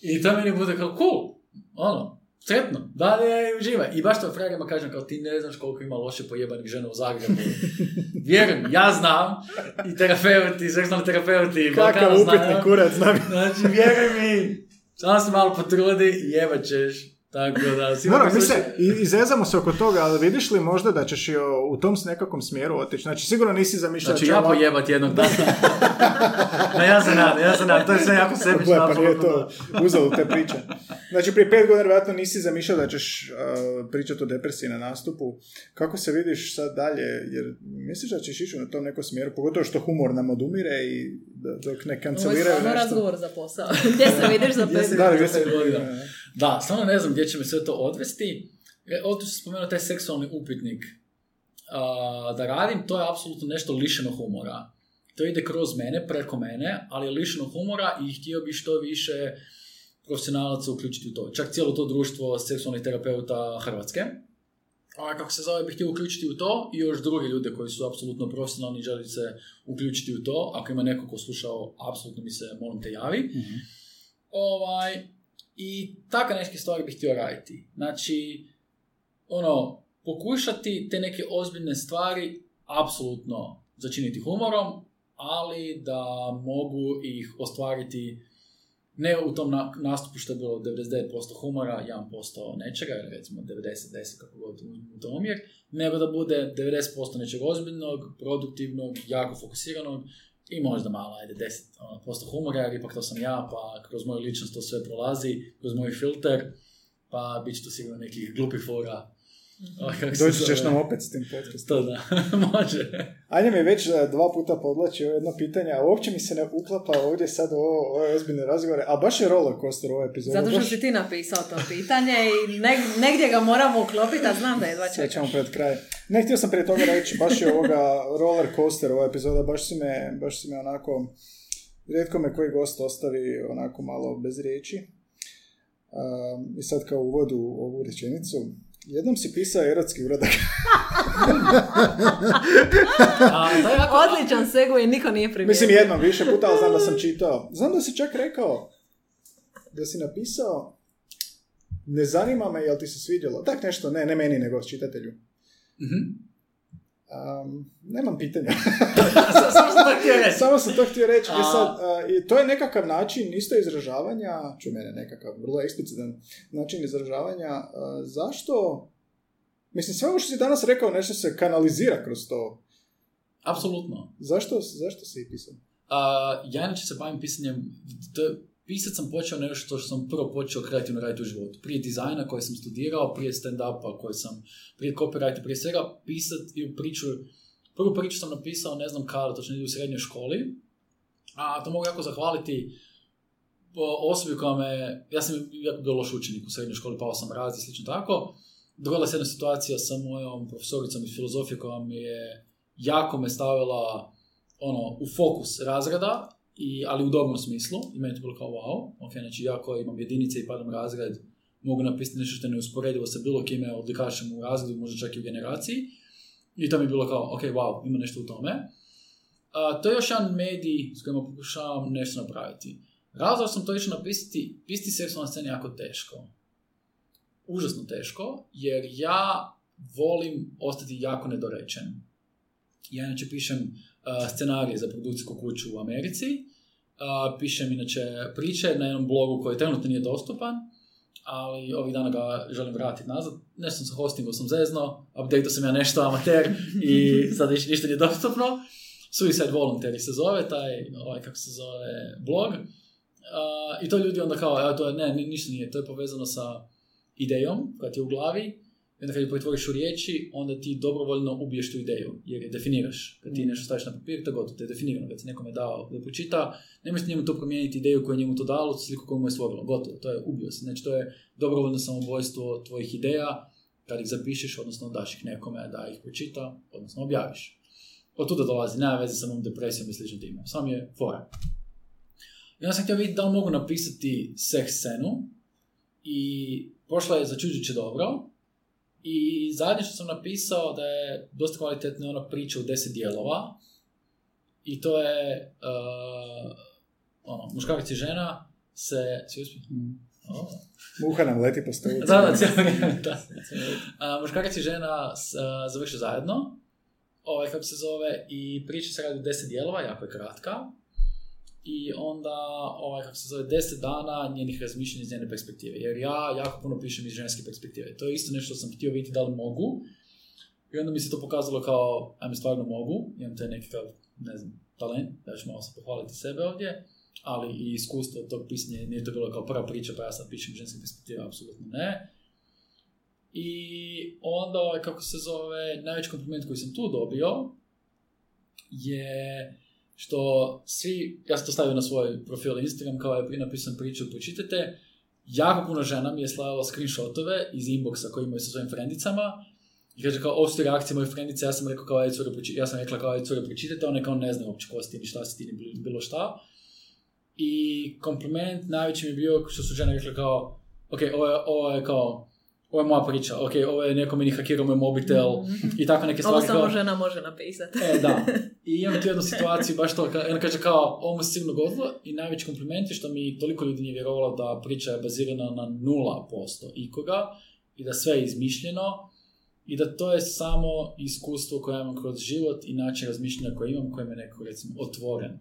I to meni bude kao cool. Ono, sretno, dalje uživaj. I baš to frajerima kažem kao ti ne znaš koliko ima loše pojebanih žena u Zagrebu. Vjerujem, ja znam i terapeuti, seksualni terapeuti, Kakav upitni znaju. kurac, znam. Znači, vjeruj mi, samo se malo potrudi i jebat ćeš. Tako da, Dobro, mi se, i- izezamo se oko toga, ali vidiš li možda da ćeš i o- u tom s nekakvom smjeru otići? Znači, sigurno nisi zamišljao Znači, da će ja pojebat jednog dana. no, ja se nadam, ja se nadam, to je sve jako sebično, Gle, pa nije to uzelo te priče. Znači, prije pet godina vjerojatno nisi zamišljao da ćeš uh, pričati o depresiji na nastupu. Kako se vidiš sad dalje? Jer misliš da ćeš ići na tom nekom smjeru, pogotovo što humor nam odumire i da- dok ne Ovo je kanceliraju nešto. razgovor za posao. Gdje se vidiš za pet godina? Da, stvarno ne znam gdje će me sve to odvesti. E, Ovdje sam spomenuo taj seksualni upitnik. A, da radim, to je apsolutno nešto lišeno humora. To ide kroz mene, preko mene, ali je lišeno humora i htio bi što više profesionalaca uključiti u to. Čak cijelo to društvo seksualnih terapeuta Hrvatske. A kako se zove, bih htio uključiti u to i još druge ljude koji su apsolutno profesionalni želi se uključiti u to. Ako ima neko ko slušao, apsolutno mi se, molim te, javi. Ovaj, I takve neke stvari bih htio raditi. Znači, ono, pokušati te neke ozbiljne stvari apsolutno začiniti humorom, ali da mogu ih ostvariti ne u tom na- nastupu što je bilo 99% humora, 1% nečega, ili recimo 90-10 kako god u to omjer, nego da bude 90% nečeg ozbiljnog, produktivnog, jako fokusiranog i možda malo, ajde, 10% ono, posto humora, jer ipak to sam ja, pa kroz moju ličnost to sve prolazi, kroz moj filter, pa bit će tu sigurno nekih glupih fora Doći ćeš nam opet s tim podcastom. To da, može. Anja mi već e, dva puta podlači ovo jedno pitanje, a uopće mi se ne uklapa ovdje sad ovo, ove ozbiljne razgovore, a baš je roller coaster ova epizoda. Zato što baš... si ti napisao to pitanje i neg- negdje ga moramo uklopiti, a znam da jedva Sad čekam. ćemo pred kraj. Ne, htio sam prije toga reći, baš je ovoga roller coaster ova epizoda, baš si me, baš si me onako, rijetko me koji gost ostavi onako malo bez riječi. Um, I sad kao uvodu u ovu rečenicu, jednom si pisao erotski uradak. A, da, jako, Odličan niko nije primijetio. Mislim jednom više puta, ali znam da sam čitao. Znam da si čak rekao da si napisao ne zanima me jel ti se svidjelo. Tak nešto, ne, ne meni, nego čitatelju. Mhm. Um, nemam pitanja. Samo sam to htio reći. Samo sam to htio reći. E sad, i to je nekakav način isto izražavanja, ču mene nekakav vrlo eksplicitan način izražavanja. a, zašto? Mislim, sve ovo što si danas rekao, nešto se kanalizira kroz to. Apsolutno. Zašto, zašto si pisao? A, ja inače se bavim pisanjem, to je- pisat sam počeo nešto što sam prvo počeo kreativno raditi u životu. Prije dizajna koji sam studirao, prije stand-upa koji sam, prije copyrighta, prije svega pisat i priču, prvu priču sam napisao ne znam kada, točno u srednjoj školi, a to mogu jako zahvaliti osobi koja me, ja sam jako bio loš učenik u srednjoj školi, pao sam raz i slično tako. Dogodila se jedna situacija sa mojom profesoricom iz filozofije koja mi je jako me stavila ono, u fokus razreda, i, ali u dobrom smislu. I meni to bilo kao wow, ok, znači ja koji imam jedinice i padam razred, mogu napisati nešto što je neusporedivo sa bilo kime odlikašem u razredu, možda čak i u generaciji. I to mi je bilo kao, ok, wow, ima nešto u tome. A, to je još jedan medij s kojima pokušavam nešto napraviti. Razlog sam to išao napisati, pisati seksualna je jako teško. Užasno teško, jer ja volim ostati jako nedorečen. Ja inače pišem scenarije za produkcijsku kuću u Americi, pišem inače priče na jednom blogu koji trenutno nije dostupan, ali ovih dana ga želim vratiti nazad. Nešto sam sa hostingom sam zezno, updateo sam ja nešto amater i sad ništa nije dostupno. Suicide Voluntary se zove, taj, ovaj, kako se zove, blog. Uh, I to ljudi onda kao, evo, to je, ne, ni- ništa nije, to je povezano sa idejom koja ti je u glavi. I onda kad je pretvoriš u riječi, onda ti dobrovoljno ubiješ tu ideju, jer je definiraš. Kad ti nešto staviš na papir, to gotovo, to je definirano. Kad si nekome dao da pročita, ne možeš njemu to promijeniti ideju koju je njemu to dalo, sliku koju mu je stvorilo. Gotovo, to je ubio se. Znači, to je dobrovoljno samoubojstvo tvojih ideja, kad ih zapišeš, odnosno daš ih nekome da ih pročita, odnosno objaviš. Od tuda dolazi, nema veze sa mojom depresijom i slično time. Sam je fora. I onda sam htio vidjeti da li mogu napisati seks scenu i prošla je začuđujuće dobro. I zadnje što sam napisao da je dosta kvalitetna ona priča u deset dijelova. I to je uh, ono, muškarac i žena se... Svi uspiju? O, Muha nam leti po stolu. da, da, cijelo da. A, muškarac i žena s- završe zajedno, ovaj, kako se zove, i priča se radi u deset dijelova, jako je kratka, i onda, ovaj, kako se zove, deset dana njenih razmišljanja iz njene perspektive, jer ja jako puno pišem iz ženske perspektive. To je isto nešto što sam htio vidjeti da li mogu, i onda mi se to pokazalo kao, ajme, stvarno mogu, imam taj nekakav, ne znam, talent, da ću malo se pohvaliti sebe ovdje, ali i iskustvo tog pisanja, nije to bilo kao prva priča, pa ja sad pišem ženske perspektive, apsolutno ne. I onda, ovaj, kako se zove, najveći kompliment koji sam tu dobio je što svi, ja sam to stavio na svoj profil Instagram kao je napisan priču, pročitajte, jako puno žena mi je slavila screenshotove iz inboxa koji imaju sa svojim frendicama i kaže kao, ovo su reakcije moje frendice, ja sam rekao kao, aj proči- ja sam rekla kao, aj cure, pročitajte, one kao ne znaju uopće ko si ti, ni šta si ti, ni bilo- šta. I kompliment najveći mi je bio što su žene rekla kao, ok, ovo je, ovo je kao, ovo je moja priča, ok, ovo je neko meni hakirao moj mobitel i tako neke Ovo stvari. samo kao- žena može napisati. E, da. I imam tu jednu situaciju, baš to, ona kaže kao, ovo mu se sigurno godilo i najveći kompliment je što mi toliko ljudi nije vjerovalo da priča je bazirana na 0% ikoga i da sve je izmišljeno i da to je samo iskustvo koje imam kroz život i način razmišljanja koje imam, kojem je neko, recimo, otvoren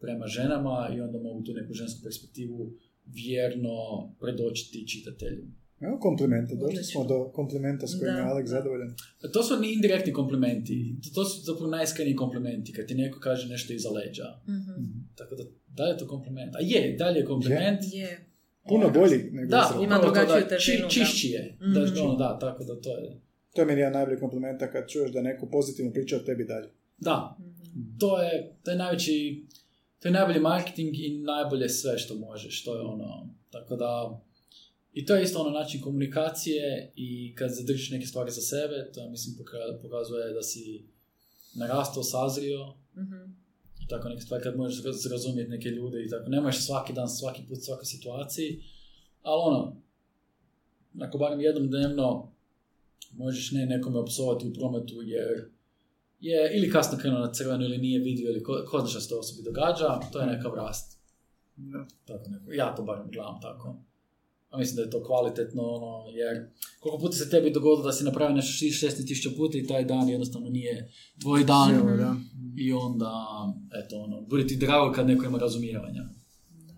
prema ženama i onda mogu tu neku žensku perspektivu vjerno predočiti čitatelju. Evo komplimente, došli smo do komplimenta s kojim Da, je Alex da. zadovoljan. To su ni indirektni komplimenti. To su zapravo najiskreniji komplimenti, kad ti neko kaže nešto iza leđa. Mhm. Tako da, da li je to kompliment? A je, da li je kompliment? Je. Puno bolji nego Da, izraz. Ima drugačiju težinu, či, čišći je. Da, Mhm. ono, da, tako da to je. To je meni jedan najbolji komplimenta kad čuješ da neko pozitivno priča o tebi dalje. Da, to je, to je najveći, to je najbolji marketing i najbolje sve što možeš, to je ono, tako da, i to je isto ono način komunikacije i kad zadržiš neke stvari za sebe, to mislim poka- pokazuje da si narastao, sazrio, Mhm. i tako neke stvari, kad možeš raz- razumjeti neke ljude i tako, ne možeš svaki dan, svaki put, svakoj situaciji, ali ono, ako barem jednom dnevno možeš ne nekome opsovati u prometu jer je ili kasno krenuo na crveno ili nije vidio ili ko, ko zna šta se to osobi događa, to je nekav rast. Da. Tako neko, ja to barem gledam tako. A mislim da je to kvalitetno, ono, jer koliko puta se tebi dogodilo da si napravio nešto 16.000 puta i taj dan jednostavno nije tvoj dan. Sjelo, da. I onda, eto, ono, bude ti drago kad neko ima razumijevanja,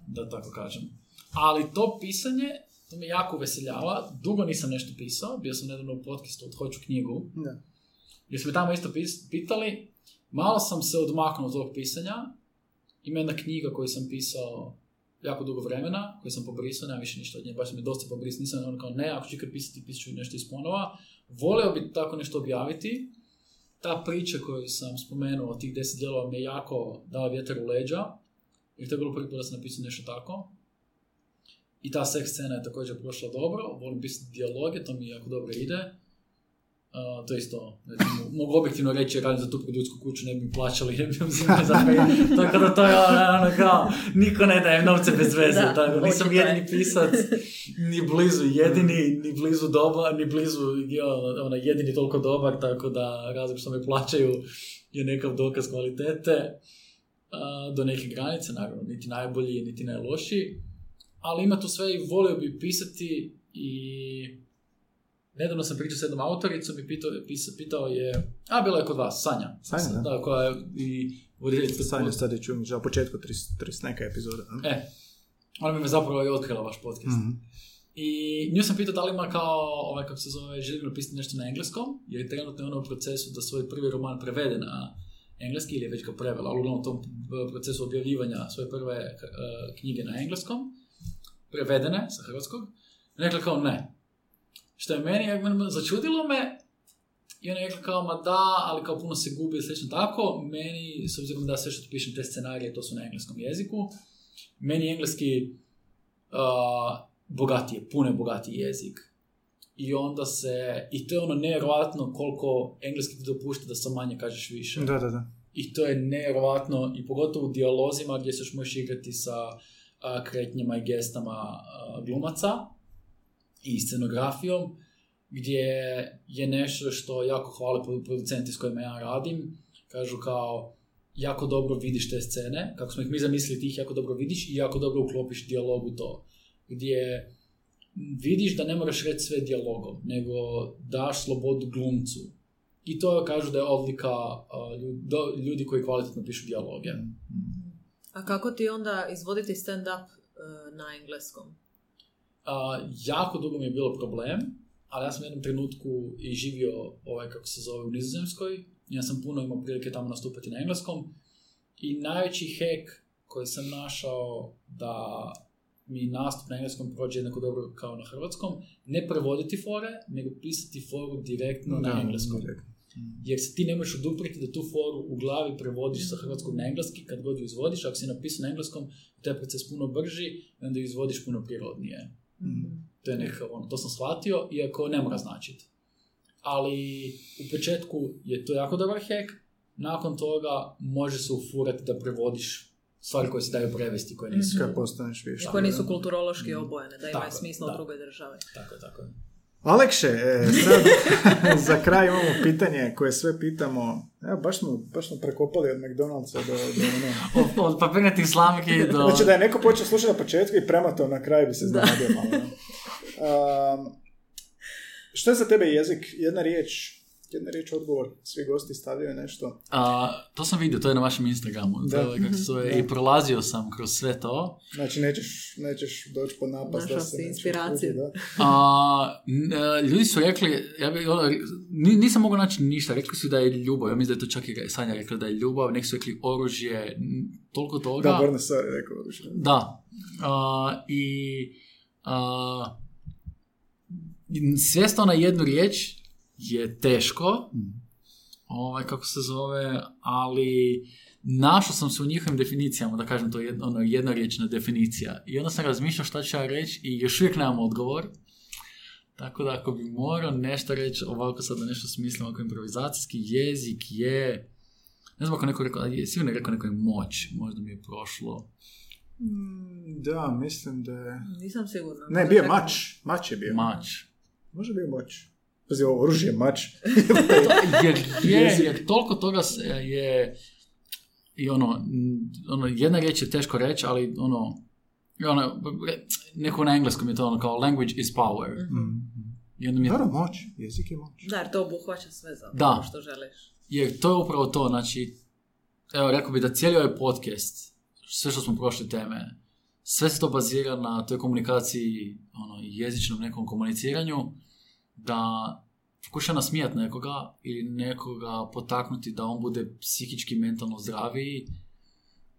da tako kažem. Ali to pisanje, to me jako uveseljava. Dugo nisam nešto pisao, bio sam nedavno u podcastu od Hoću knjigu, Da. gdje su me tamo isto pis- pitali. Malo sam se odmaknuo od tog pisanja. Ima jedna knjiga koju sam pisao jako dugo vremena, koju sam pobrisao, nema više ništa od nje, baš sam je dosta pobrisao, nisam ono kao ne, ako ću ikad pisati, pisat ću nešto iz ponova. Voleo bi tako nešto objaviti. Ta priča koju sam spomenuo, tih deset dijelova, me jako dala vjetar u leđa, jer to je bilo prvi put da sam napisao nešto tako. I ta seks scena je također prošla dobro, volim pisati dijaloge, to mi jako dobro ide. Uh, to je isto, recimo, mogu objektivno reći, radim za tu produkcijsku kuću, ne bi mi plaćali, ne bi mi uzimali za to. Tako da to je ono, ono kao, niko ne daje novce bez veze, Da, tako, nisam jedini pisac, ni blizu jedini, ni blizu dobar, ni blizu ono, jedini toliko dobar, tako da razlog što me plaćaju je nekav dokaz kvalitete do neke granice, naravno, niti najbolji, niti najlošiji, ali ima tu sve i volio bi pisati i nedavno sam pričao s jednom autoricom i pitao, pitao je, a bila je kod vas, Sanja. Sanja, da. koja je i voditeljica Sanja sad je čujem, na početku 30, 30 neka epizoda. ne? E, ona mi me zapravo i otkrila vaš podcast. Mhm. I nju sam pitao da li ima kao, ovaj, kako se zove, želi napisati nešto na engleskom, jer je trenutno ona u procesu da svoj prvi roman prevede na engleski ili je već ga prevela, ali u tom eh, procesu objavljivanja svoje prve eh, knjige na engleskom, prevedene sa hrvatskog, rekla kao ne. Što je meni, začudilo me, i ona je rekla kao, ma da, ali kao puno se gubi i slično tako, meni, s obzirom da sve što pišem te scenarije, to su na engleskom jeziku, meni je engleski uh, bogatije, puno je bogatiji jezik. I onda se, i to je ono nevjerojatno koliko engleski ti dopušta da sam manje kažeš više. Da, da, da. I to je nevjerojatno, i pogotovo u dijalozima gdje se još možeš igrati sa a, kretnjama i gestama a, glumaca i scenografijom, gdje je nešto što jako hvale produ- producenti s kojima ja radim. Kažu kao, jako dobro vidiš te scene, kako smo ih mi zamislili, ti ih jako dobro vidiš i jako dobro uklopiš dijalog u to. Gdje vidiš da ne moraš reći sve dijalogom, nego daš slobodu glumcu. I to kažu da je odlika ljudi koji kvalitetno pišu dijaloge. A kako ti onda izvoditi stand-up e, na engleskom? A, jako dugo mi je bilo problem, ali ja sam u jednom trenutku i živio ovaj, kako se zove, u Nizozemskoj. Ja sam puno imao prilike tamo nastupati na engleskom. I najveći hack koji sam našao da mi nastup na engleskom prođe jednako dobro kao na hrvatskom, ne prevoditi fore, nego pisati foru direktno na engleskom. Jer se ti ne možeš odupriti da tu foru u glavi prevodiš sa hrvatskog na engleski kad god ju izvodiš. Ako si napisao na engleskom, to je proces puno brži onda ju izvodiš puno prirodnije. To je nekako, ono, to sam shvatio, iako ne mora značiti. Ali u početku je to jako dobar hack, nakon toga može se ufurati da prevodiš stvari koje se daju prevesti, koje nisu. Kad postaneš više. Koje nisu kulturološki obojene, da imaju smisla u drugoj državi. Tako je, tako je. Alekše, e, sad za kraj imamo pitanje koje sve pitamo. Evo, baš smo, baš smo prekopali od McDonald'sa do... do ono. Od papirnatih slamki do... Znači da je neko počeo slušati na početku i prematao na kraju bi se znadio malo. Um, što je za tebe jezik? Jedna riječ, jedna riječ odgovor. Svi gosti stavljaju nešto. A, to sam vidio, to je na vašem Instagramu. To Da. je, kako se zove, I prolazio sam kroz sve to. Znači nećeš, nećeš doći pod napas da Našao se si neće inspiraciju. da. A, n- e, ljudi su rekli, ja bi, ono, ni- nisam mogao naći ništa, rekli su da je ljubav, ja mislim da je to čak i Sanja rekla da je ljubav, neki su rekli oružje, toliko toga. Da, Borna Sar je rekao odlično. Da. A, I a, svjesno na jednu riječ, je teško, ovaj, kako se zove, ali našao sam se u njihovim definicijama, da kažem to je ono, jednoriječna definicija. I onda sam razmišljao šta ću ja reći i još uvijek nemam odgovor. Tako da ako bi morao nešto reći ovako sad da nešto smislim, ovako improvizacijski jezik je, ne znam ako neko rekao, ali je sigurno je rekao neko je moć, možda mi je prošlo. Mm, Da, mislim da je... Nisam sigurna. Ne, bio je mač. Mač je bio. Mač. Može bio moć. Pazi, ovo oružje je mač. jer je, jer toliko toga je i ono, ono jedna riječ je teško reći, ali ono, ono, neko na engleskom je to ono kao language is power. I onda mi je, moć. Jezik je moć. Da, jer to obuhvaća sve za Da. što želiš. jer to je upravo to, znači, evo, rekao bi da cijeli ovaj podcast, sve što smo prošli teme, sve se to bazira na toj komunikaciji, ono, jezičnom nekom komuniciranju, da pokuša nasmijat nekoga ili nekoga potaknuti da on bude psihički, mentalno zdraviji,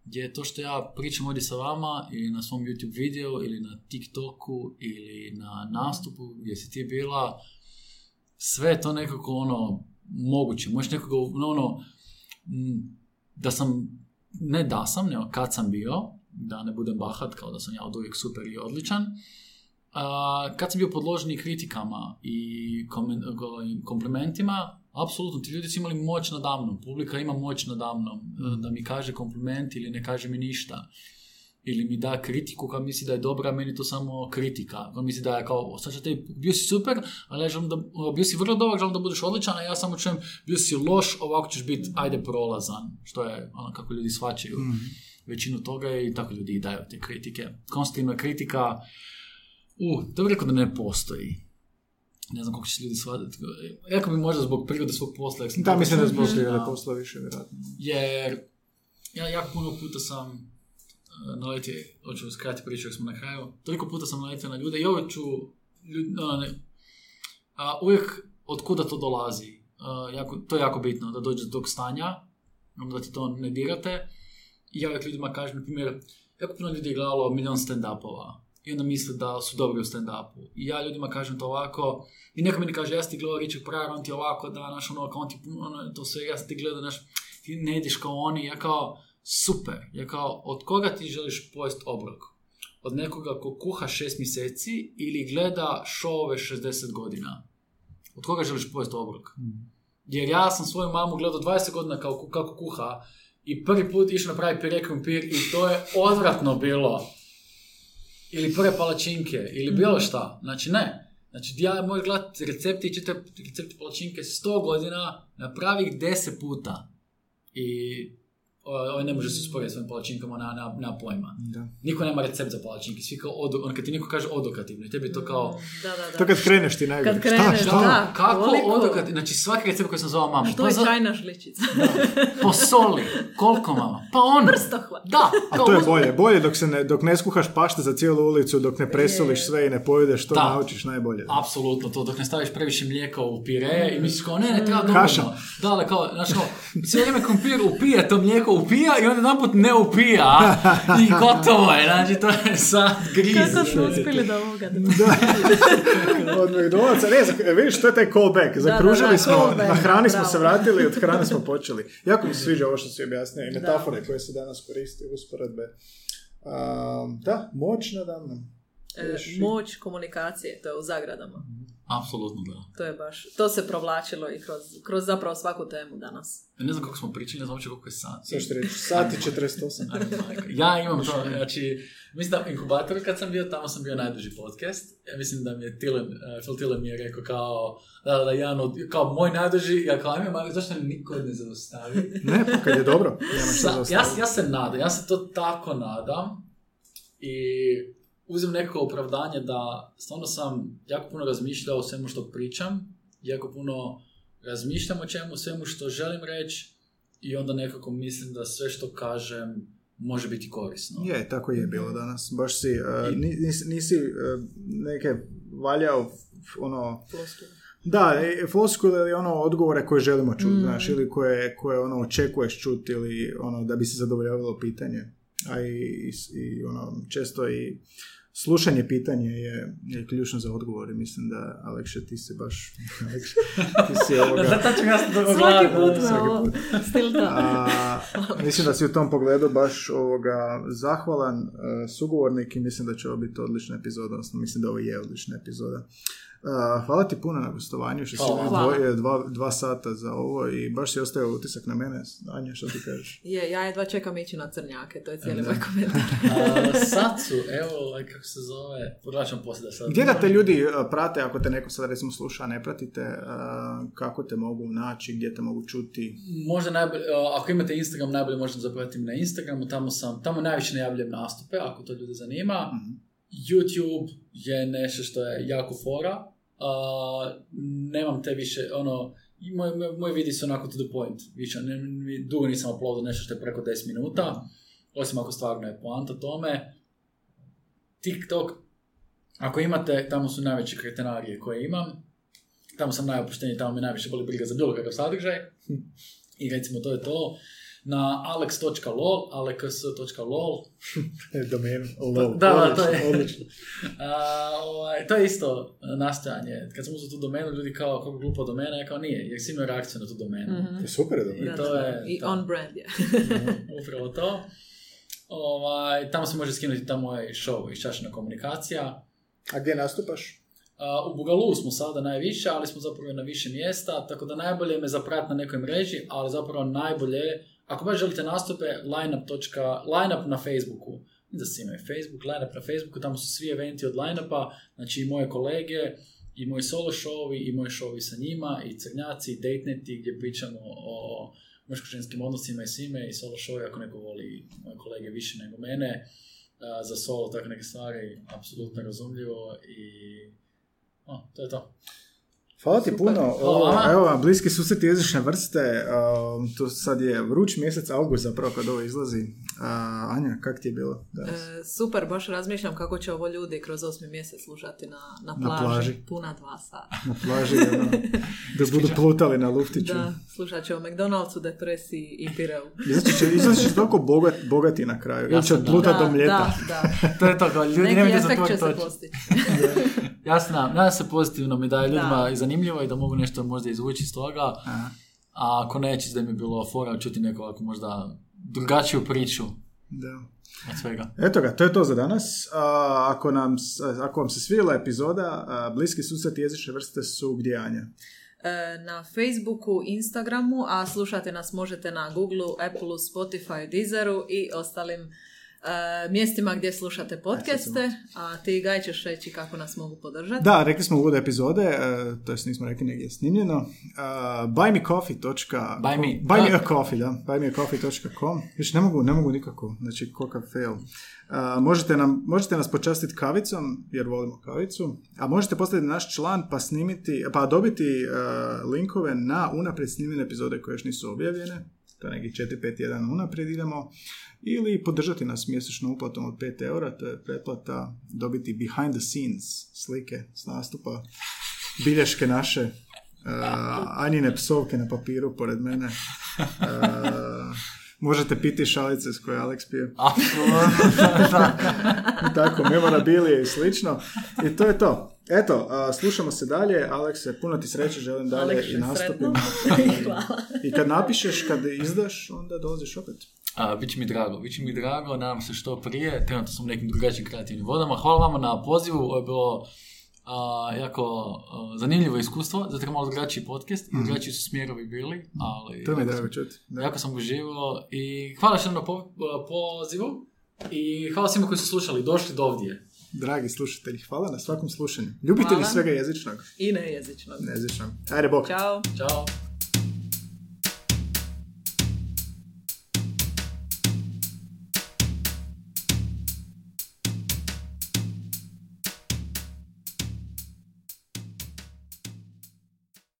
je to što ja pričam ovdje sa vama ili na svom YouTube videu ili na TikToku ili na nastupu gdje si ti bila, sve je to nekako ono moguće. Možeš nekoga ono, da sam, ne da sam, nego kad sam bio, da ne budem bahat kao da sam ja od uvijek super i odličan, a, kad sam bio podložen kritikama i i komplimentima, apsolutno, ti ljudi su imali moć nadamnom, publika ima moć nadamnom, e, da mi kaže kompliment ili ne kaže mi ništa. Ili mi da kritiku kad misli da je dobra, meni to samo kritika. Kad misli da je kao, sad te, bio si super, ali ja želim da, bio si vrlo dobar, želim da budeš odličan, a ja samo čujem, bio si loš, ovako ćeš biti, ajde, prolazan. Što je ono kako ljudi shvaćaju većinu toga i tako ljudi i daju te kritike. Konstruktivna kritika, u, to bih rekao da ne postoji. Ne znam koliko će se ljudi shvatiti. Rekao bi možda zbog prirode svog posla. jer sam Da, mislim da zbog da posla više, vjerojatno. Jer ja jako puno puta sam uh, naletio, hoću skratiti priču jer smo na kraju, toliko puta sam naletio na ljude i uvijek ću, ljudi, ono, ne, a, uvijek od kuda to dolazi. A, jako, to je jako bitno, da dođe do tog stanja, onda da ti to ne dirate. I ja uvijek ljudima kažem, na primjer, jako puno ljudi je gledalo milion stand-upova i onda misle da su dobri u stand-upu. I ja ljudima kažem to ovako, i neko mi ne kaže, ja ti gledao Richard Pryor, on ti ovako, da, naš, ono, kao on ti, ono, to sve, ja ti gledao, naš, ti ne ideš kao oni, ja kao, super, ja kao, od koga ti želiš pojest obrok? Od nekoga ko kuha šest mjeseci ili gleda šove 60 godina? Od koga želiš pojest obrok? Jer ja sam svoju mamu gledao 20 godina kao, kako kuha i prvi put išao napraviti pire krumpir i to je odvratno bilo. Ili prve palačinke, ili bilo šta. Znači ne. Znači ja mogu gledati recepte i čitati recepte palačinke 100 godina, napravi ih 10 puta. I o- ovaj ne može se usporediti s svojim palačinkama na, na, na pojma. Da. Niko nema recept za palačinke, svi kao odo, on kad ti neko kaže odokativno i tebi je to kao... Da, da, da. To kad kreneš ti najgore. Kad kreneš, šta, da. šta? Kako koliko? odokativno? Znači svaki recept koji sam zvao mamu. A to je za- čajna žličica. Posoli. Koliko mama? Pa ono. Prstohvat. Da. A to je bolje. Bolje dok, se ne, dok ne skuhaš pašte za cijelu ulicu, dok ne presoliš sve i ne pojedeš, to Da. naučiš najbolje. Apsolutno, to dok ne staviš previše mlijeka u pire i misliš kao ne, ne treba dovoljno. Kaša. Da, ali kao, znaš kao, cijelo vrijeme krompir upija, to mlijeko upija i onda jedanput ne upija i gotovo je, znači to je sad griz. Kako su uspjeli do ovoga? Od McDonald'sa, ne, zak- vidiš, to je taj callback. Zakružili da, smo, callback, na hrani smo bravo. se vratili, od hrane smo počeli. Jako mi se sviđa ovo što si objasnio i metafore koje se danas koriste, usporedbe. Um, da, moć nadamnom. E, moć komunikacije, to je u zagradama. Apsolutno da. To je baš, to se provlačilo i kroz, kroz zapravo svaku temu danas. Ne znam koliko smo pričali, ne znam uopće koliko je sat. Sve što reći, sati 48. Ajde, majka. Ja imam to, znači, mislim da u inkubatoru kad sam bio, tamo sam bio najduži podcast. Ja mislim da mi je Tilen, uh, Phil Tilen mi je rekao kao, da, da, da, jedan od, kao moj najduži, ja kao, ajme, Marko, zašto niko ne zaustavi? Ne, pa kad je dobro, nema za ja, ja se nadam, ja se to tako nadam i uzem neko opravdanje da stvarno sam jako puno razmišljao o svemu što pričam, jako puno razmišljam o čemu, svemu što želim reći i onda nekako mislim da sve što kažem može biti korisno. Je, tako je bilo danas. Baš si, uh, nisi, nisi uh, neke valjao ono, Floskule. da, e, floskule ili ono odgovore koje želimo čuti, znaš, ili koje, koje ono očekuješ čuti ili ono da bi se zadovoljavalo pitanje. A i, i, i ono, često i slušanje pitanje je, je ključno za odgovor i mislim da Alekše ti si baš Alekše, ti si ovoga, Da, ću ja Svaki put me svaki ovo put. stilta. a, mislim da si u tom pogledu baš ovoga zahvalan e, sugovornik i mislim da će ovo biti odlična epizoda, odnosno mislim da ovo je odlična epizoda. A, hvala ti puno na gostovanju, što si odvojio dva, dva sata za ovo i baš si ostavio utisak na mene. Anja, što ti kažeš? Je, ja jedva čekam ići na crnjake, to je cijeli moj komentar. A, sad su, evo, ovaj, kako se zove, ćemo poslije da sad... Gdje da te ljudi a, prate, ako te neko sad recimo sluša, a ne pratite, a, kako te mogu naći, gdje te mogu čuti? Možda najbolje, a, ako imate Instagram, najbolje možete zapratiti na Instagramu, tamo sam, tamo najviše najavljujem nastupe, ako to ljude zanima. Mhm. YouTube je nešto što je jako fora. A, nemam te više, ono, i moj, vidi su onako to the point. Više, ne, ne- dugo nisam uploadao nešto što je preko 10 minuta, osim ako stvarno je poanta tome. TikTok, ako imate, tamo su najveće kretenarije koje imam. Tamo sam najopušteniji, tamo mi najviše boli briga za bilo kakav sadržaj. I recimo to je to. Na alex.lol, aleks.lol, Domenu, Da, da, to je- odlično. A, ovaj, to je isto e, nastojanje. Kad sam uzeo tu domenu, ljudi kao, kako glupa domena, ja kao nije, jer si imao reakciju na tu domenu. Mhm. To je super domen. I to je- I to. on brand je. Upravo to. Ovaj, tamo se može skinuti ta moj show, iščašena komunikacija. A gdje nastupaš? A, u Bugalu smo sada najviše, ali smo zapravo na više mjesta, tako da najbolje me zaprat na nekoj mreži, ali zapravo najbolje, ako baš želite nastupe, lineup, lineup na Facebooku. Da se imaju Facebook, lineup na Facebooku, tamo su svi eventi od lineupa, znači i moje kolege, i moji solo showovi, i moji showovi sa njima, i crnjaci, i date neti, gdje pričamo o muško-ženskim odnosima i svime, i solo showovi, ako neko voli moje kolege više nego mene, a, za solo, tako neke stvari, apsolutno razumljivo i o, to je to. Hvala ti Super. puno. Hvala evo vam, bliski susret jezične vrste. Um, to sad je vruć mjesec august zapravo kad ovo izlazi. Uh, Anja, kak ti je bilo? danas? E, super, baš razmišljam kako će ovo ljudi kroz osmi mjesec slušati na, na, Na plaži. plaži. Puna dva sata. Na plaži, ono, da budu plutali na luftiću. Da, slušat će o McDonald'su, depresiji i pireu. Izaći će, izaći će toliko bogat, bogati na kraju. Ili će da. da, do mljeta. Da, da. To je to, kao ljudi Neki nemojte efekt će zatvoriti se oči. postići. Ja se nadam, se pozitivno mi da je ljudima Da. i zanimljivo i da mogu nešto možda izvući iz toga. Aha. A ako neće, da mi je bilo fora čuti neku ovako možda drugačiju priču Da. od svega. Eto ga, to je to za danas. A, ako, nam, ako vam se svidjela epizoda, a, bliski susret jezične vrste su gdje Anja? E, na Facebooku, Instagramu, a slušati nas možete na Google, Apple, Spotify, Deezeru i ostalim e, mjestima gdje slušate podcaste, a ti Gaj ćeš reći kako nas mogu podržati. Da, rekli smo u uvodu epizode, e, to jest nismo rekli negdje je snimljeno. Uh, buymecoffee. Buy me. Buy me Da. a coffee, da. Buymeacoffee.com. Još ne mogu, ne mogu nikako. Znači, kokav fail. Uh, možete, nam, možete nas počastiti kavicom, jer volimo kavicu. A možete postati naš član pa snimiti, pa dobiti uh, linkove na unaprijed snimljene epizode koje još nisu objavljene. To je neki 4-5 jedan unaprijed idemo. Ili podržati nas mjesečnom uplatom od 5 eura, to je pretplata, dobiti behind the scenes slike s nastupa, bilješke naše, uh, Anjine psovke na papiru pored mene. Uh, možete piti šalice s koje Alex pije. Tako, memorabilije i slično. I to je to. Eto, uh, slušamo se dalje. Alekse, puno ti sreće, želim dalje Alekše, i. Hvala. I kad napišeš, kad izdaš, onda dolaziš opet. A, Biće mi drago, biće mi drago, nadam se što prije, trenutno sam u nekim drugačijim kreativnim vodama. Hvala vama na pozivu, ovo je bilo a, jako a, zanimljivo iskustvo, zato je malo drugačiji podcast i drugačiji su smjerovi bili, ali... Mhm. To mi je jako drago sam- čuti. Jako sam uživao i hvala jednom na po- pozivu i hvala svima koji su slušali, došli do ovdje. Dragi slušatelji, hvala na svakom slušanju. Ljubitelji Hvala. svega jezičnog. I nejezično. Nejezičnog. Ajde, bok. Ćao. Ćao!